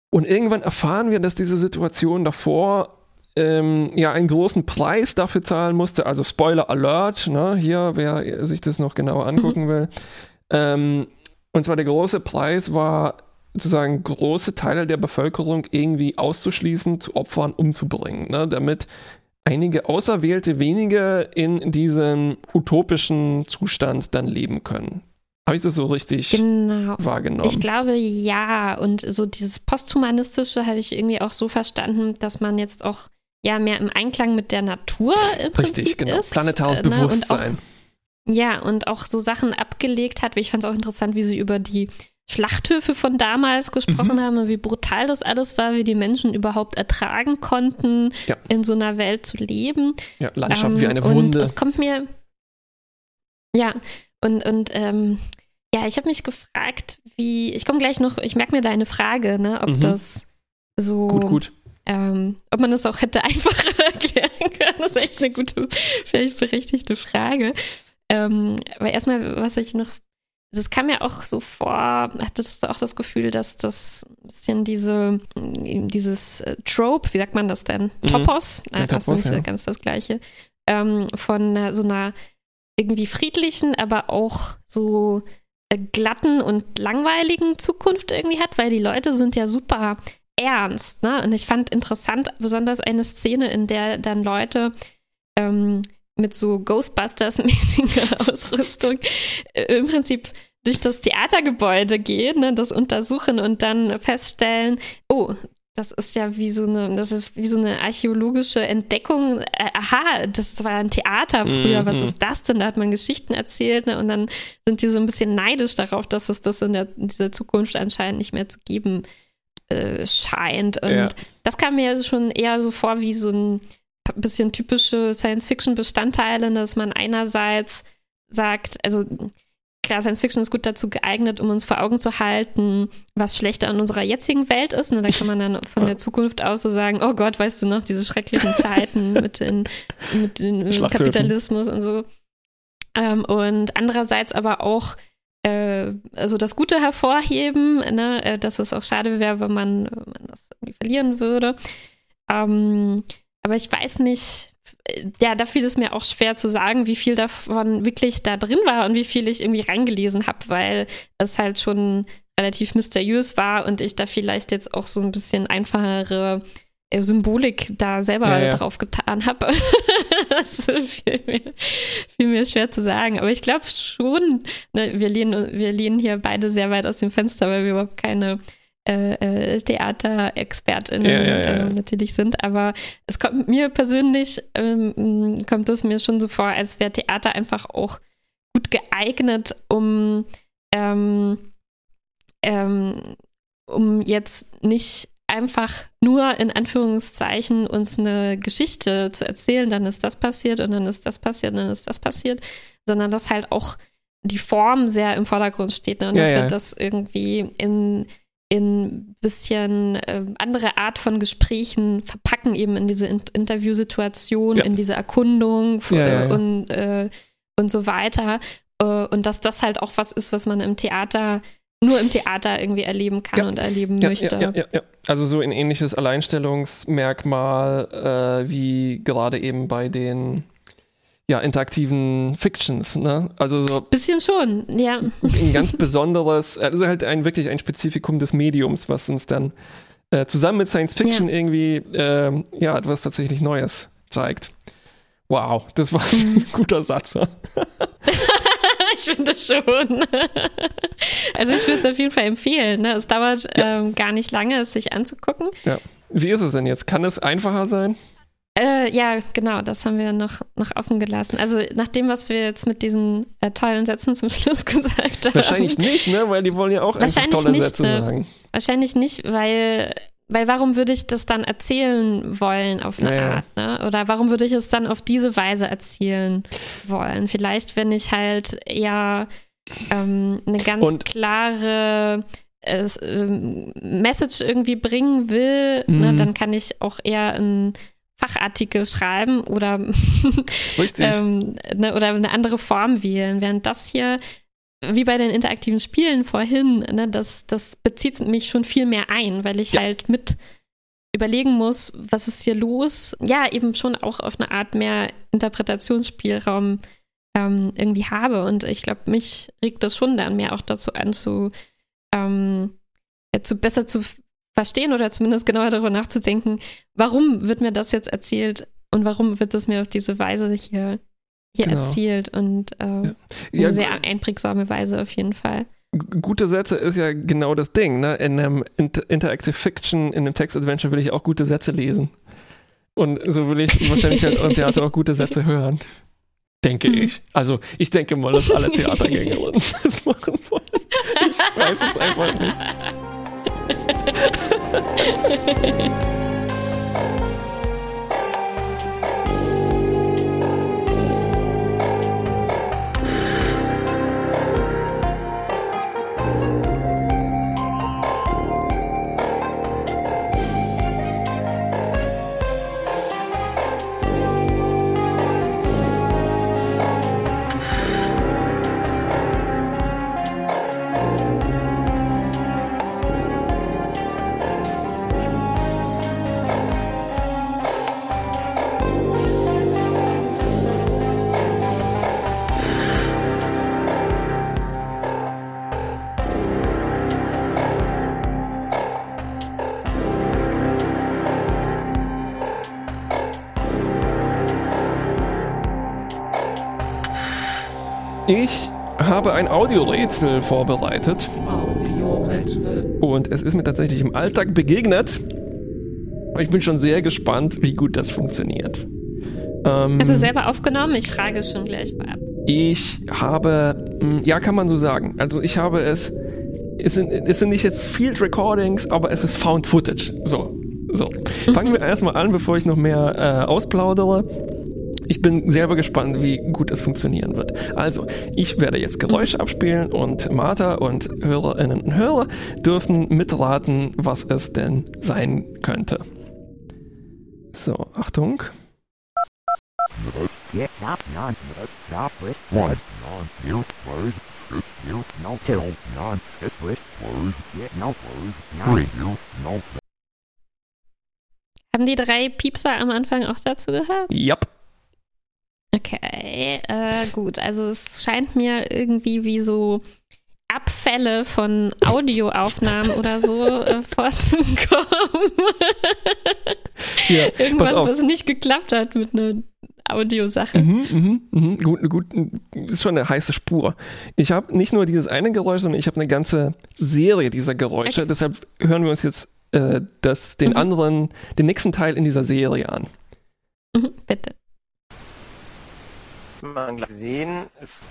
Und irgendwann erfahren wir, dass diese Situation davor ähm, ja einen großen Preis dafür zahlen musste. Also Spoiler Alert, ne? hier, wer sich das noch genauer angucken will. Ähm, und zwar der große Preis war sozusagen große Teile der Bevölkerung irgendwie auszuschließen, zu Opfern, umzubringen, ne? damit einige auserwählte wenige in diesem utopischen Zustand dann leben können. Habe ich das so richtig Genau. wahrgenommen? Ich glaube, ja. Und so dieses Posthumanistische habe ich irgendwie auch so verstanden, dass man jetzt auch ja mehr im Einklang mit der Natur im richtig, Prinzip genau. ist. Planetares äh, ne? Und auch Bewusstsein. Ja, und auch so Sachen abgelegt hat. Ich fand es auch interessant, wie sie über die Schlachthöfe von damals gesprochen Mhm. haben und wie brutal das alles war, wie die Menschen überhaupt ertragen konnten, Ja. in so einer Welt zu leben. Ja, Landschaft wie Ähm, eine und Wunde. Es kommt mir. Ja, und, und ähm, ja, ich habe mich gefragt, wie. Ich komme gleich noch, ich merke mir deine Frage, ne, ob Mhm. das so. Gut, gut. Ähm, ob man das auch hätte einfacher erklären können, das ist echt eine gute, vielleicht berechtigte Frage. Ähm, aber erstmal, was ich noch, das kam mir auch so vor, hattest du auch das Gefühl, dass das ein bisschen diese, dieses äh, Trope, wie sagt man das denn? Mhm. Topos, Der äh, das ist Topos, nicht ja. ganz das gleiche, ähm, von äh, so einer irgendwie friedlichen, aber auch so äh, glatten und langweiligen Zukunft irgendwie hat, weil die Leute sind ja super ernst, ne? Und ich fand interessant, besonders eine Szene, in der dann Leute ähm, mit so Ghostbusters-mäßiger Ausrüstung äh, im Prinzip durch das Theatergebäude gehen, ne, das untersuchen und dann feststellen, oh, das ist ja wie so eine, das ist wie so eine archäologische Entdeckung. Äh, aha, das war ein Theater früher. Was Mhm. ist das denn? Da hat man Geschichten erzählt, ne? Und dann sind die so ein bisschen neidisch darauf, dass es das in, der, in dieser Zukunft anscheinend nicht mehr zu geben äh, scheint. Und Ja. das kam mir schon eher so vor wie so ein bisschen typische Science-Fiction-Bestandteile, dass man einerseits sagt, also klar, Science Fiction ist gut dazu geeignet, um uns vor Augen zu halten, was schlechter an unserer jetzigen Welt ist. Ne? Da kann man dann von der Zukunft aus so sagen, oh Gott, weißt du noch, diese schrecklichen Zeiten mit, den, mit dem Schlachthöfen. Kapitalismus und so. Ähm, und andererseits aber auch also das Gute hervorheben, ne? äh, dass es auch schade wäre, wenn man, wenn man das irgendwie verlieren würde. Ähm, aber ich weiß nicht, äh, ja, da fiel es mir auch schwer zu sagen, wie viel davon wirklich da drin war und wie viel ich irgendwie reingelesen habe, weil es halt schon relativ mysteriös war und ich da vielleicht jetzt auch so ein bisschen einfachere äh, Symbolik da selber Ja, ja. drauf getan habe. das fiel mir, fiel mir schwer zu sagen. Aber ich glaube schon, ne, wir, lehnen, wir lehnen hier beide sehr weit aus dem Fenster, weil wir überhaupt keine äh, äh, Theaterexpertinnen Ja, ähm, natürlich sind. Aber es kommt mir persönlich, ähm, kommt es mir schon so vor, als wäre Theater einfach auch gut geeignet, um ähm, ähm, um jetzt nicht einfach nur in Anführungszeichen uns eine Geschichte zu erzählen, dann ist das passiert und dann ist das passiert und dann ist das passiert, sondern dass halt auch die Form sehr im Vordergrund steht ne? und Ja, dass ja. wir das irgendwie in in bisschen äh, andere Art von Gesprächen verpacken, eben in diese in Interviewsituation, Ja. in diese Erkundung ja. und, äh, und so weiter. Äh, und dass das halt auch was ist, was man im Theater, nur im Theater irgendwie erleben kann Ja. und erleben Ja, möchte. ja. Also so ein ähnliches Alleinstellungsmerkmal äh, wie gerade eben bei den ja, interaktiven Fictions. Ne? Also so Bisschen schon, ja. ein ganz besonderes, also halt ein wirklich ein Spezifikum des Mediums, was uns dann äh, zusammen mit Science Fiction irgendwie ähm, ja etwas tatsächlich Neues zeigt. Wow, das war Mhm. ein guter Satz. ja. ich finde das schon. Also ich würde es auf jeden Fall empfehlen. Ne? Es dauert ähm, gar nicht lange, es sich anzugucken. Ja. Wie ist es denn jetzt? Kann es einfacher sein? Äh, ja, genau, das haben wir noch, noch offen gelassen. Also nach dem, was wir jetzt mit diesen äh, tollen Sätzen zum Schluss gesagt haben. Wahrscheinlich nicht, ne? Weil die wollen ja auch einfach tolle nicht, Sätze ne? sagen. Wahrscheinlich nicht, weil, weil warum würde ich das dann erzählen wollen auf eine Naja. Art? Ne? Oder warum würde ich es dann auf diese Weise erzählen wollen? Vielleicht, wenn ich halt eher ähm, eine ganz Und- klare äh, ähm, Message irgendwie bringen will, ne, Mhm. dann kann ich auch eher einen Fachartikel schreiben oder ähm, ne, oder eine andere Form wählen. Während das hier, wie bei den interaktiven Spielen vorhin, ne, das, das bezieht mich schon viel mehr ein, weil ich Ja. halt mit überlegen muss, was ist hier los. Ja, eben schon auch auf eine Art mehr Interpretationsspielraum ähm, irgendwie habe. Und ich glaube, mich regt das schon dann mehr auch dazu an, zu, ähm, ja, zu besser zu verstehen oder zumindest genauer darüber nachzudenken, warum wird mir das jetzt erzählt und warum wird das mir auf diese Weise hier, hier Genau. erzählt und äh, Ja, eine sehr einprägsame Weise auf jeden Fall. gute Sätze ist ja genau das Ding. Ne? In einem Inter Interactive Fiction, in einem Text-Adventure will ich auch gute Sätze lesen. Und so will ich wahrscheinlich halt im Theater auch gute Sätze hören. Denke Mhm. ich. Also ich denke mal, dass alle Theatergängerinnen das machen wollen. Ich weiß es einfach nicht. Ich habe ein Audiorätsel vorbereitet und es ist mir tatsächlich im Alltag begegnet. Ich bin schon sehr gespannt, wie gut das funktioniert. Ähm, Hast du selber aufgenommen? Ich frage es schon gleich vorab. Ich habe, mh, ja, kann man so sagen. Also ich habe es, es sind, es sind nicht jetzt Field Recordings, aber es ist Found Footage. So, so. Fangen wir erstmal an, bevor ich noch mehr äh, ausplaudere. Ich bin selber gespannt, wie gut es funktionieren wird. Also, ich werde jetzt Geräusche abspielen und Martha und Hörerinnen und Hörer dürfen mitraten, was es denn sein könnte. So, Achtung. Haben die drei Piepser am Anfang auch dazu gehört? Yep. Okay, äh, gut. Also es scheint mir irgendwie wie so Abfälle von Audioaufnahmen oder so äh, vorzukommen. Ja, Irgendwas, was nicht geklappt hat mit einer Audiosache. Mhm, mhm, mhm. Gut, gut, das ist schon eine heiße Spur. Ich habe nicht nur dieses eine Geräusch, sondern ich habe eine ganze Serie dieser Geräusche. Okay. Deshalb hören wir uns jetzt äh, das, den Mhm. anderen, den nächsten Teil in dieser Serie an. Mhm, bitte. Man sehen, ist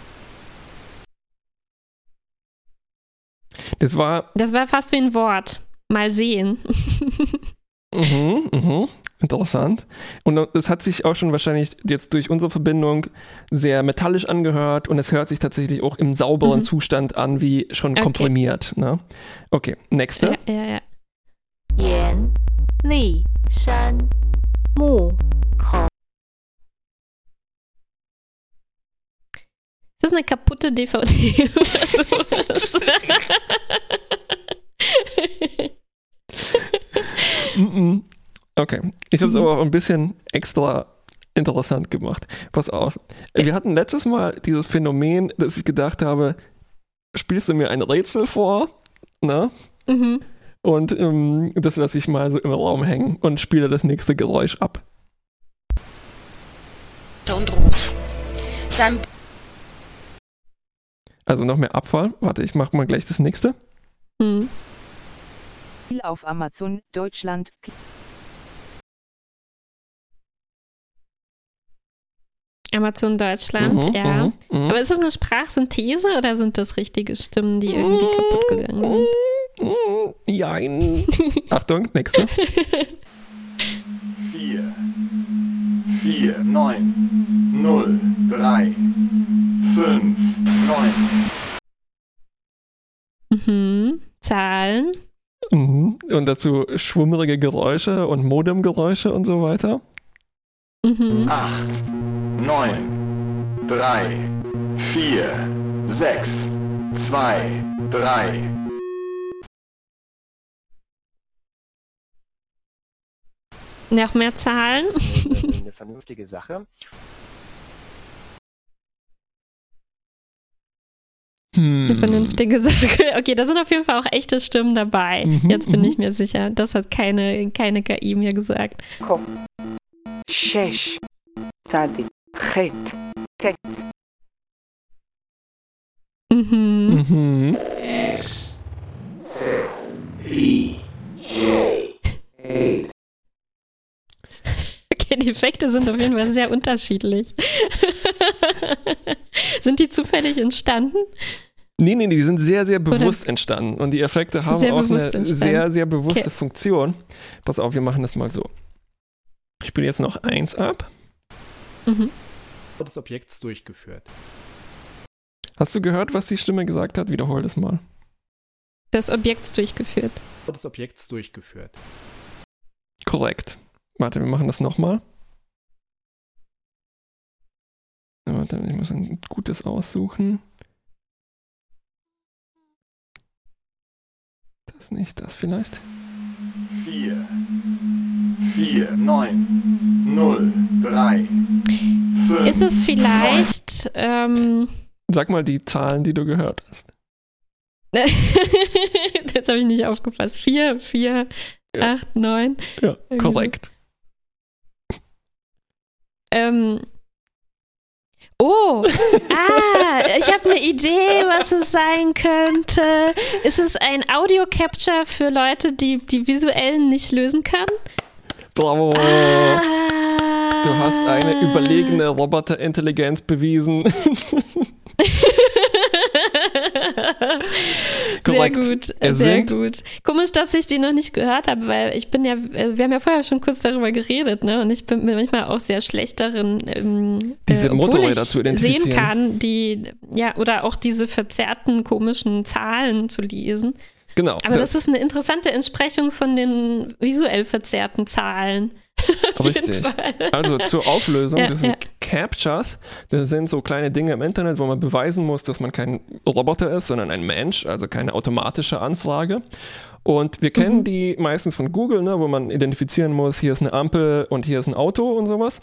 Das war Das war fast wie ein Wort. Mal sehen. Mhm, mhm. Interessant. Und es hat sich auch schon wahrscheinlich jetzt durch unsere Verbindung sehr metallisch angehört und es hört sich tatsächlich auch im sauberen mhm. Zustand an, wie schon okay. komprimiert. Ne? Okay, nächste. Ja, ja, ja. Yan, Li, Shan, Mu, Hong. Das ist eine kaputte DVD. Okay, ich habe es aber auch ein bisschen extra interessant gemacht. Pass auf. Wir hatten letztes Mal dieses Phänomen, dass ich gedacht habe, spielst du mir ein Rätsel vor? Ne? Mhm. Und ähm, das lasse ich mal so im Raum hängen und spiele das nächste Geräusch ab. Und Ruß. Sein also noch mehr Abfall. Warte, ich mache mal gleich das nächste. Mhm. Auf Amazon Deutschland. Amazon Deutschland, mhm, ja. Mhm, mhm, Aber ist das eine Sprachsynthese oder sind das richtige Stimmen, die irgendwie kaputt gegangen sind? Jein. Achtung, nächste. 4, 4, 9, 0, 3, 5, 9. Mhm. Zahlen. Mhm. Und dazu schwummerige Geräusche und Modemgeräusche und so weiter. Mhm. 8, 9, 3, 4, 6, 2, 3. Noch mehr Zahlen? vernünftige Sache. Hm. Eine vernünftige Sache. Okay, da sind auf jeden Fall auch echte Stimmen dabei. Mhm, Jetzt bin mhm. ich mir sicher. Das hat keine, keine KI mir gesagt. Mhm. Mhm. Die Effekte sind auf jeden Fall sehr unterschiedlich. sind die zufällig entstanden? Nee, nee, die sind sehr, sehr bewusst Oder? entstanden. Und die Effekte haben auch eine entstanden. sehr, sehr bewusste okay. Funktion. Pass auf, wir machen das mal so. Ich spiele jetzt noch eins ab. Mhm. Des Objekts durchgeführt. Hast du gehört, was die Stimme gesagt hat? Wiederhol das mal. Des Objekts durchgeführt. Des Objekts durchgeführt. Korrekt. Warte, wir machen das nochmal. Warte, ich muss ein gutes aussuchen. Das nicht, das vielleicht. 4, 4, 9, 0, 3, 5. Ist es vielleicht. Ähm, Sag mal die Zahlen, die du gehört hast. Jetzt habe ich nicht aufgepasst. 4, 4, 8, 9. Ja, korrekt. Ähm, Oh, ah, ich habe eine Idee, was es sein könnte. Ist es ein Audio-Capture für Leute, die die visuellen nicht lösen können? Bravo. Ah. Du hast eine überlegene Roboterintelligenz bewiesen. sehr gut, es sehr gut. Komisch, dass ich die noch nicht gehört habe, weil ich bin ja, äh, wir haben ja vorher schon kurz darüber geredet, ne? Und ich bin mir manchmal auch sehr schlecht darin, ähm, diese äh, Motorräder zu identifizieren. sehen kann, die, ja, oder auch diese verzerrten komischen Zahlen zu lesen. Genau. Aber das, das ist eine interessante Entsprechung von den visuell verzerrten Zahlen. Richtig. Also zur Auflösung, ja, das sind ja. Captchas. Das sind so kleine Dinge im Internet, wo man beweisen muss, dass man kein Roboter ist, sondern ein Mensch, also keine automatische Anfrage. Und wir kennen mhm. die meistens von Google, ne, wo man identifizieren muss, hier ist eine Ampel und hier ist ein Auto und sowas.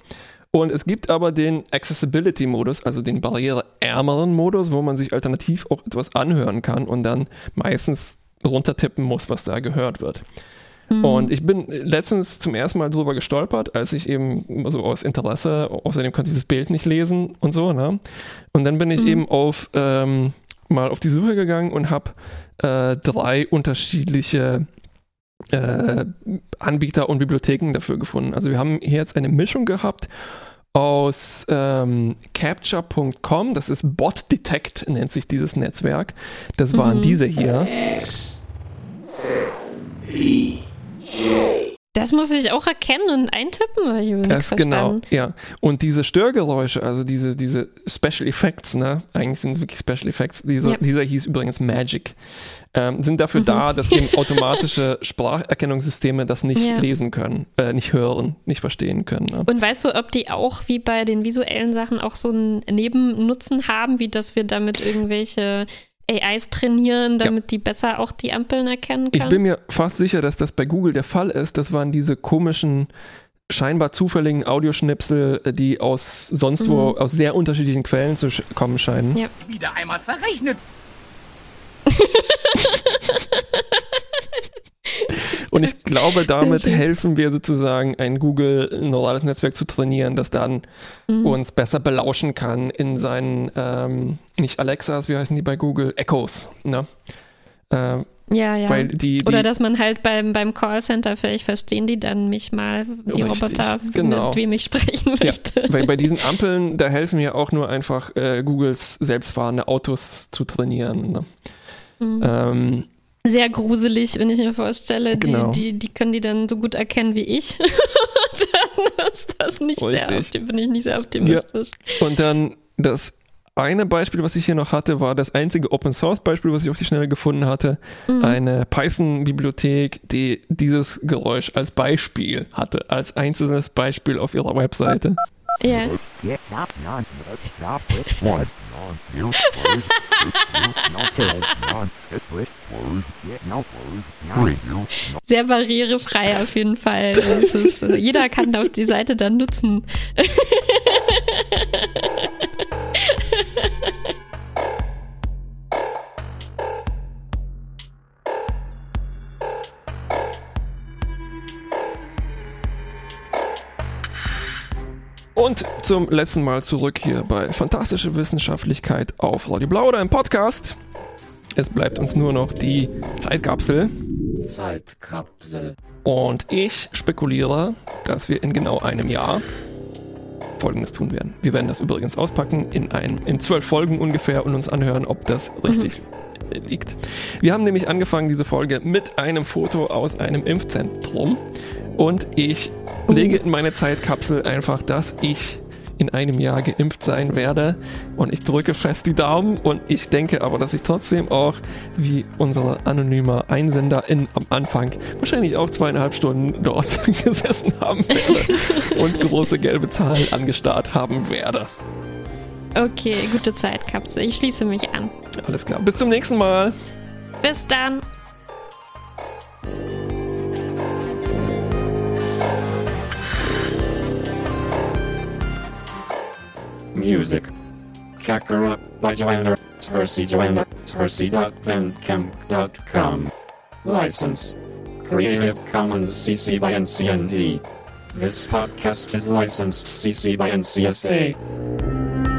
Und es gibt aber den Accessibility-Modus, also den barriereärmeren Modus, wo man sich alternativ auch etwas anhören kann und dann meistens runtertippen muss, was da gehört wird. Mhm. Und ich bin letztens zum ersten Mal drüber gestolpert, als ich eben so aus Interesse, außerdem konnte ich das Bild nicht lesen und so, ne? Und dann bin ich mhm. eben auf ähm, mal auf die Suche gegangen und habe äh, drei unterschiedliche äh, Anbieter und Bibliotheken dafür gefunden. Also wir haben hier jetzt eine Mischung gehabt aus ähm, Capture.com, das ist Bot Detect, nennt sich dieses Netzwerk. Das waren mhm. diese hier. Das muss ich auch erkennen und eintippen, weil ich Das genau, ja. Und diese Störgeräusche, also diese, diese Special Effects, ne? Eigentlich sind es wirklich Special Effects. Dieser, ja. dieser hieß übrigens Magic. Ähm, sind dafür mhm. da, dass eben automatische Spracherkennungssysteme das nicht ja. lesen können, äh, nicht hören, nicht verstehen können. Ne? Und weißt du, ob die auch wie bei den visuellen Sachen auch so einen Nebennutzen haben, wie dass wir damit irgendwelche AIs trainieren, damit ja. die besser auch die Ampeln erkennen können? Ich bin mir fast sicher, dass das bei Google der Fall ist. Das waren diese komischen scheinbar zufälligen Audioschnipsel, die aus sonst wo, mhm. aus sehr unterschiedlichen Quellen zu kommen scheinen. Ja. Wieder einmal verrechnet. Und ich glaube, damit helfen wir sozusagen, ein Google-neurales Netzwerk zu trainieren, das dann mhm. uns besser belauschen kann in seinen, ähm, nicht Alexas, wie heißen die bei Google? Echos. Ne? Äh, ja, ja. Die, die, Oder dass man halt beim, beim Callcenter, vielleicht verstehen die dann mich mal, die richtig, Roboter, genau. mit wem ich sprechen möchte. Ja, weil bei diesen Ampeln, da helfen mir auch nur einfach äh, Googles selbstfahrende Autos zu trainieren. Ne? Mhm. Ähm, Sehr gruselig, wenn ich mir vorstelle. Genau. Die, die, die können die dann so gut erkennen wie ich. dann ist das nicht Richtig. sehr, bin ich nicht sehr optimistisch. Ja. Und dann das eine Beispiel, was ich hier noch hatte, war das einzige Open Source Beispiel, was ich auf die Schnelle gefunden hatte. Mhm. Eine Python-Bibliothek, die dieses Geräusch als Beispiel hatte, als einzelnes Beispiel auf ihrer Webseite. Ja. Sehr barrierefrei auf jeden Fall. Ist, jeder kann auf die Seite dann nutzen. Und zum letzten Mal zurück hier bei Fantastische Wissenschaftlichkeit auf Radio Blau oder im Podcast. Es bleibt uns nur noch die Zeitkapsel. Zeitkapsel. Und ich spekuliere, dass wir in genau einem Jahr Folgendes tun werden. Wir werden das übrigens auspacken in, ein, in zwölf Folgen ungefähr und uns anhören, ob das richtig mhm. liegt. Wir haben nämlich angefangen, diese Folge mit einem Foto aus einem Impfzentrum. Und ich lege in meine Zeitkapsel einfach, dass ich in einem Jahr geimpft sein werde. Und ich drücke fest die Daumen und ich denke aber, dass ich trotzdem auch, wie unser anonymer Einsender in, am Anfang, wahrscheinlich auch zweieinhalb Stunden dort gesessen haben werde und große gelbe Zahlen angestarrt haben werde. Okay, gute Zeitkapsel. Ich schließe mich an. Alles klar. Bis zum nächsten Mal. Bis dann. Music. Kakarot by Joanna. Hersey Joanna. Hersey.bandcamp.com. License. Creative Commons CC by NCND. This podcast is licensed CC by NCSA.